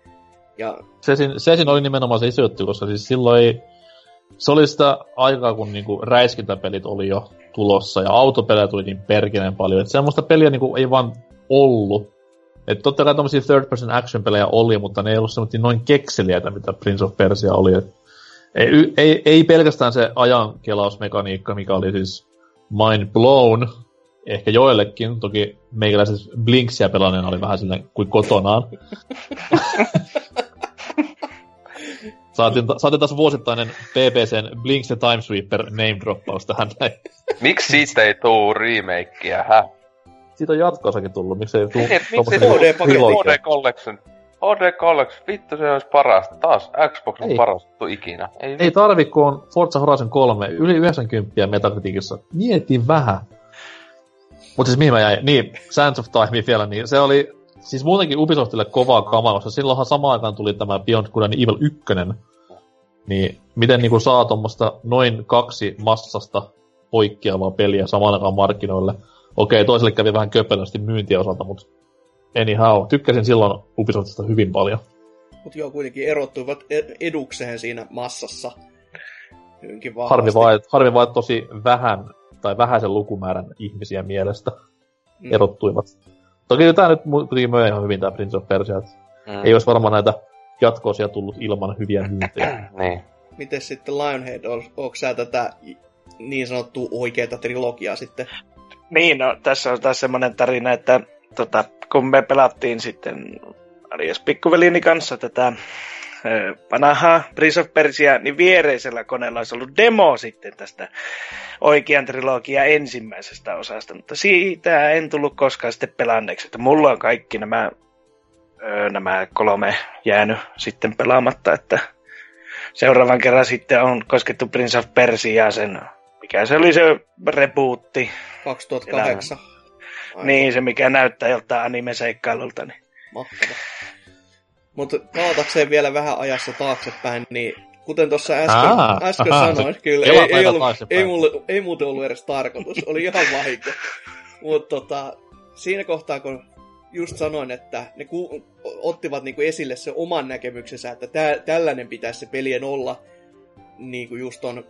Ja... Se, siinä, se siinä oli nimenomaan se iso juttu, koska siis silloin ei, se oli sitä aikaa, kun niinku räiskintäpelit oli jo tulossa ja autopelejä tuli niin perkeleen paljon, että semmoista peliä niinku ei vaan ollut. Että totta kai tommosia third person action pelejä oli, mutta ne ei ollut semmoista noin kekseliäitä, mitä Prince of Persia oli. Et ei, ei, ei pelkästään se ajankelausmekaniikka, mikä oli siis mind blown, ehkä joillekin, toki meikäläiset Blinksia pelainen oli vähän silleen kuin kotonaan. Saatiin, saatiin taas vuosittainen BBCn Blinks ja Timesweeper name droppaus tähän näin. Miksi siitä ei tuu remakeä, hä? Siitä on jatkoasakin tullut, miksi ei tuu Miksi ei HD Collection? HD Collection, vittu se olisi parasta. Taas Xbox on paras ikinä. Ei, ei tarvi, kun on Forza Horizon 3 yli 90 Metacriticissa. Mieti vähän. Mutta siis mihin mä jäin? Niin, Sands of Time vielä, niin se oli siis muutenkin Ubisoftille kovaa kamaa, koska silloinhan samaan aikaan tuli tämä Beyond Good and Evil 1. Niin miten niinku saa tuommoista noin kaksi massasta poikkeavaa peliä samaan aikaan markkinoille. Okei, toiselle kävi vähän köpelösti myyntiä osalta, mutta anyhow, tykkäsin silloin Ubisoftista hyvin paljon. Mutta joo, kuitenkin erottuivat e- edukseen siinä massassa. Harmi vaan, harmi vaan, että tosi vähän tai vähäisen lukumäärän ihmisiä mielestä mm. erottuivat. Toki tämä nyt kuitenkin möi ihan hyvin tämä Prince of Persia. Mm. Ei olisi varmaan näitä jatkoosia tullut ilman hyviä myyntejä. niin. Miten sitten Lionhead, onko sä tätä niin sanottua oikeaa trilogiaa sitten? Niin, no tässä on taas semmoinen tarina, että tota, kun me pelattiin sitten Arias pikkuvelini kanssa tätä vanhaa Prince of Persia, niin viereisellä koneella olisi ollut demo sitten tästä oikean trilogian ensimmäisestä osasta, mutta siitä en tullut koskaan sitten pelanneeksi, että mulla on kaikki nämä, nämä kolme jäänyt sitten pelaamatta, että seuraavan kerran sitten on koskettu Prince of Persia sen, mikä se oli se rebootti. 2008. Niin, se mikä näyttää joltain anime-seikkailulta. Niin. Mahtava. Mutta palatakseen vielä vähän ajassa taaksepäin, niin kuten tuossa äsken, Aa, äsken aha, sanoin, kyllä ei, ei, ollut, ei, mulle, ei muuten ollut edes tarkoitus, oli ihan vahinko. Mutta tota, siinä kohtaa, kun just sanoin, että ne ku, ottivat niinku esille se oman näkemyksensä, että tä, tällainen pitäisi se pelien olla, niin kuin just on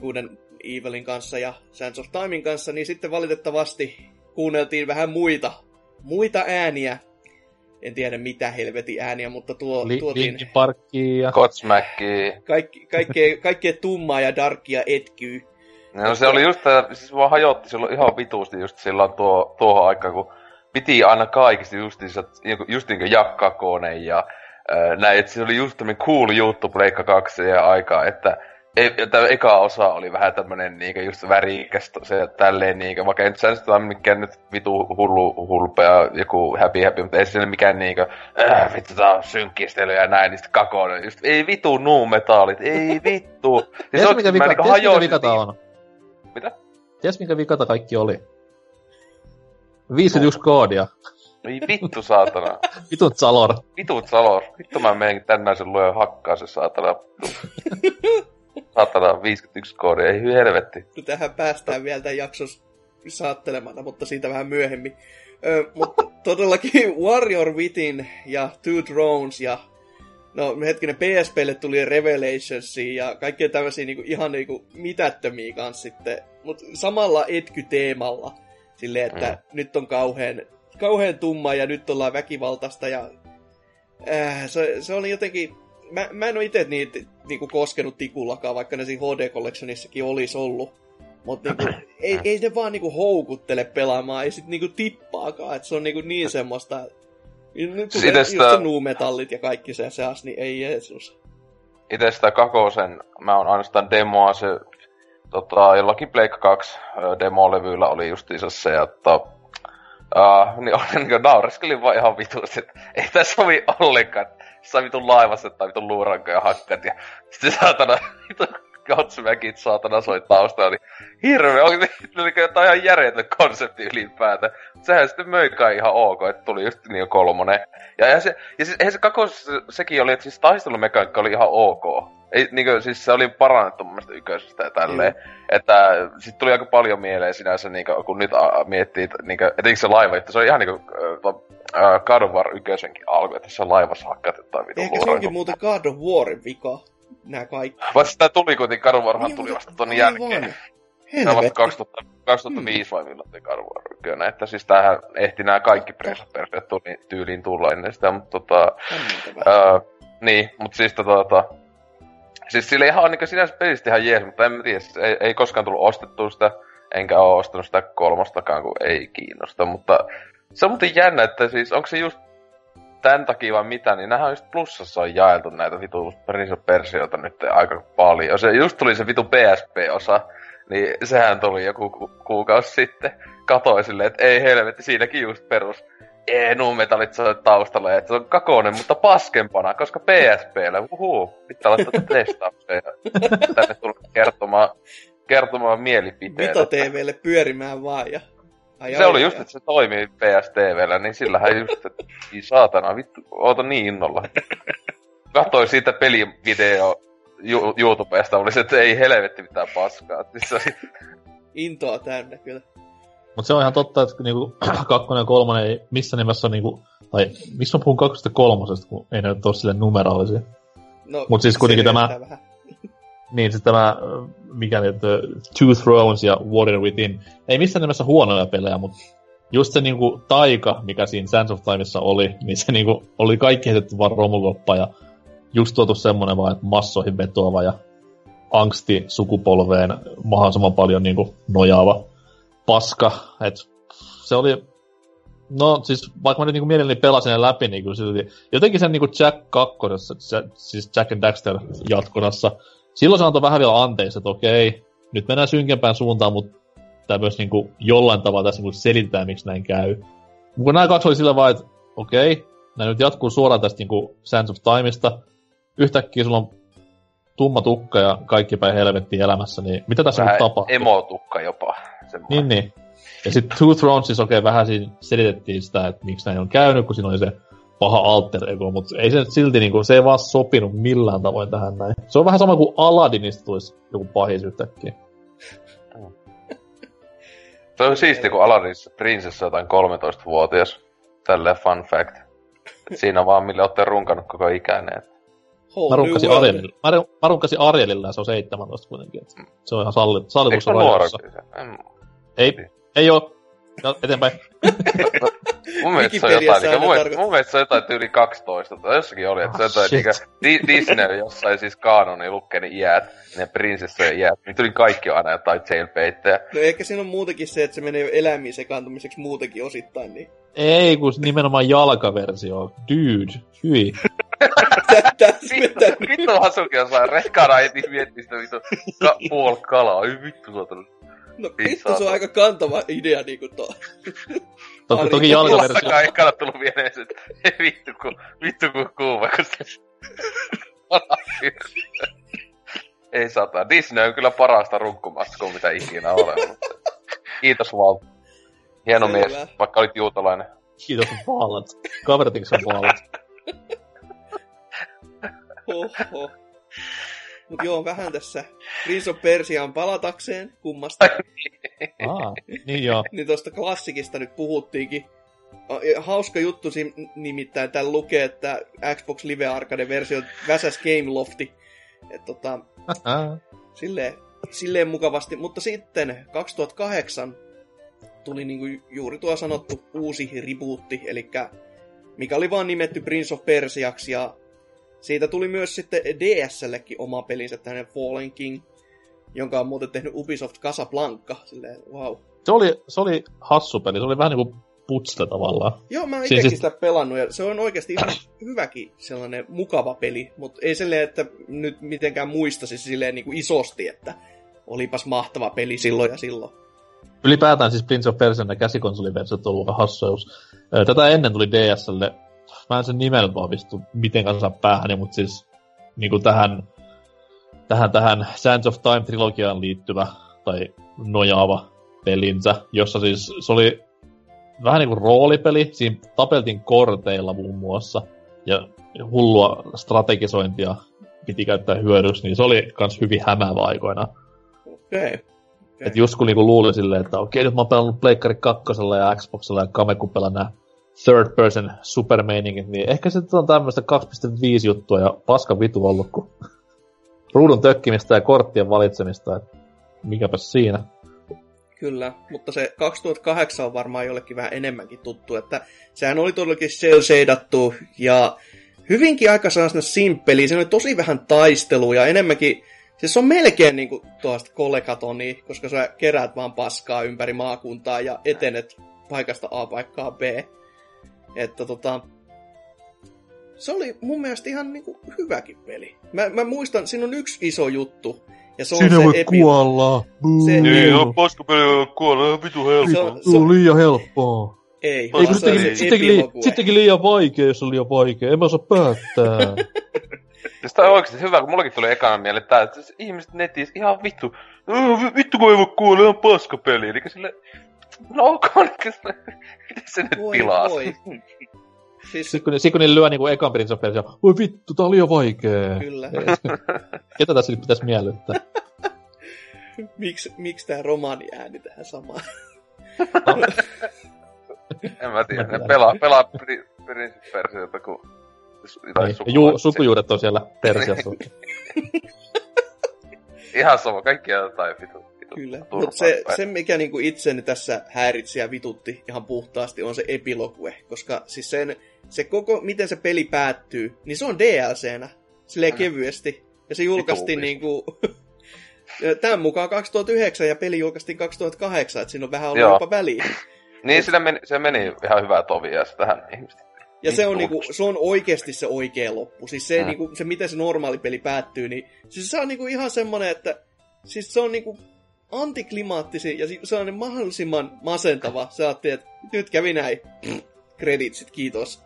Good Evilin kanssa ja Sands of Timein kanssa, niin sitten valitettavasti kuunneltiin vähän muita, muita ääniä, en tiedä mitä helvetin ääniä, mutta tuo, Li- tuotiin... Linkin Parkkia. Godsmackia. Kaikki, kaikkea, kaikkea tummaa ja darkia etkyy. No se oli just, siis vaan hajotti silloin ihan vituusti just silloin tuo, tuohon aikaan, kun piti aina kaikista justiinsa, just niin kuin Jakkakone ja näin, että se oli just tämmöinen cool juttu Pleikka 2 ja aikaa, että tämä eka osa oli vähän tämmönen niinku just värikäs se tälleen niinku, vaikka sä nyt mikään nyt vitu hullu hulpea joku happy happy, mutta ei se mikään niinku, äh, vittu tää on synkkistely ja näin, niin kakone, just ei vitu nuu metallit, ei vittu. Siis ties mikä, vika, niinku ties mikä vikata on? Mitä? Ties mikä vikata kaikki oli? 51 koodia. Ei vittu saatana. Vitut Zalor. Vitut Zalor. Vittu mä menen tänään sen luen hakkaa se saatana. Saatana 51 koodi, ei helvetti. No tähän päästään vielä tämän jakson saattelemana, mutta siitä vähän myöhemmin. Ö, mutta todellakin Warrior Within ja Two Drones ja no hetkinen PSPlle tuli Revelationsia ja kaikkea tämmöisiä niinku, ihan niinku mitättömiä kanssa sitten, mutta samalla etky-teemalla. Silleen, että mm. nyt on kauhean, kauhean tumma ja nyt ollaan väkivaltaista ja äh, se, se oli jotenkin mä, mä en ole itse niitä niinku koskenut tikullakaan, vaikka ne siinä HD Collectionissakin olisi ollut. Mutta niinku, ei, ei ne vaan niinku houkuttele pelaamaan, ei sit niinku tippaakaan, että se on niinku niin semmoista... Nyt kun just sitä... nuumetallit ja kaikki se seas, niin ei Jeesus. Itse sitä kakosen, mä oon ainoastaan demoa se, tota, jollakin Blake 2 demolevyllä oli justiinsa se, että Uh, niin, niin naureskelin vaan ihan vitusti, että ei tässä sovi ollenkaan jossain vitun laivassa tai vitun luurankoja hakkat ja sitten saatana vitun Godsmackit saatana soi taustalla, niin hirveä, oli oli jotain ihan järjetön konsepti ylipäätään. Sehän sitten möi kai ihan ok, että tuli just niin kolmonen. Ja, ja, se, ja siis, eihän se kakos, sekin oli, että siis taistelumekaniikka oli ihan ok. Ei, niin siis se oli parannettu mun mielestä yköisestä ja tälleen. Mm. Että sit tuli aika paljon mieleen sinänsä, niin kuin, kun nyt a, miettii, niin kuin, etenkin se laiva, että se on ihan niin kuin, uh, God of War 1 alkoi, että tässä laivassa hakkatetaan vitun Ehkä se onkin muuten God of Warin vika, nämä kaikki. Vaikka sitä tuli kuitenkin, God of Warhan Niin, tuli vasta ton jälkeen. Se on vasta Helvetti. 2000, 2005 vai milloin tuli God of War 1. Että siis tämähän ehti nämä kaikki tuli, tyyliin tulla ennen sitä, mutta tota... Öö, niin, mutta siis tota... tota siis sille ihan niinku sinänsä pelistä ihan jees, mutta en tiedä, siis ei, ei koskaan tullut ostettua sitä, enkä oo ostanut sitä kolmostakaan, kun ei kiinnosta, mutta se on muuten jännä, että siis onko se just tän takia vai mitä, niin nämähän on just plussassa on jaeltu näitä vitu of Persioita nyt aika paljon. Se just tuli se vitu PSP-osa, niin sehän tuli joku ku- kuukausi sitten. Katoi silleen, että ei helvetti, siinäkin just perus ee, numetallit soi taustalla, että se on kakonen, mutta paskempana, koska PSPllä, uhuu, pitää laittaa testaukseen ja tänne tulla kertomaan, kertomaan mielipiteen. Vito TVlle pyörimään vaan ja... Ai, Se ai, oli just, että se toimii PSTVllä, niin sillähän just, että ei saatana, vittu, oota niin innolla. Katsoin siitä pelivideo Ju- YouTubesta, oli se, että ei helvetti mitään paskaa. Siis oli, Intoa täynnä kyllä. Mutta se on ihan totta, että niinku, kakkonen ja kolmonen ei missä nimessä on niinku, tai missä mä puhun kakkosesta kolmosesta, kun ei ne ole sille numeraalisia. No, Mut siis kuitenkin tämä- Vähän. Niin, sitten tämä, ö, mikä nyt, Two Thrones ja Warrior Within, ei missään nimessä huonoja pelejä, mutta just se niinku taika, mikä siinä Sands of Timeissa oli, niin se niinku oli kaikki heitetty vaan romukoppa ja just tuotu semmonen vaan, että massoihin vetoava ja angsti sukupolveen mahdollisimman paljon niinku nojaava paska, et se oli No siis vaikka mä nyt niinku mielelläni pelasin ne läpi, niin kyllä silti jotenkin sen niinku Jack 2, siis Jack and Daxter jatkonassa, silloin se antoi vähän vielä anteeksi, että okei, nyt mennään synkempään suuntaan, mutta tämä myös niinku jollain tavalla tässä niinku selitetään, miksi näin käy. Mut Kun nämä kaksi oli sillä vaan, että okei, nämä nyt jatkuu suoraan tästä niinku Sands of Timeista, yhtäkkiä sulla on tumma tukka ja kaikki päin helvettiin elämässä, niin mitä tässä nyt vähän tapahtuu? emotukka jopa. Semmoinen. Niin, niin. Ja sitten Two Thronesissa okei, vähän siinä selitettiin sitä, että miksi näin on käynyt, kun siinä oli se paha alter ego, mutta ei se nyt silti niinku, se ei vaan sopinut millään tavoin tähän näin. Se on vähän sama kuin Aladdinista tulisi joku pahis yhtäkkiä. Se on siisti, kun Aladdinissa prinsessa on jotain 13-vuotias. Tälleen fun fact. Et siinä vaan mille olette runkannut koko ikäinen. Whole Mä runkasin. Arielilla, mä, mä runkasin Arielilla ja se on 17 kuitenkin. Et se on ihan salli, rajoissa. nuorempi se? En- Ei, ei oo. Ja eteenpäin. Mun mielestä se on jotain, aina niin, mun, tarkoittaa. mun mielestä se on jotain tyyli 12, tai jossakin oli, että se on Ah, jotain, niin Di- Disney jossain siis kaanoni lukkeen iät, ne prinsessojen iät, niin tuli kaikki aina jotain jailbaitteja. No ehkä siinä on muutenkin se, että se menee eläimiin sekaantumiseksi muutenkin osittain, niin... Ei, kun nimenomaan jalkaversio. Dude, hyi. Vittu, vittu Hasuki osaa rekana heti miettiä sitä vittu ka- puol kalaa, ei vittu saatana. No vittu, se on saatana. aika kantava idea niinku tuo. Toki, toki jalkaversio. Mullakaan ei kannata tullut mieleen se, että ei vittu ku, vittu ku kuuma, kun se... ei sata. Disney on kyllä parasta runkkumasta kuin mitä ikinä olen. Mutta... Kiitos Walt. Hieno Selvä. mies, vaikka olit juutalainen. Kiitos vaalat. Kaveritiks on vaalat. Oho. Mut joo, vähän tässä Prince of Persiaan palatakseen kummasta. Aa, niin joo. niin tuosta klassikista nyt puhuttiinkin. A- Hauska juttu nimittäin täällä lukee, että Xbox Live Arcade-versio väsäs Game Lofti. Et tota, silleen, silleen mukavasti. Mutta sitten 2008 tuli niinku juuri tuo sanottu uusi rebootti, eli mikä oli vaan nimetty Prince of Persiaksi, ja siitä tuli myös sitten DSLlekin oma pelinsä, tämmöinen Fallen King, jonka on muuten tehnyt Ubisoft Casablanca, silleen, wow. Se oli, se oli hassu peli. Se oli vähän niinku putsle tavallaan. Joo, mä oon Siis- itsekin siis- sitä pelannut, ja se on oikeasti ihan hyväkin sellainen mukava peli, mutta ei silleen, että nyt mitenkään muistasi silleen niin kuin isosti, että olipas mahtava peli silloin ja silloin. Ylipäätään siis Prince of Persia ja käsikonsoliversiot on ollut. Ö, Tätä ennen tuli DSlle, mä en sen nimen nyt vaan vistu miten kanssa päähäni, mutta siis niinku tähän, tähän, tähän Sands of Time-trilogiaan liittyvä tai nojaava pelinsä, jossa siis se oli vähän niinku roolipeli, siinä tapeltiin korteilla muun muassa, ja hullua strategisointia piti käyttää hyödyksi, niin se oli kans hyvin hämäävä aikoina. Okei. Okay. Et just kun niinku luuli silleen, että okei, nyt mä oon pelannut Pleikkari kakkosella ja Xboxilla ja Kamekupella nää third person supermeiningit, niin ehkä se on tämmöistä 2.5 juttua ja paska vitu ollut, kun ruudun tökkimistä ja korttien valitsemista, että mikäpä siinä. Kyllä, mutta se 2008 on varmaan jollekin vähän enemmänkin tuttu, että sehän oli todellakin cel ja hyvinkin aika sellaisena simppeli, se oli tosi vähän taistelua ja enemmänkin, siis se on melkein niin kuin tuosta kolekatoni, koska sä keräät vaan paskaa ympäri maakuntaa ja etenet paikasta A paikkaa B. Että tota, se oli mun mielestä ihan niin kuin hyväkin peli. Mä, mä muistan, siinä on yksi iso juttu, ja se on Sinä se voi epi... kuolla. Se- Niin, on paskapeli kuolla, on vitu Se helppo. on, se Se on liian helppoa. ei, Ei, vaan Eikö se on sittenkin, se sittenkin, li, sittenkin liian vaikea, jos on liian vaikea. En mä osaa päättää. Tää on oikeesti hyvä, kun mullakin tuli ekana mieleen että ihmiset netissä ihan vittu, "Äh, vi- vittu kun ei voi kuolla, ihan paskapeli. Eli sille, no niin sille, miten se nyt Voi, pilaa? voi. Siis Sitten kun, sit kun ne lyö niinku ekan Prince of Persia, voi vittu, tää on liian vaikee. kyllä. Ketä tässä nyt pitäisi miellyttää? Miksi miks tää romani ääni tähän samaan? En mä tiedä, Mä ne pelaa, pelaa pri- Prince of Persiota, kun... Tai Niin. sukua- Ju, sukujuuret on siellä Persiassa. Ihan sama, kaikki jotain vitu. Kyllä. Mutta se, se, mikä niinku itseni tässä häiritsi ja vitutti ihan puhtaasti, on se epilogue. Koska siis sen, se koko, miten se peli päättyy, niin se on DLCnä. Silleen Mm. kevyesti. Ja se julkaistiin niinku... Tämän mukaan 2009 ja peli julkaistiin 2008, että siinä on vähän ollut Joo. jopa väliä. Niin, sillä meni, se meni ihan hyvää tovia tähän ihmistä. Ja se on, Vittu. niinku, se on oikeasti se oikea loppu. Siis se, Mm. niinku, se miten se normaali peli päättyy, niin siis se on niinku ihan semmonen, että siis se on niinku antiklimaattisin ja se on mahdollisimman masentava. Sä että nyt kävi näin. Kreditsit, kiitos.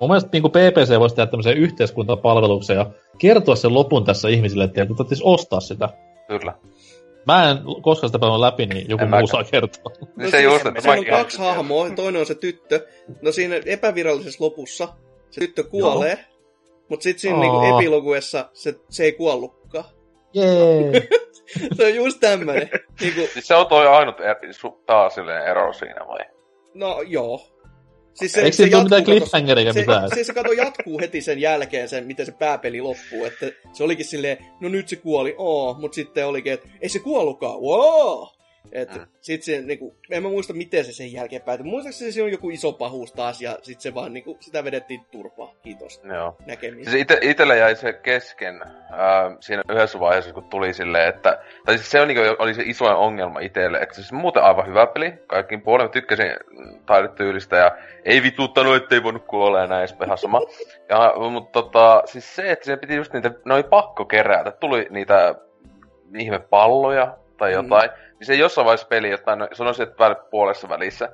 Mun mielestä niin PPC voisi tehdä tämmöisen yhteiskuntapalveluksen ja kertoa sen lopun tässä ihmisille, että tarvitsisi ostaa sitä. Kyllä. Mä en koskaan sitä pelannut läpi, niin joku En muu saa kertoa. Niin se just, että siinä on kaksi hahmoa, toinen on se tyttö. No siinä epävirallisessa lopussa se tyttö kuolee, mutta sitten siinä niinku Aa. epiloguessa se, se ei kuollutkaan. Jee. Se on just tämmönen. niinku, Siis se on toi ainut er, su, taas silleen ero siinä vai? no joo. Siis Eikö siinä ole mitään jatkuu, kato- cliffhangeria eikä se, mitään? se, se kato jatkuu heti sen jälkeen, sen, miten se pääpeli loppuu. Että se olikin silleen, no nyt se kuoli, oo, mutta sitten olikin, että ei se kuollutkaan, wow! Et Mm. sit se, niinku, en mä muista miten se sen jälkeen päätyi. Muistaakseni se on joku iso pahuus taas ja sit se vaan niinku, sitä vedettiin turpaa. Kiitos Joo. näkemiin. Siis ite, itelle jäi se kesken ää, siinä yhdessä vaiheessa, kun tuli silleen, että... Tai siis se oli, niinku, oli se isoin ongelma itelle. Että siis muuten aivan hyvä peli. Kaikkiin puolin mä tykkäsin taidetyylistä ja ei vituttanut, ettei voinut kuolla ja näin ihan sama. Ja, mutta tota, siis se, että se piti just niitä, ne oli pakko kerätä. Tuli niitä ihme palloja tai Mm. Niin se jossain vaiheessa peli, jotain, no, sanoisin, että puolessa välissä.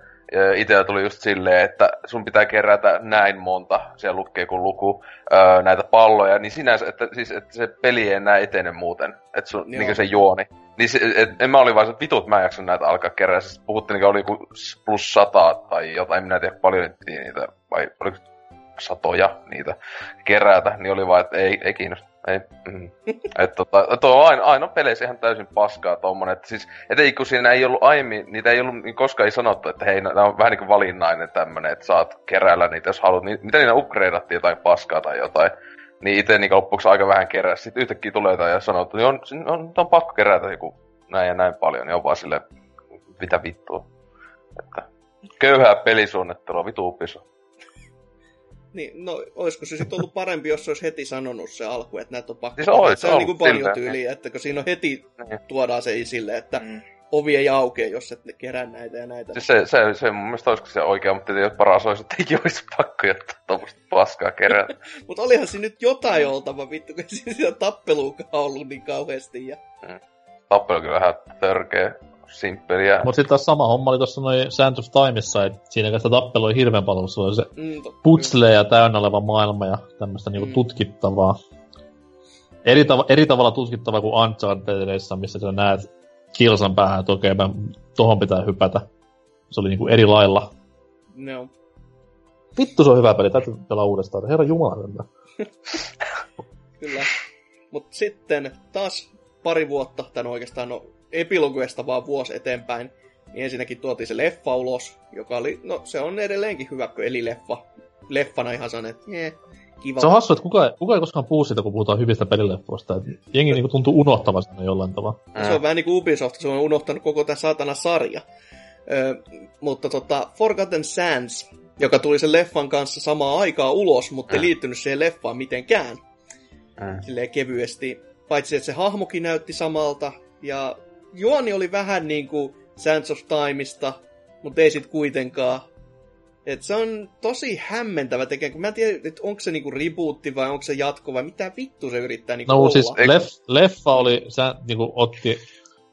Itellä tuli just silleen, että sun pitää kerätä näin monta, siellä lukee kun luku, öö, näitä palloja, niin sinänsä, että, siis, että se peli ei enää etene muuten, että sun, niin se juoni. Niin se, et, en mä olin vaan se vitut, mä en jaksa näitä alkaa kerää, siis puhuttiin, niin oli joku plus sata tai jotain, en minä tiedä paljon niitä, vai oliko satoja niitä kerätä, niin oli vaan, että ei, ei kiinnosta. Ei, mm. että tota, tuo on aina, aina peleissä ihan täysin paskaa tommonen, että siis, et ei, kun siinä ei ollut aiemmin, niitä ei ollut, niin koskaan ei sanottu, että hei, nämä on vähän niin kuin valinnainen tämmönen, että saat keräillä niitä, jos haluat, niin mitä niitä upgradeattiin jotain paskaa tai jotain, niin itse niin lopuksi aika vähän kerää, sitten yhtäkkiä tulee jotain ja sanoo, että on, on, on, on pakko kerätä joku näin ja näin paljon, niin on vaan silleen, mitä vittua, että köyhää pelisuunnittelua, vitu upiso. Niin, no, olisiko se sitten ollut parempi, jos se olisi heti sanonut se alku, että näitä on pakko. Siis ois se on niinku paljon silleen, tyyliä, että kun siinä on heti Niin. tuodaan se esille, että Mm. ovi ei aukea, jos et kerää näitä ja näitä. Siis se, se, se mun mielestä olisiko se oikea, mutta tietysti paras olisi, että ei olisi pakko jättää tuommoista paskaa kerätä. Mutta olihan siinä nyt jotain oltava, vittu, kun siinä tappeluukaan ollut niin kauheasti. Ja... Tappelu kyllä vähän törkeä, simppeliä. Mutta sitten taas sama homma oli tuossa noin Sands of Timeissa, että siinä sitä tappelu oli hirveän paljon, se oli se Mm, putsleja täynnä oleva maailma ja tämmöistä niinku Mm. tutkittavaa. Eri, tav- eri tavalla tutkittavaa kuin Unchartedissa, missä sä näet kilsan päähän, että okei, mä, tohon pitää hypätä. Se oli niinku eri lailla. No. Vittu se on hyvä peli, täytyy pelaa uudestaan. Herra Jumala. Kyllä. Mutta sitten taas pari vuotta, tai no oikeastaan no epiloguesta vaan vuosi eteenpäin, niin ensinnäkin tuotiin se leffa ulos, joka oli, no se on edelleenkin hyvä, eli leffa. Leffana ihan sanon, että jee, kiva. Se on hassu, että kuka, kuka ei koskaan puhu siitä, kun puhutaan hyvistä pelileffoista. Et jengi niinku tuntuu unohtavan sen jollain tavalla. Se on vähän niin kuin Ubisoft, se on unohtanut koko tämä saatana sarja. Ö, mutta tota, Forgotten Sands, joka tuli sen leffan kanssa samaan aikaan ulos, mutta ei liittynyt siihen leffaan mitenkään. Mm. Silleen kevyesti. Paitsi, että se hahmokin näytti samalta, ja juoni oli vähän niin kuin Sands of Timeista, mutta ei sit kuitenkaan. Et se on tosi hämmentävä tekijä, kun mä en tiedä, että onko se niinku rebootti vai onko se jatko vai mitä vittu se yrittää niinku No olla. siis leff, leffa oli, sä, niinku, otti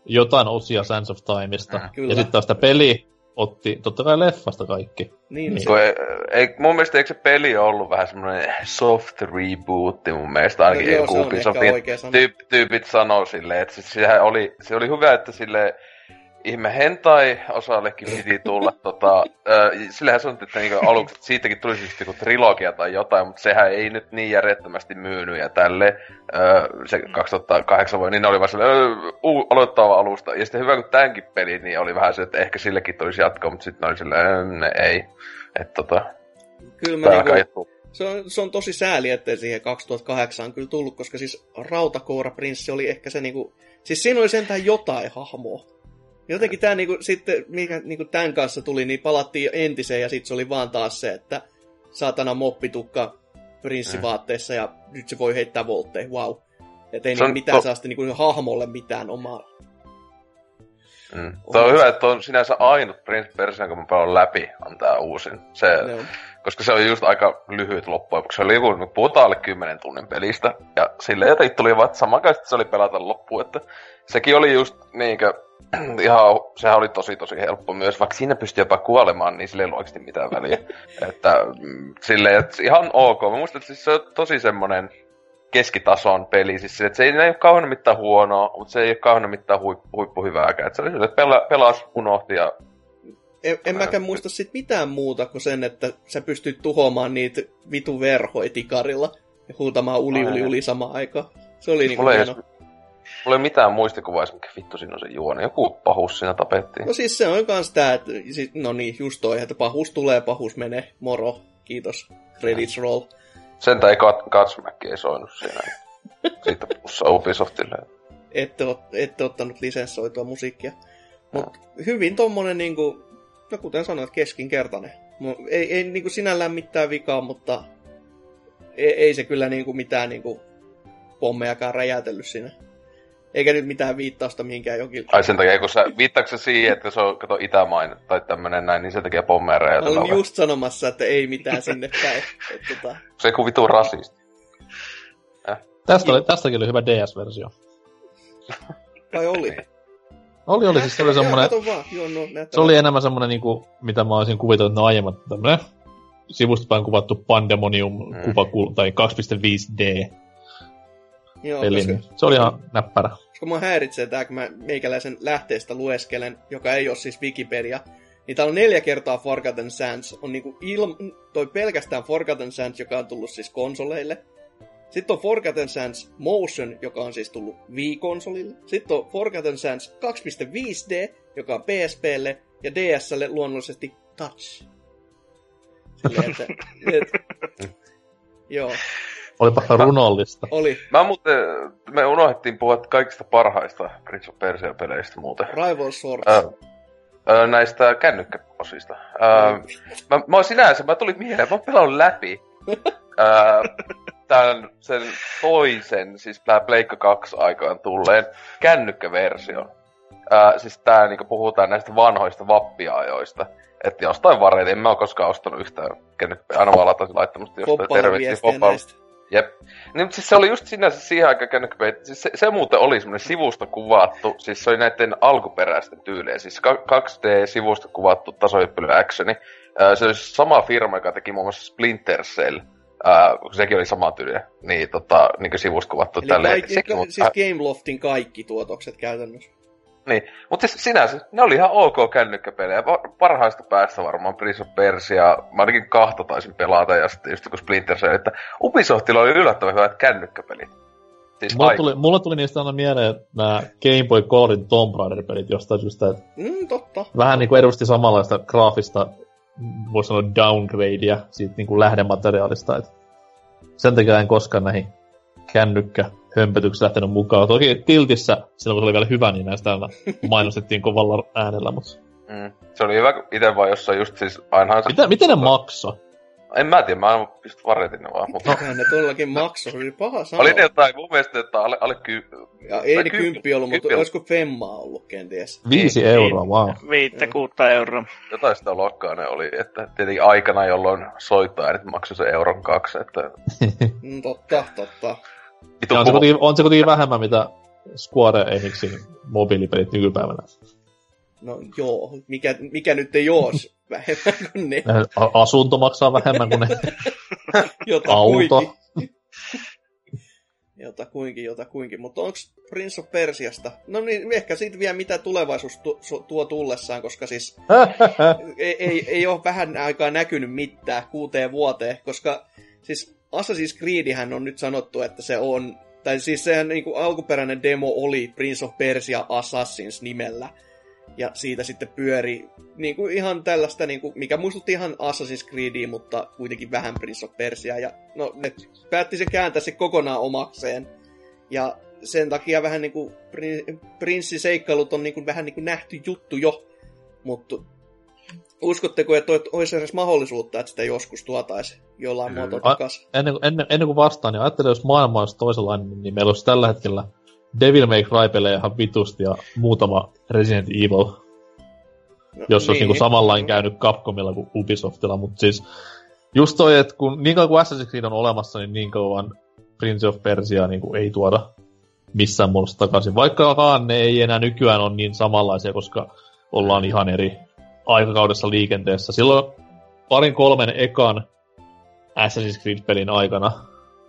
jotain osia Sands of Timeista. Kyllä. Ja sitten taas sitä peli otti totta kai leffasta kaikki. Niin, Niin. ei, ei, mun mielestä eikö se peli ollut vähän semmoinen soft rebootti mun mielestä, ainakin No joo, joku se on Ubisoftin tyyp, tyypit sanoo silleen, että siis sehän oli, se oli hyvä, että sille ihme hentai osallekin piti tulla tota, sillähän sanottiin, että niinku aluksi siitäkin tulisi just joku trilogia tai jotain, mutta sehän ei nyt niin järjettömästi myynyt ja tälle ö, se 2008 vuonna, niin ne oli vaan uu, aloittava alusta. Ja sitten hyvä, kun tämänkin peli, niin oli vähän se, että ehkä sillekin tulisi jatkoa, mutta sitten oli silleen, "Ö, ei. Että tota, kyllä mä niinku, se, on, se on tosi sääli, ettei siihen 2008 on kyllä tullut, koska siis Rautakoura Prinssi oli ehkä se niinku, siis siinä oli sentään jotain hahmoa. Jotenkin tämä niinku, sitten, mikä niinku tämän kanssa tuli, niin palattiin entiseen ja sitten se oli vaan taas se, että saatana moppitukka prinssivaatteissa ja nyt se voi heittää voltteja, wow. Että ei Se niinku on mitään to- saa sitten niinku hahmolle mitään omaa. Mm. Tuo on hyvä, että on sinänsä ainut Prince Persian, kun mä läpi, on tää uusin. Se, Joo. koska se oli just aika lyhyt loppujen, koska se oli joku, puhutaan alle 10 tunnin pelistä. Ja sille jotenkin tuli vaan, että samankaisesti se oli pelata loppuun, että sekin oli just niinkö, ihan, sehän oli tosi tosi helppo myös, vaikka siinä pystyi jopa kuolemaan, niin sille ei ollut oikeasti mitään väliä. että mm, silleen, että ihan ok. Mä muistan, että siis se on tosi semmonen keskitason peli, siis se, että se ei, ei ole kauhean mitään huonoa, mutta se ei ole kauhean mitään huippu, huippuhyvääkään. Että se oli sille, että pela, pelas, unohti ja En, en mäkään muista sit mitään muuta kuin sen, että sä pystyt tuhoamaan niitä vitu verhoja tikarilla ja huutamaan uli uli uli samaan aikaan. Se oli niinku Mulla ei, hieno. edes, mulla ei mitään muistikuvaa, mikä vittu siinä on se juoni. Joku pahus siinä tapettiin. No siis se on kans tää, että sit, no niin, just toi, että pahus tulee, pahus menee, moro, kiitos, credits roll. Sentä ei Kat- Godsmack ei soinut siinä. Siitä plussa Ubisoftille. Ette, ot, ette ottanut lisenssoitua musiikkia. Mut hyvin tommonen niinku, no kuten sanoit, keskinkertainen. Ei, ei niinku sinällään mitään vikaa, mutta ei, ei se kyllä niinku mitään niinku pommejakaan räjäytellyt siinä. Eikä nyt mitään viittausta mihinkään jokin. Ai sen takia, kun sä viittaako se siihen, että se on, kato, itämainen tai tämmönen näin, niin sen takia pommeja Mä olin just sanomassa, että ei mitään sinne päin. Et, tota, Se ei vitu rasisti. Tästä oli, tästäkin oli hyvä DS-versio. vai oli? Oli, oli, siis se oli semmonen, Joo, no, se oli enemmän semmonen niinku, mitä mä olisin kuvitellut, että ne aiemmat tämmönen sivustapäin kuvattu Pandemonium Mm. kuva, tai 2.5D Joo, peli, koska, niin se oli ihan näppärä. koska mua häiritsee tää, kun mä meikäläisen lähteestä lueskelen, joka ei ole siis Wikipedia, niin täällä on neljä kertaa Forgotten Sands. On niinku ilm... toi pelkästään Forgotten Sands, joka on tullut siis konsoleille. Sitten on Forgotten Sands Motion, joka on siis tullut Wii-konsolille. Sitten on Forgotten Sands 2.5D, joka on PSPlle, ja DSlle luonnollisesti Touch. Silleen, että, et, joo, Olipa runollista. oli Mä muuten, me unohdettiin puhua kaikista parhaista Prince of Persia-peleistä muuten. Rival Swords. Ö, näistä kännykkäosista. Ö, mä, mä oon sinänsä, mä tulin mieleen, mä oon pelannut läpi ö, tämän sen toisen, siis tää Pleikka 2 aikaan tulleen kännykkäversion. Ö, siis tää niinku puhutaan näistä vanhoista vappiajoista. Että jostain vareita, en mä oo koskaan ostanut yhtään kännykkä, aina vaan lataisin laittamasta jostain terveisiä. Jep. Niin, mutta siis se oli just sinänsä siihen aikaan kännykkäpelit. Siis se, se, muuten oli semmoinen sivusta kuvattu, siis se oli näiden alkuperäisten tyylejä, siis ka- 2D-sivusta kuvattu tasohyppely actioni. Se oli sama firma, joka teki muun muassa Splinter Cell, kun sekin oli sama tyyliä, niin, tota, niin sivusta kuvattu Eli tälleen. kaikki, Sekin, ka- mutta- siis Gameloftin kaikki tuotokset käytännössä. Niin, mutta siis sinänsä, ne oli ihan ok kännykkäpelejä. Pa- Parhaista päästä varmaan Prince of Persia. Mä ainakin kahta taisin pelata ja sitten just kun Splinter Cell, että Ubisoftilla oli yllättävän hyvät kännykkäpelit. Siis Mulle aika. tuli, mulle tuli niistä aina mieleen nämä Game Boy Colorin Tomb Raider-pelit jostain syystä, että Mm, totta. vähän niinku edusti samanlaista graafista, voisi sanoa downgradea siitä niinku lähdemateriaalista, että sen takia en koskaan näihin kännykkä hömpötyksissä lähtenyt mukaan. Toki Tiltissä, silloin kun se oli vielä hyvä, niin näistä aina mainostettiin kovalla äänellä, mutta Mm. Se oli hyvä, itse vaan jossain just siis ainahan se... mitä, miten ne makso? En mä tiedä, mä pistän varetin ne vaan, mutta... Kyllähän ne todellakin maksoi, se oli paha sanoa. Oli ne jotain, mun mielestä, että alle, alle ky... Ja ei ne kymppi- kymppi ollut, mutta kymppi olisiko femmaa ollut kenties? Viisi Niin, euroa, wow. Viittä kuutta euroa. jotain sitä luokkaa ne oli, että tietenkin aikana, jolloin soittaa, että maksoi se euron kaksi, että Mm, totta, totta. Vitu Ja on, se kuitenkin, on se kuitenkin vähemmän, mitä Square Enixin mobiilipelit nykypäivänä. No joo, mikä, mikä nyt ei oos vähemmän kuin ne, A- Asunto maksaa vähemmän kuin ne jota auto. kuinkin. Jota kuinkin, jota kuinkin. Mutta onko Prince of Persiasta? No niin, ehkä siitä vielä mitä tulevaisuus tu- su- tuo tullessaan, koska siis ei, ei, ei ole vähän aikaa näkynyt mitään kuuteen vuoteen, koska siis Assassin's Creedihän on nyt sanottu, että se on, tai siis sehän niin kuin alkuperäinen demo oli Prince of Persia Assassins nimellä, ja siitä sitten pyöri niin kuin ihan tällaista, niin kuin, mikä muistutti ihan Assassin's Creedia, mutta kuitenkin vähän Prince of Persia, ja no ne päätti se kääntää se kokonaan omakseen, ja sen takia vähän niin kuin prinssiseikkailut on niin kuin, vähän niin kuin nähty juttu jo, mutta uskotteko, että olisi edes mahdollisuutta, että sitä joskus tuotaisi jollain Mm. muotoa takaisin? ennen, ennen, ennen kuin vastaan, niin ajattelin, jos maailma olisi toisenlainen, niin meillä olisi tällä hetkellä Devil May Cry pelejä ihan vitusti ja muutama Resident Evil, No, jos olisi niin samanlainen käynyt Capcomilla kuin Ubisoftilla, mutta siis just toi, että kun niin kauan kuin Assassin's Creed on olemassa, niin niin kauan Prince of Persia niin kuin ei tuoda missään muodossa takaisin. Vaikkakaan ne ei enää nykyään ole niin samanlaisia, koska ollaan ihan eri aikakaudessa liikenteessä. Silloin parin kolmen ekan Assassin's Creed-pelin aikana,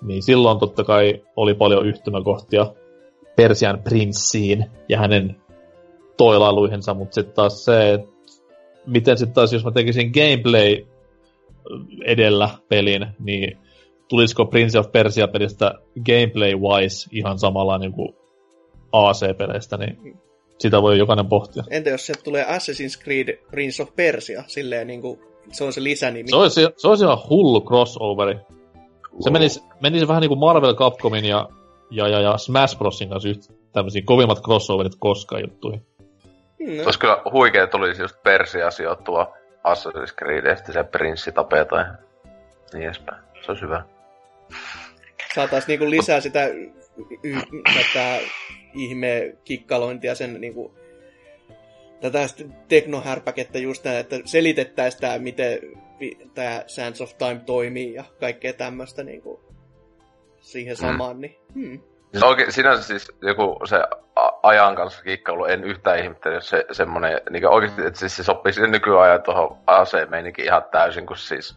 niin silloin totta kai oli paljon yhtymäkohtia Persian prinssiin ja hänen toilailuihinsa, mutta sitten taas se, että miten sitten taas, jos mä tekisin gameplay edellä pelin, niin tulisiko Prince of Persia-pelistä gameplay-wise ihan samanlainen kuin AC-peleistä, niin sitä voi jokainen pohtia. Entä jos se tulee Assassin's Creed Prince of Persia, silleen niin kuin, se on se lisänimi. Se olisi, se olisi ihan hullu crossoveri. Se menisi, menisi vähän niin kuin Marvel Capcomin ja, ja, ja, ja Smash Brosin kanssa yhtä tämmöisiä kovimmat crossoverit koskaan juttuihin. Mm, Se olisi kyllä huikea, tulisi just Persia sijoittua Assassin's Creed ja sitten se prinssi tapetaan ja niin edespäin. Se olisi hyvä. saataisiin niinku lisää sitä y- tätä ihme kikkalointia sen niinku, tätä st- teknohärpäkettä just näin, että selitettäisiin tämä, miten tämä Sands of Time toimii ja kaikkea tämmöistä niinku siihen samaan, niin hmm. Oikein, sinänsä siis joku se ajan kanssa kikkailu, en yhtään ihmettele, jos se semmonen, niin oikeesti, että siis se sopii sinne nykyajan tuohon AC-meininkin ihan täysin, kun siis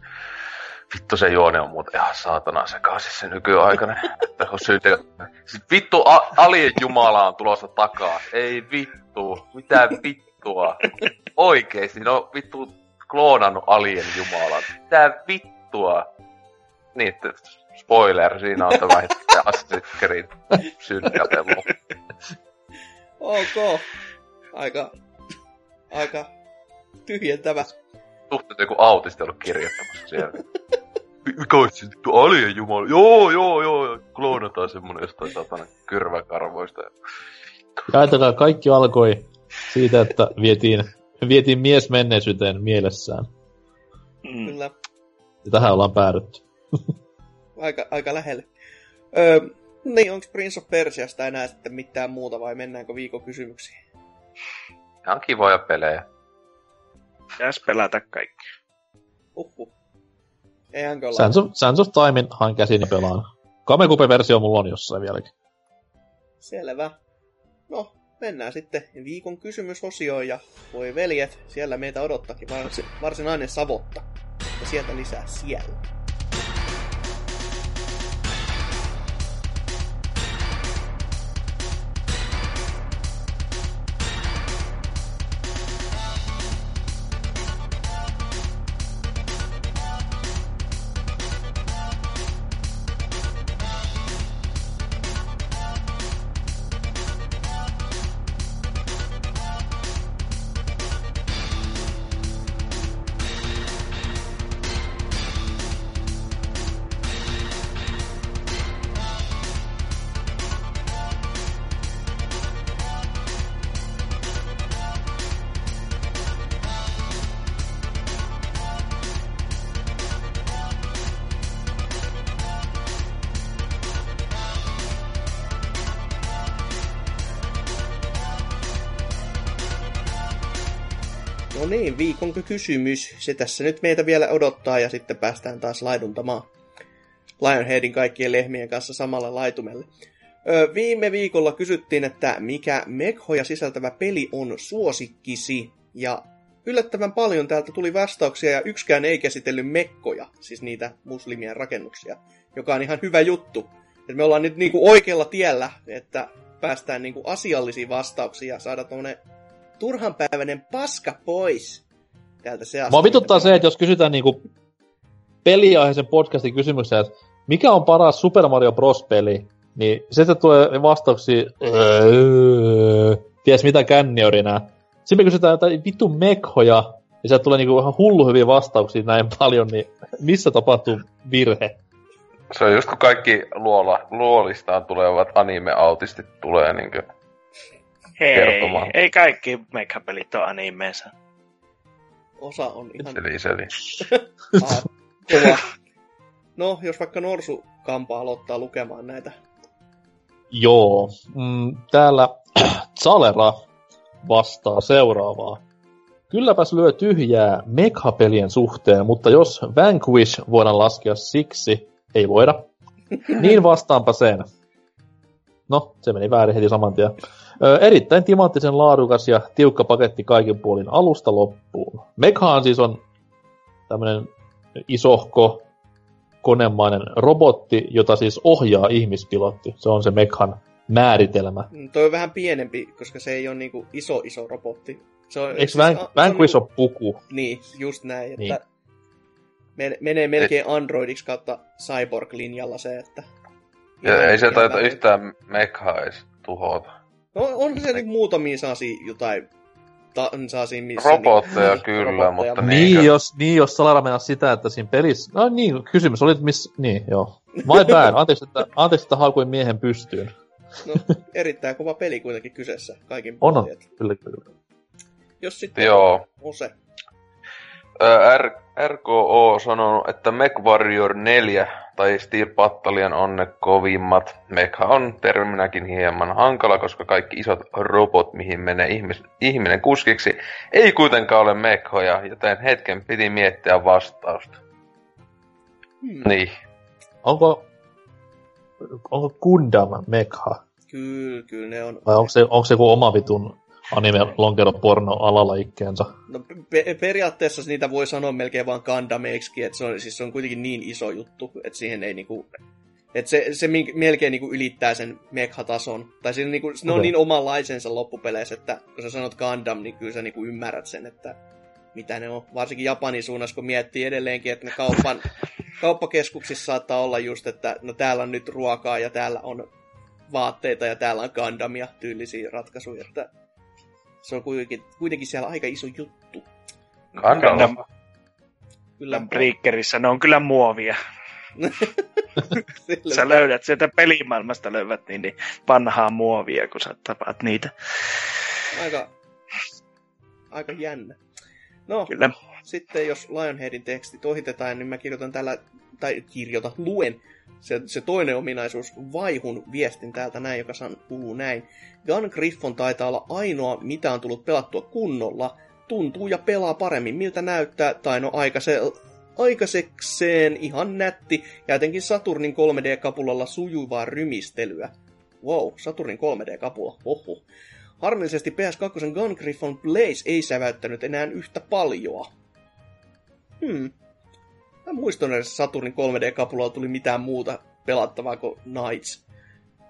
vittu se juone on muuten ihan saatana sekaisin se nykyaikainen. Että kun syytä, siis vittu a- alien jumala on tulossa takaa. Ei vittu, mitä vittua. Oikeesti, no vittu kloonannut alien jumalan. Mitä vittua. Niin, että spoiler, siinä on tämä hetki Assassin's Creed synnätellut. ok. Aika, aika tyhjentävä. Suhteet joku autisti ollut kirjoittamassa siellä. Mikä olisi vittu alien jumala? Joo, joo, joo, kloonataan semmonen jostain satana kyrväkarvoista. Jaetakaa kaikki alkoi siitä, että vietiin, vietiin mies menneisyyteen mielessään. Mm. Kyllä. Ja tähän ollaan päädytty. aika, aika lähelle. Öö, niin, onko Prince of Persiasta enää sitten mitään muuta vai mennäänkö viikon kysymyksiin? Ihan kivoja pelejä. Pitäis pelata kaikki. Uhu. Eihän olla. Sands of, Sands of Timein hain käsini pelaan. Kamekupe-versio mulla on jossain vieläkin. Selvä. No, mennään sitten viikon kysymysosioon ja voi veljet, siellä meitä odottakin varsi, varsinainen savotta. Ja sieltä lisää siellä. Kysymys. Se tässä nyt meitä vielä odottaa ja sitten päästään taas laiduntamaan Lionheadin kaikkien lehmien kanssa samalle laitumelle. Öö, viime viikolla kysyttiin, että mikä mekhoja sisältävä peli on suosikkisi. Ja yllättävän paljon täältä tuli vastauksia ja yksikään ei käsitellyt mekkoja, siis niitä muslimien rakennuksia, joka on ihan hyvä juttu. Et me ollaan nyt niinku oikealla tiellä, että päästään niinku asiallisiin vastauksiin ja saada tuommoinen turhanpäiväinen paska pois täältä se Mua vituttaa se, että jos kysytään niinku peliaiheisen podcastin kysymyksiä, että mikä on paras Super Mario Bros-peli, niin sitten tulee vastauksia, öö, ties mitä känniorinää. Sitten me kysytään jotain vittu mekhoja, ja sieltä tulee niinku ihan hullu hyviä vastauksia näin paljon, niin missä tapahtuu virhe? Se on just kun kaikki luola, luolistaan tulevat anime-autistit tulee niinkö Hei, kertomaan. ei kaikki mekhapelit ole animeensa. Osa on ihan Seli, seli. ah, kova. No, jos vaikka Norsu Kampa aloittaa lukemaan näitä. Joo, mm, täällä Zalera vastaa seuraavaa. Kylläpäs lyö tyhjää mekhapelien suhteen, mutta jos Vanquish voidaan laskea siksi, ei voida, niin vastaanpa sen. No, se meni väärin heti saman tien. Ö, erittäin timanttisen laadukas ja tiukka paketti kaikin puolin alusta loppuun. Mekhaan siis on tämmönen isohko konemainen robotti, jota siis ohjaa ihmispilotti. Se on se Mekhan määritelmä. Mm, Toi on vähän pienempi, koska se ei ole niinku iso iso robotti. Se on, Eikö siis a- se Vanquish on, ole puku? Niin, just näin, että Niin. men- menee melkein Androidiksi kautta Cyborg-linjalla se, että... Ja ei se taita vähän- yhtään mekhaa edes tuhota. No, on se nyt muutamia saasi jotain... Ta- saasi missä... Robotteja niin, kyllä, robotteja, mutta Niin, Niinkö? jos, niin, jos Salara mennä sitä, että siinä pelissä... No niin, kysymys oli, että miss... Niin, joo. My bad. Anteeksi, että, anteeksi, että haukuin miehen pystyyn. No, erittäin kova peli kuitenkin kyseessä, kaikin On, on. Kyllä, kyllä. Jos sitten Joo. on se. Ö, R- RKO on sanonut, että Mech Warrior 4 tai Steel Battalion on ne kovimmat. Mekha on terminäkin hieman hankala, koska kaikki isot robot, mihin menee ihmis- ihminen kuskiksi, ei kuitenkaan ole mekhoja, joten hetken piti miettiä vastausta. Hmm. Niin. Onko... Onko Gundam Mekha? Kyllä, kyllä ne on. Vai onko se, onko se joku oma vitun anime lonkero porno alalajikkeensä? No, pe- periaatteessa niitä voi sanoa melkein vaan Gandameiksi, että se on, siis se on kuitenkin niin iso juttu, että siihen ei niinku... Että se, se mink- melkein niinku ylittää sen Mekha-tason. Tai siinä niinku, ne on Okei. niin omanlaisensa loppupeleissä, että kun sä sanot Gundam, niin kyllä sä niinku ymmärrät sen, että mitä ne on. Varsinkin Japanin suunnassa, kun miettii edelleenkin, että ne kaupan, kauppakeskuksissa saattaa olla just, että no täällä on nyt ruokaa ja täällä on vaatteita ja täällä on Gundamia tyylisiä ratkaisuja, että se on kuitenkin, kuitenkin siellä aika iso juttu. Gundam. Gundam, Kyllä, Breakerissä ne on kyllä muovia. Sä löydät sieltä pelimaailmasta löydät niin, niin vanhaa muovia, kun sä tapaat niitä. aika, aika jännä. No, Kyllä. Sitten jos Lionheadin tekstit ohitetaan, niin mä kirjoitan tällä, tai kirjoitan, luen se, se toinen ominaisuus, vaihun viestin täältä näin, joka san, kuuluu näin. Gun Griffon taitaa olla ainoa, mitä on tullut pelattua kunnolla. Tuntuu ja pelaa paremmin, miltä näyttää, tai no aikaise, aikaisekseen ihan nätti, ja etenkin Saturnin 3D-kapulalla sujuvaa rymistelyä. Wow, Saturnin 3D-kapula, oho. Harmillisesti PS2 Gun Griffon Blaze ei säväyttänyt enää yhtä paljoa. Hmm. Mä muistan edes Saturnin 3D-kapulalla tuli mitään muuta pelattavaa kuin Knights.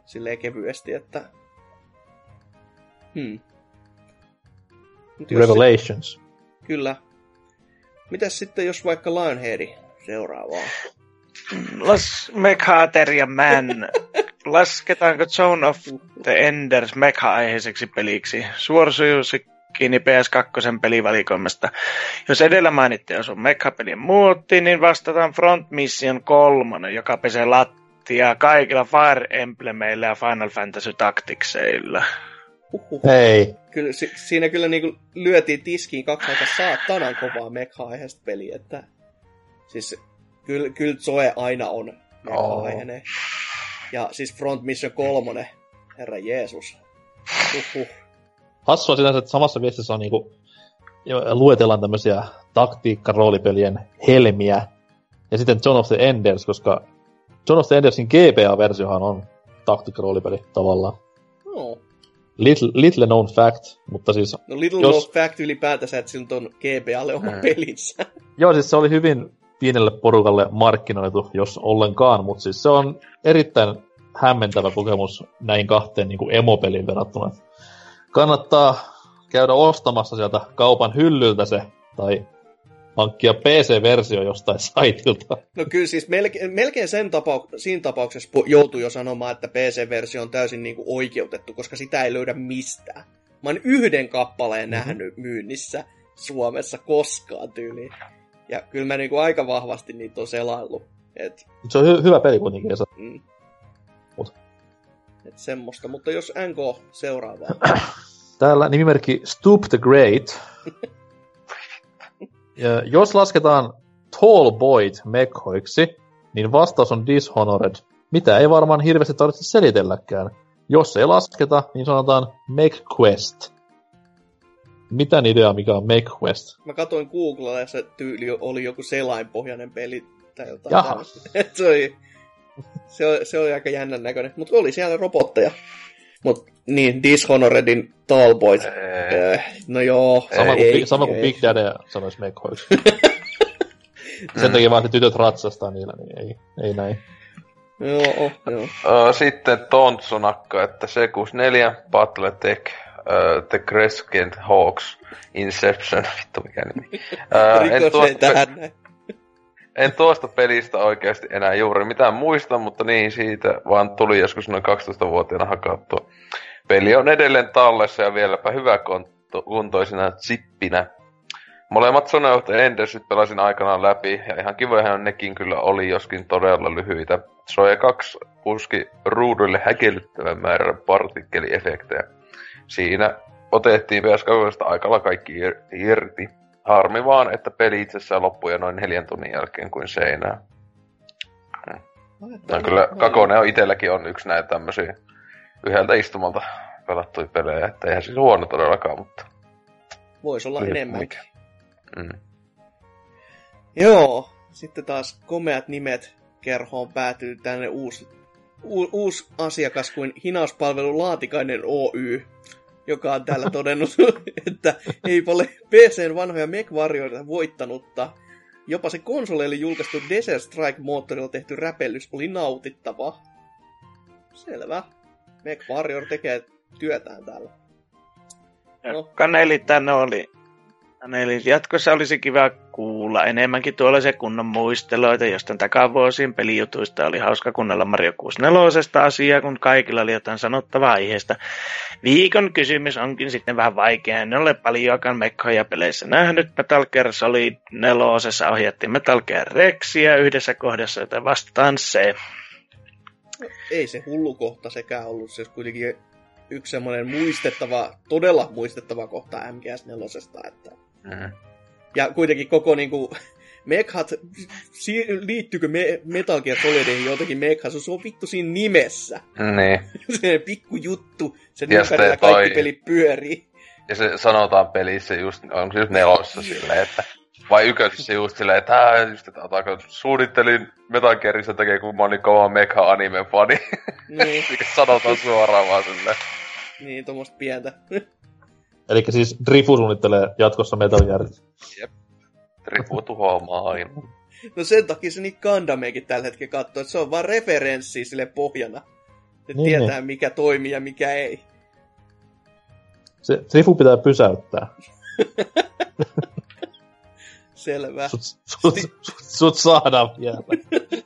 Silleen kevyesti, että... Hmm. Mut Revelations. sit- Kyllä. Mitäs sitten, jos vaikka Lionheadi seuraavaa? Las Mekhater ja Man. Lasketaanko Zone of the Enders Mekha-aiheiseksi peliksi? Suorasujusikkini PS2 pelivalikoimasta. Jos edellä mainittiin on Mekha-pelin muotti, niin vastataan Front Mission 3, joka pesee lattiaa kaikilla Fire Emblemeillä ja Final Fantasy Tacticseilla. Huhhuh. Hei. Kyllä, si- siinä kyllä niinku lyötiin tiskiin kaksi aika saatanan kovaa mekha-aiheesta peliä, että... Siis kyllä, kyllä Zoe aina on mekha-aiheinen. Ja siis Front Mission 3, herra Jeesus. Huhhuh. Hassua sinänsä, että samassa viestissä on niinku luetellaan tämmöisiä taktiikka-roolipelien helmiä. Ja sitten John of the Enders, koska John of the Endersin GBA-versiohan on taktiikka-roolipeli tavallaan. No. Little, little known fact, mutta siis... No Little jos... known fact ylipäätänsä, että siltä on GBAlle oma mm. pelinsä. Joo, siis se oli hyvin pienelle porukalle markkinoitu, jos ollenkaan, mutta siis se on erittäin hämmentävä kokemus näin kahteen niin kuin emopeliin verrattuna. Kannattaa käydä ostamassa sieltä kaupan hyllyltä se, tai hankkia PC-versio jostain saitilta. No kyllä siis melkein, melkein sen tapau- siinä tapauksessa joutuu jo sanomaan, että PC-versio on täysin niinku oikeutettu, koska sitä ei löydä mistään. Mä oon yhden kappaleen mm-hmm. nähnyt myynnissä Suomessa koskaan tyyliin. Ja kyllä mä niinku aika vahvasti niitä on selaillut. Et... Se on hy- hyvä peli kuitenkin. Mm. Et semmoista, mutta jos NK seuraavaa. Täällä nimimerkki Stoop the Great. ja jos lasketaan Tall Boyd mekhoiksi, niin vastaus on Dishonored. Mitä ei varmaan hirveästi tarvitse selitelläkään. Jos ei lasketa, niin sanotaan Make Quest. Mitä idea, mikä on Make Quest? Mä katsoin Googlella ja se tyyli oli joku selainpohjainen peli tai jotain. Jaha. se, oli, se, oli, se oli aika jännän näköinen, mutta oli siellä robotteja. Mut niin, Dishonoredin Tallboys. Äh, no joo. Sama ei, kuin, ei, sama kuin Big Daddy sanoisi mekhoiksi. Sen takia vaan tytöt ratsastaa niillä, niin ei, ei näin. Joo, joo. Sitten Tontsonakka, että C64, Battletech, uh, The Crescent Hawks, Inception, vittu mikä nimi. Uh, en, tuosta pe- en tuosta pelistä oikeasti enää juuri mitään muista, mutta niin siitä vaan tuli joskus noin 12-vuotiaana hakattua. Peli on edelleen tallessa ja vieläpä hyvä kuntoisena zippinä. Molemmat Sony of Endersit pelasin aikanaan läpi, ja ihan kivojahan nekin kyllä oli, joskin todella lyhyitä. Soja 2 puski ruuduille häkellyttävän määrän partikkeliefektejä. Siinä otettiin PS2 aikalla kaikki irti. Harmi vaan, että peli itsessään loppui jo noin neljän tunnin jälkeen kuin seinää. No, kyllä Kakone on itselläkin on yksi näitä tämmöisiä yhdeltä istumalta pelattuja pelejä, että eihän siis huono todellakaan, mutta... Voisi olla enemmänkin. Mm. Joo, sitten taas komeat nimet kerhoon päätyy tänne uusi, u, uusi asiakas kuin hinauspalvelu Laatikainen Oy, joka on täällä todennut, että ei ole PCn vanhoja mech voittanutta. Jopa se konsoleille julkaistu Desert Strike-moottorilla tehty räpellys oli nautittava. Selvä. Mech Warrior tekee työtään täällä. No. Kaneli tänne oli Eli jatkossa olisi kiva kuulla enemmänkin tuollaisia kunnon muisteloita, jostain takavuosien pelijutuista oli hauska kuunnella Mario 64 asiaa, kun kaikilla oli jotain sanottavaa aiheesta. Viikon kysymys onkin sitten vähän vaikea, en ole paljonkaan mekkoja peleissä nähnyt. Metal Gear Solid 4 ohjattiin Metal Gear Rexia yhdessä kohdassa, joten vastataan se. Ei se hullu kohta sekään ollut, se kuitenkin yksi semmoinen muistettava, todella muistettava kohta MGS4, että Mm. Ja kuitenkin koko niinku, Mekhat, si- liittyykö me, Metal Gear Solidin jotenkin Mekhat, se on vittu siinä nimessä. Niin. se pikku juttu, sen ympärillä toi... kaikki pelit pyörii. Ja se sanotaan pelissä just, on se just nelossa silleen, että vai yköisessä just silleen, että ää, just, että otako, suunnittelin Metal Gearin sen takia, kun mä olin kova mecha anime fani. Niin. sanotaan suoraan vaan silleen. Niin, tuommoista pientä. Eli siis Drifu suunnittelee jatkossa Metal Gearit. Jep. Drifu tuhoaa maailman. No sen takia se niin Gandamekin tällä hetkellä katsoo, että se on vaan referenssi sille pohjana. Se niin, tietää, niin. mikä toimii ja mikä ei. Se Drifu pitää pysäyttää. Selvä. Sut, sut, sut, sut saadaan vielä.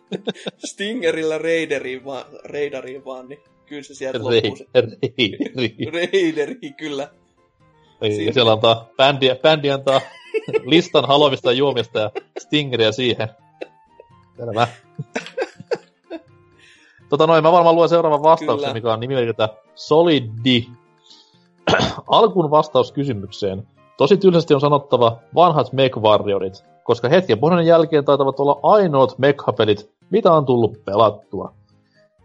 Stingerillä Raideriin vaan, Raideriin vaan, niin kyllä se sieltä loppuu. Raideri. Raideri, kyllä. Niin, siellä antaa, bändi, bändi antaa listan halovista juomista ja stingeriä siihen. Selvä. tota noin, mä varmaan luen seuraavan vastauksen, Kyllä. mikä on nimimerkiltä Solidi. Alkuun vastaus kysymykseen. Tosi tylsästi on sanottava vanhat Mech Warriorit, koska hetken pohdinnan jälkeen taitavat olla ainoat Mekha-pelit, mitä on tullut pelattua.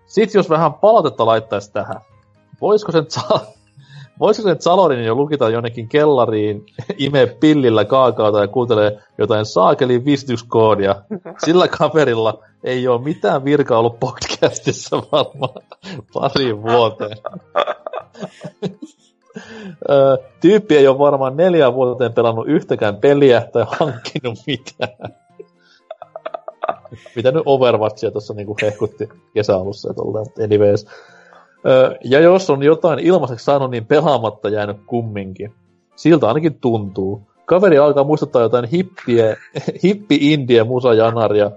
Sitten jos vähän palautetta laittaisi tähän, voisiko sen saa voisiko nyt Salorin jo lukita jonnekin kellariin, imee pillillä kaakaota ja kuuntelee jotain saakelin vistyskoodia. Sillä kaverilla ei ole mitään virkaa ollut podcastissa varmaan pari vuoteen. Tyyppi ei ole varmaan neljä vuoteen pelannut yhtäkään peliä tai hankkinut mitään. Mitä nyt Overwatchia tuossa niinku hehkutti kesäalussa ja tolleen, anyways. Öö, ja jos on jotain ilmaiseksi saanut, niin pelaamatta jäänyt kumminkin. Siltä ainakin tuntuu. Kaveri alkaa muistuttaa jotain hippiä, hippi-indie musajanaria.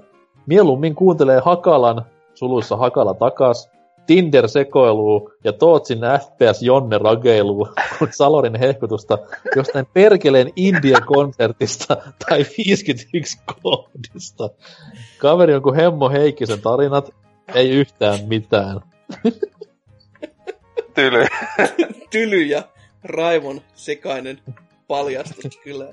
Mieluummin kuuntelee Hakalan, suluissa Hakala takas, Tinder-sekoiluu ja Tootsin FPS Jonne rageiluu, Salorin hehkutusta jostain perkeleen Indie-konsertista tai 51 koodista. Kaveri on kuin Hemmo Heikkisen tarinat, ei yhtään mitään. Tyly. Tyly ja raivon sekainen paljastus kyllä.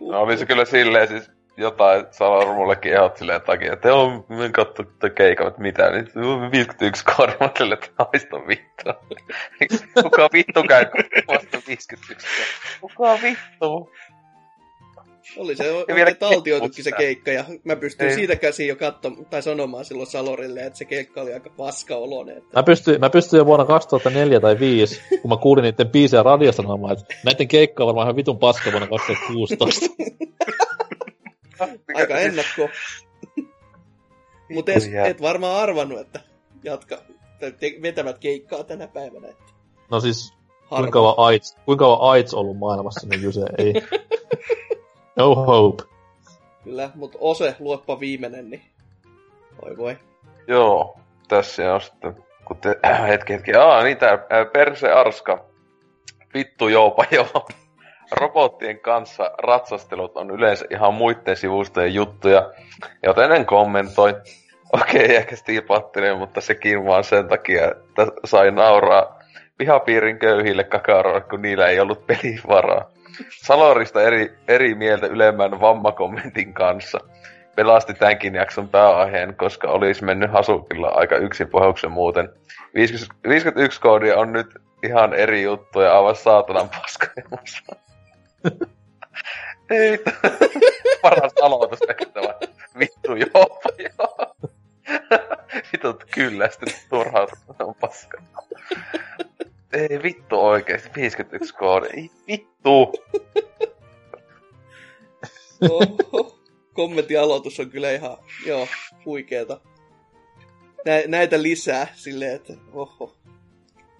No oli se kyllä silleen siis jotain Salor mullekin ehdot silleen takia, että joo, mä katso te keikan, että mitä, niin 51 kormalle, että haista vittu. Kuka vittu käy vasta 51? Kuka vittu? Oli se oikein taltioitukin se keikka, ja mä pystyin Ei. siitä käsin jo katsomaan, tai sanomaan silloin Salorille, että se keikka oli aika paska oloinen. Että... Mä, pystyin, mä pystyin jo vuonna 2004 tai 2005, kun mä kuulin niiden biisejä radiosta sanomaan, että näiden keikka on varmaan ihan vitun paska vuonna 2016. aika ennakko. Mutta et, et varmaan arvannut, että jatka, te, vetävät keikkaa tänä päivänä. Että... No siis, kuinka kauan AIDS, kuinka kauan AIDS ollut maailmassa, niin Jyse ei. No hope. Kyllä, mutta Ose, luoppa viimeinen, niin voi voi. Joo, tässä on sitten, kun te, äh, hetki hetki, aa niin tää äh, Perse Arska, vittu joupa joo. Robottien kanssa ratsastelut on yleensä ihan muiden sivustojen juttuja, joten en kommentoi. Okei, okay, ehkä stiipattinen, mutta sekin vaan sen takia, että sai nauraa pihapiirin köyhille kakaroille, kun niillä ei ollut pelivaraa. Salorista eri, eri mieltä ylemmän vammakommentin kanssa. Pelasti tämänkin jakson pääaiheen, koska olisi mennyt Hasukilla aika yksin pohjauksen muuten. 50, 51 koodia on nyt ihan eri juttu ja aivan saatanan paskaemussa. Ei, paras aloitus tehtävä. Vittu joo, joo. Vitut kyllästyt turhaa on paska. Ei vittu oikeesti, 51 koodi. Ei vittu! Oho. Kommenttialoitus on kyllä ihan, joo, huikeeta. Nä, näitä lisää silleen, että oho.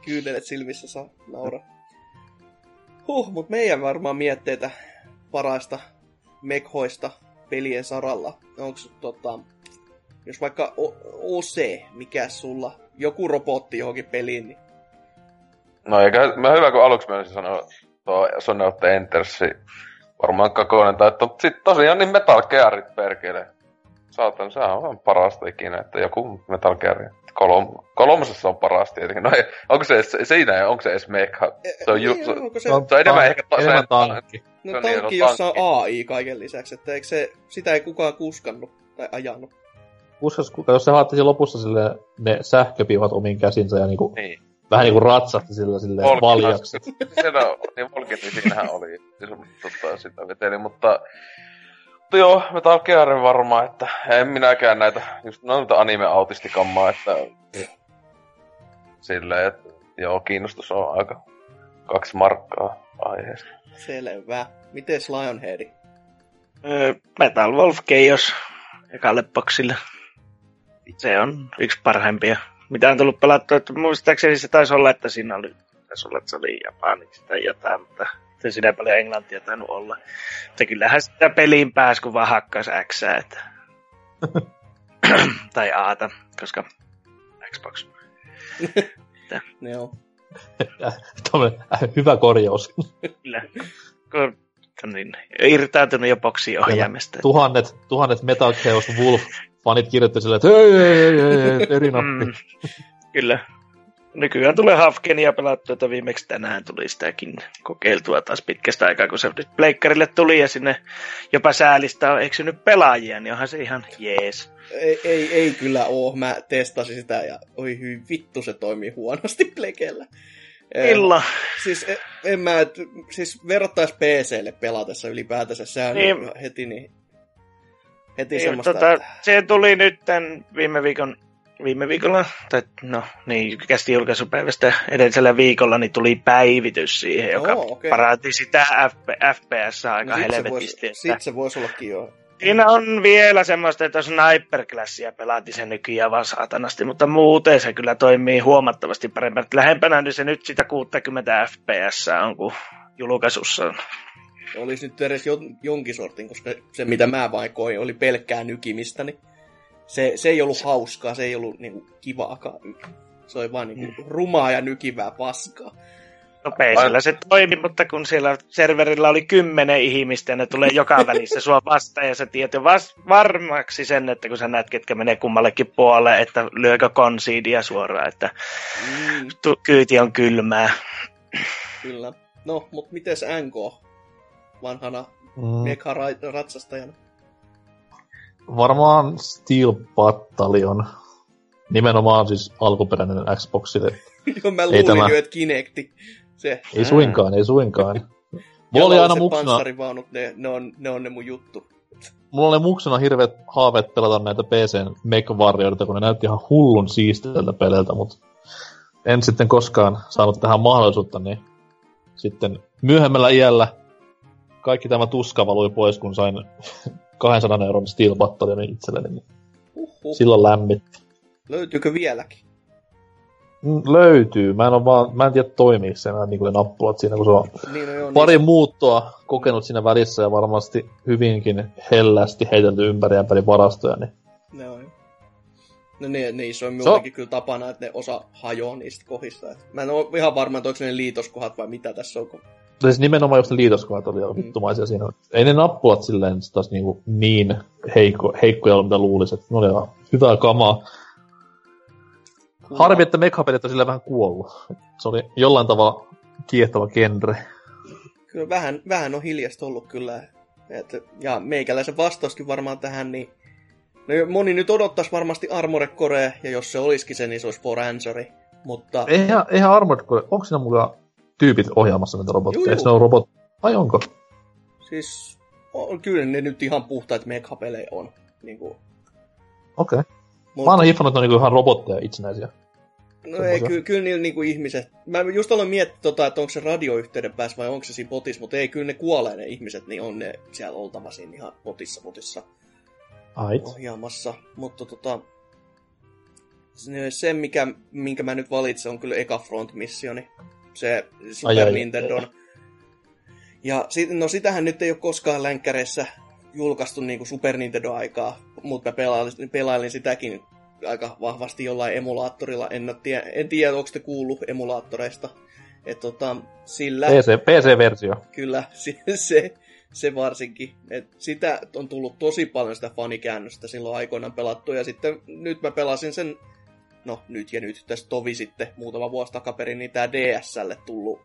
Kyynelet silmissä saa naura. Huh, mut meidän varmaan mietteitä parasta mekhoista pelien saralla. Onks tota, jos vaikka OC, mikä sulla, joku robotti johonkin peliin, niin No eikä, mä hyvä kun aluksi mä sanoa tuo Sony of Entersi varmaan kakoinen tai to, sit tosiaan niin Metal Gearit perkele. Saatan, se on parasta ikinä, että joku Metal Gear. Kolom, kolmosessa on parasta tietenkin. No ei, onko se, se siinä, onko se edes mekha? Se on, ju, se, se, se, on enemmän ehkä ta, enemmän tankki. No tankki, niin, tankki, jossa on AI kaiken lisäksi, että eikö se, sitä ei kukaan kuskannut tai ajanut. Kuskas, jos se haattisi lopussa sille ne sähköpivat omiin käsinsä ja niinku niin vähän niinku ratsahti sillä silleen valjaksi. Siellä on, niin Volkin, niin siinähän oli, siis, tota, sitä veteli, mutta mutta joo, Metal Gear varmaan, että en minäkään näitä, just noita anime-autistikammaa, että silleen, että joo, kiinnostus on aika kaksi markkaa aiheesta. Selvä. Mites Lionhead? Öö, Metal Wolf Chaos ekalle boksille. Se on yksi parhaimpia mitä on tullut pelattua, että muistaakseni se taisi olla, että siinä oli, taisi olla, että se oli japaniksi tai jotain, mutta se sinä paljon englantia tainnut olla. Mutta kyllähän sitä peliin pääsi, kun vaan hakkaisi X, että... tai Aata, koska Xbox. Joo. hyvä korjaus. Kyllä. Niin, irtaantunut jo boksiin ohjaimesta. Tuhannet, tuhannet Metal Chaos Wolf fanit kirjoitti silleen, että hei, hei, hei, hei eri nappi. Mm, kyllä. Nykyään tulee Hafkenia pelattua, että viimeksi tänään tuli sitäkin kokeiltua taas pitkästä aikaa, kun se nyt pleikkarille tuli ja sinne jopa säälistä on eksynyt pelaajia, niin onhan se ihan jees. Ei, ei, ei kyllä oo. Mä testasin sitä ja oi hyi vittu se toimii huonosti plekellä. Milloin? Siis en, en mä, siis verrattais PClle pelatessa ylipäätänsä, sehän niin. heti niin, heti niin, semmoista, tota, että... Se tuli nyt tämän viime viikon viime viikolla, tai no niin, kästi julkaisupäivästä edellisellä viikolla, niin tuli päivitys siihen, joka Oo, okei. paranti sitä FP, FPS aika No helvetisti. vois- että- Sit se voisi ollakin jo. Siinä on vielä semmoista, että sniper-klassia pelati se nykyään vaan saatanasti, mutta muuten se kyllä toimii huomattavasti paremmin. Lähempänä niin se nyt sitä 60 fps on kuin julkaisussa on. Olisi nyt edes jon, jonkin sortin, koska se mitä mä vain koin oli pelkkää nykimistä, niin se, se ei ollut hauskaa, se ei ollut niinku kivaakaan. Se oli vaan niinku rumaa ja nykivää paskaa. No PCllä se toimi, mutta kun siellä serverillä oli kymmenen ihmistä ja ne tulee joka välissä sua vastaan ja sä tiedät jo vas- varmaksi sen, että kun sä näet, ketkä menee kummallekin puolelle, että lyökö konsiidia suoraan, että Mm, tu- kyyti on kylmää. kyllä. No, mut mites NK? Vanhana Mm, mekha-ratsastajana. varmaan Steel Battalion. Nimenomaan siis alkuperäinen Xboxille. Joo, mä luulin tämä- jo, että Kinecti. Se. Ei suinkaan, ei suinkaan. Mulla oli aina muksuna, panssarivaunut, ne, ne, on, ne on ne mun juttu. mulla oli muksuna hirveät haaveet pelata näitä PCn Mech kun ne näytti ihan hullun siistiltä peleiltä, mutta en sitten koskaan saanut tähän mahdollisuutta, niin sitten myöhemmällä iällä kaikki tämä tuska valui pois, kun sain 200 euron Steel Battalionin itselleni, niin Huhhuh. silloin lämmitti. Löytyykö vieläkin? Mm, Löytyy. Mä en, oo vaan, mä en tiedä toimiiko se nämä niin ne nappulat siinä, kun se on Niin, no joo, pari muuttoa kokenut siinä välissä ja varmasti hyvinkin hellästi heitelty ympäri ja ympäri varastoja, niin Niin. No ne, niissä on Se on- muutenkin kyllä tapana, että ne osa hajoaa niistä kohdista. Et Mä en ole ihan varma, että onko ne liitoskohat vai mitä tässä on. kun- siis nimenomaan just ne liitoskohat oli Mm. vittumaisia siinä. Ei ne nappulat silleen taas niinku niin heikko, heikkoja ollut, mitä luulisi, että ne oli ihan hyvää kamaa. Harmi, että mekapelit on sillä vähän kuollut. Se oli jollain tavalla kiehtova genre. Kyllä vähän, vähän on hiljasta ollut kyllä. Et, ja meikäläisen vastauskin varmaan tähän, niin no, moni nyt odottaisi varmasti Armored Core, ja jos se olisikin se, niin se olisi For Answeri. Mutta Eihän, eihän Armored Core, onko siinä mukaan tyypit ohjaamassa näitä robotteja? Eikö juu. ne ole robot... Ai onko? siis on, kyllä ne nyt ihan puhtaat mekapelejä on. Niin kuin, Okei. Okay. Mä oon hiffannut, että ne on niinku ihan robotteja itsenäisiä. No ei, kyllä, kyllä niillä niinku ihmiset... Mä just aloin miettiä, tota, että onko se radioyhteyden päässä vai onko se siinä potissa, mutta ei, kyllä ne kuolee ne ihmiset, niin on ne siellä oltava siinä ihan potissa potissa Ait. ohjaamassa. Mutta tota, se- se, mikä, minkä mä nyt valitsen, on kyllä eka Front Missioni. Se Super Ai, ai, Nintendo. Ja sit, no sitähän nyt ei ole koskaan länkkäreissä julkaistu niin kuin Super Nintendo-aikaa, mutta mä pelailin, pelailin sitäkin aika vahvasti jollain emulaattorilla. En, tie, en tiedä, onko te kuullut emulaattoreista. Et tota, sillä PC, PC-versio. kyllä se, se, se varsinkin. Et sitä on tullut tosi paljon sitä fanikäännöstä silloin aikoinaan pelattu. Ja sitten nyt mä pelasin sen, no nyt ja nyt, tässä tovi sitten muutama vuosi takaperin, niin tää DSlle tullut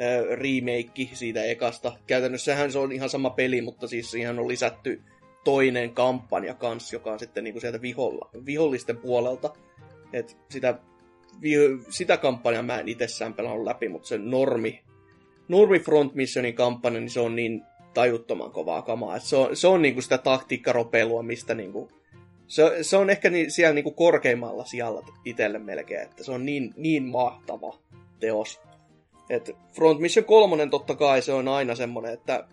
ö, remake siitä ekasta. Käytännössähän se on ihan sama peli, mutta siis siihen on lisätty toinen kampanja kans, joka on sitten niinku sieltä viholla, vihollisten puolelta. Et sitä, vi, sitä kampanjaa mä en itsessään pelannut läpi, mutta se normi, normi Front Missionin kampanja, niin se on niin tajuttoman kovaa kamaa. Et se on, se on niinku sitä taktiikkaropelua, mistä niinku, se, se on ehkä niin, siellä niinku korkeimmalla sijalla itselle melkein, että se on niin, niin mahtava teos. Et Front Mission 3 totta kai se on aina semmonen, että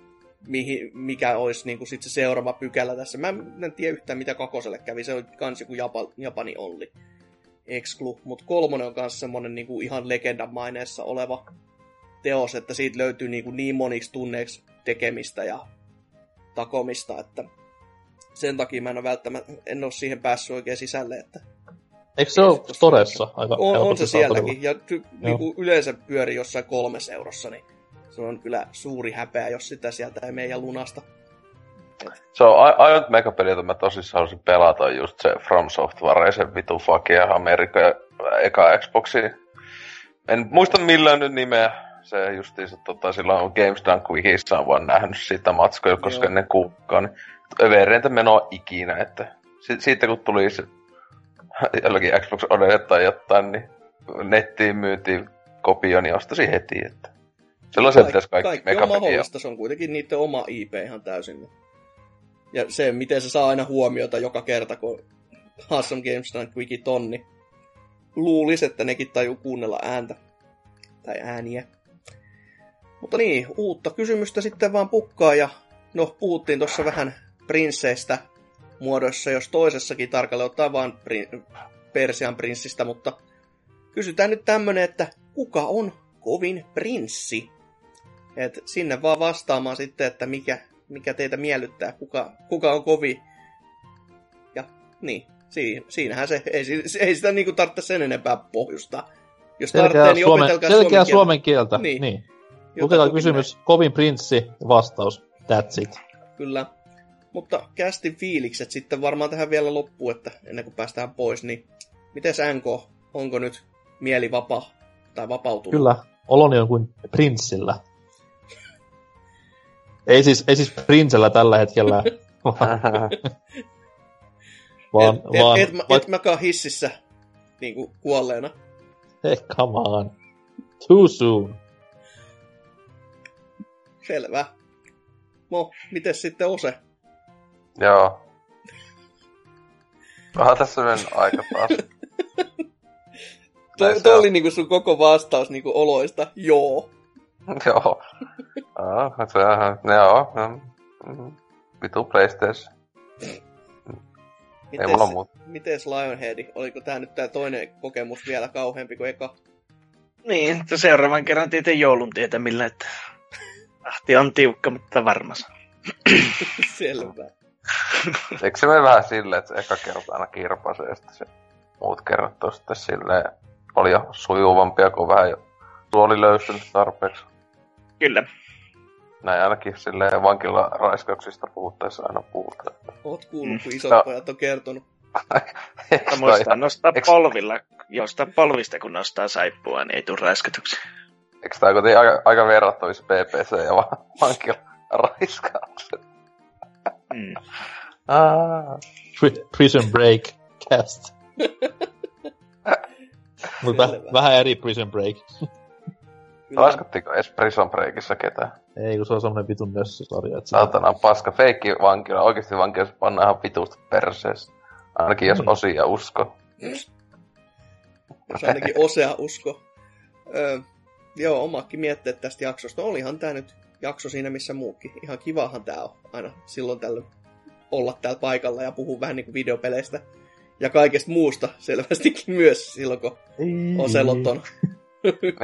mihin, mikä olisi niinku sit se seuraava pykälä tässä. Mä en tiedä yhtään mitä kakoselle kävi, se on kans joku Japa, Japani Olli Exclu, mutta kolmonen on kans semmonen niinku ihan legendamaineessa oleva teos, että siitä löytyy niinku niin moniksi tunneiksi tekemistä ja takomista, että sen takia mä en ole välttämättä, en ole siihen päässyt oikein sisälle, että Eikö se ole Storessa aika on, on se sielläkin, ja ty, niinku yleensä pyörii jossain kolmes eurossa, niin se on kyllä suuri häpeä, jos sitä sieltä ei meidän lunasta. Se on a- ainut megapeli, jota mä tosissaan haluaisin pelata, on just se From Software, se vitu fakia Amerikka ja eka Xboxi. En muista millään nyt nimeä. Se justiinsa tota, silloin Games Done Quickissa on vaan nähnyt sitä matskoa, koska Joo. ennen kuukkaan. Niin övereintä menoa ikinä, että si- siitä kun tuli se jollakin Xbox One tai jotain, niin nettiin myytiin kopio, niin ostaisin heti, että silloin se pitäisi kaikki, kaikki on mahdollista, se on kuitenkin niiden oma IP ihan täysin. Ja se, miten se saa aina huomiota joka kerta, kun Awesome Games Night Wiki tonni. Luulisi, että nekin tajuu kuunnella ääntä. Tai ääniä. Mutta niin, uutta kysymystä sitten vaan pukkaa ja no puhuttiin tuossa vähän prinsseistä muodoissa, jos toisessakin tarkalleen ottaa vaan prin- Persian prinssistä, mutta kysytään nyt tämmönen, että kuka on kovin prinssi? Et sinne vaan vastaamaan sitten, että mikä, mikä teitä miellyttää, kuka, kuka on kovin. Ja niin, siinä, siinähän se, ei, ei sitä niinku tarvitse sen enempää pohjusta. Jos tarvitsee, niin suomen, opetelkaa selkeä suomen, suomen kieltä. Niin. niin. Lukekaa kysymys, kovin prinssi, vastaus, that's it. Kyllä. Mutta kästin fiilikset sitten varmaan tähän vielä loppuun, että ennen kuin päästään pois, niin miten NK, onko nyt mieli vapaa tai vapautunut? Kyllä, oloni on kuin prinssillä. Ei siis, ei siis prinsellä tällä hetkellä, vaan, vaan, et, et, vaan et, et, et mäkaan hississä niin kuin kuolleena. hey, come on. Too soon. Selvä. No, miten sitten Ose? Joo. Onhan tässä mennyt aika taas. Se tuo on. oli niinku sun koko vastaus niinku oloista. Joo. Joo. Joo, sehän, joo. mm, Vitu PlayStation. Ei mulla muuta. Mites Lionhead? Oliko tää nyt tää toinen kokemus vielä kauheampi kuin eka? Niin, että seuraavan kerran tietää joulun tietämillä, että tahti on tiukka, mutta varmas. Selvä. Eikö se mene vähän silleen, että se eka kerta aina kirpaisee ja sitten se muut kerrat on sitten silleen oli jo sujuvampia, kun vähän jo tuoli löystynyt tarpeeksi. Kyllä. Näin ainakin silleen vankila raiskauksista puhuttaessa aina puhutaan. Oot kuullut, kun No. isot pojat on kertonut. Mutta muistaa nostaa Eks- polvilla, jostain polvista kun nostaa saippua, niin ei tule raiskatuksi. Eikö tää kuitenkin aika, aika verrattavissa PPC ja va- vankila raiskaukset? Mm. Ah. Pri- Prison Break cast. Mutta vähän eri Prison Break. Kyllä, Raiskattiinko edes Prison Breakissa ketään? Ei, kun se on semmonen vitun se- Saatana paska, feikki vankila. Oikeesti vankilassa pannaan ihan vitusti perseessä. Ainakin jos Mm. osia usko. jos ainakin osea usko. Öö, joo, omakin mietteet tästä jaksosta. Olihan tää nyt jakso siinä missä muukin. Ihan kivahan tää on aina silloin tällöin olla täällä paikalla ja puhua vähän niinku videopeleistä. Ja kaikesta muusta selvästikin myös silloin, kun on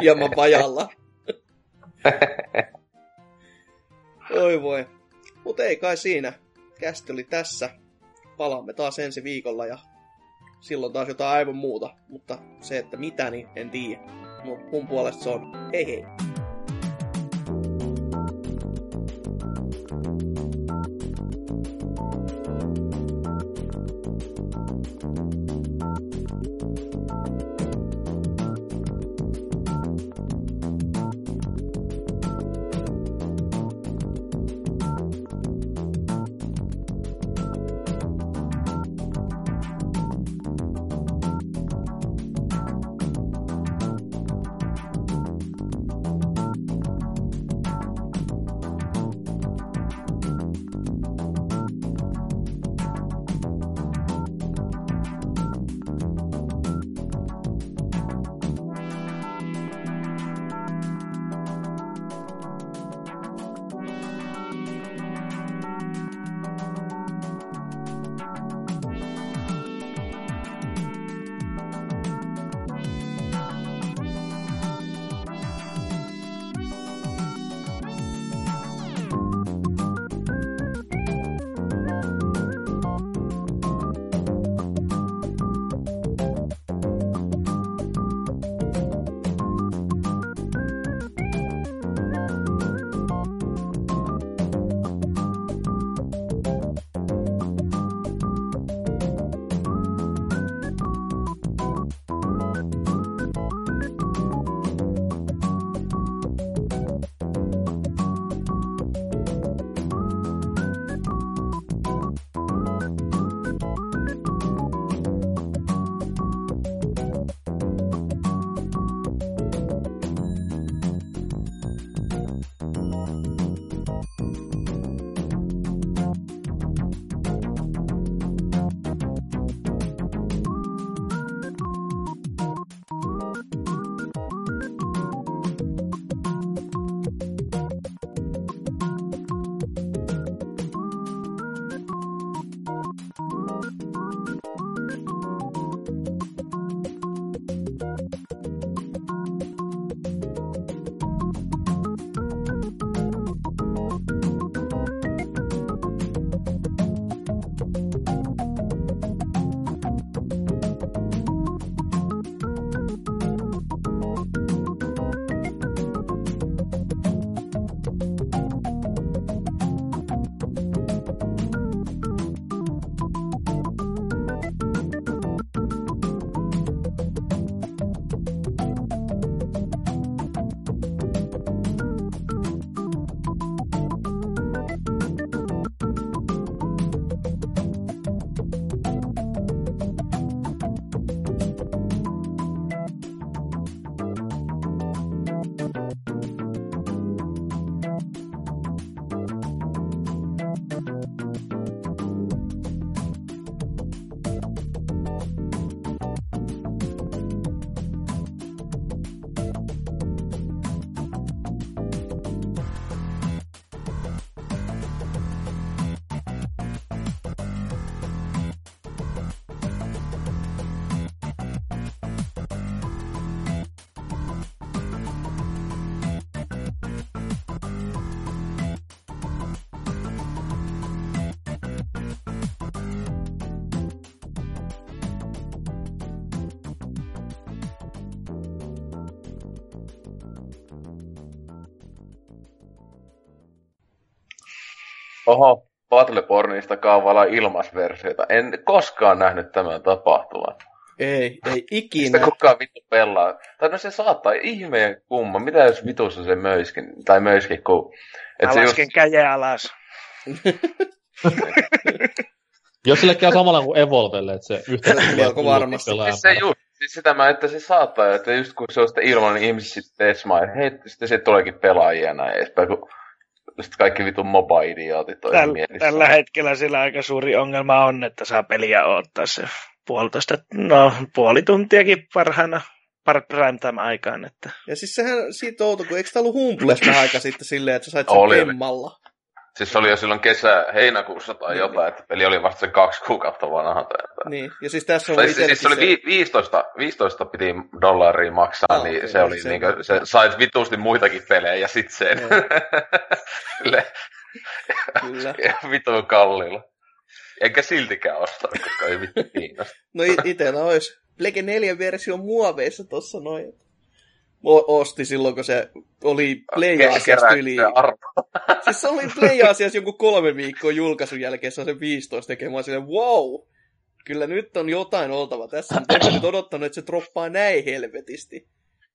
hieman vajalla. Oi voi. Mutta ei kai siinä. Kästi oli tässä. Palaamme taas ensi viikolla ja silloin taas jotain aivan muuta. Mutta se, että mitä, niin en tiedä. Mut mun puolesta se on hei hei. Oho, Battlebornista kaavailla ilmasversioita. En koskaan nähnyt tämän tapahtuvan. Ei, ei ikinä. Sitä kukaan vittu pelaa. Tai no se saattaa, ihmeen kumma. Mitä jos vitussa se möiskin, tai möiskin, kun... Et se just... käjä alas. Jos sille käy samalla kuin Evolvelle, että se yhtä Melko varmasti. Siis se just, siis sitä mä, että se saattaa, että just kun se on sitten ilman, niin ihmiset sitten tesmaa, että hei, sitten se tuleekin pelaajia näin edespäin, kun sitten kaikki vitun moba-idiootit on Täl, Tällä hetkellä sillä aika suuri ongelma on, että saa peliä ottaa se puolitoista, no puoli tuntiakin parhaana par prime time aikaan. Että. Ja siis sehän siitä outo, kun eikö tämä ollut Humbles aika sitten silleen, että sä sait sen oli, pemmalla? Siis se oli jo silloin kesä, heinäkuussa tai niin. jotain, että peli oli vasta sen kaksi kuukautta vanha. Tai niin, ja siis tässä on siis, siis se oli 15, 15 piti dollaria maksaa, no, niin okay, se oli se, niin kuin, se sait vitusti muitakin pelejä ja sit sen. Kyllä. Kyllä. Vitu kallilla. Enkä siltikään ostanut, koska ei vittu kiinnosta. no itellä olisi Plege 4 versio muoveissa tossa noin osti silloin, kun se oli Play-Asiassa yli. siis se oli Play-Asiassa jonkun kolme viikkoa julkaisun jälkeen, se on se 15 tekemään silleen, wow, kyllä nyt on jotain oltava tässä, mutta en nyt odottanut, että se droppaa näin helvetisti.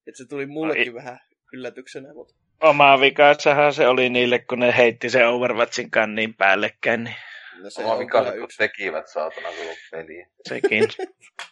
Että se tuli mullekin Ai. vähän yllätyksenä. Mutta... Oma vikassahan se oli niille, kun ne heitti se Overwatchin kannin päällekkäin. Niin... No se Oma vika, kun tekivät saatana koko peliä. Sekin.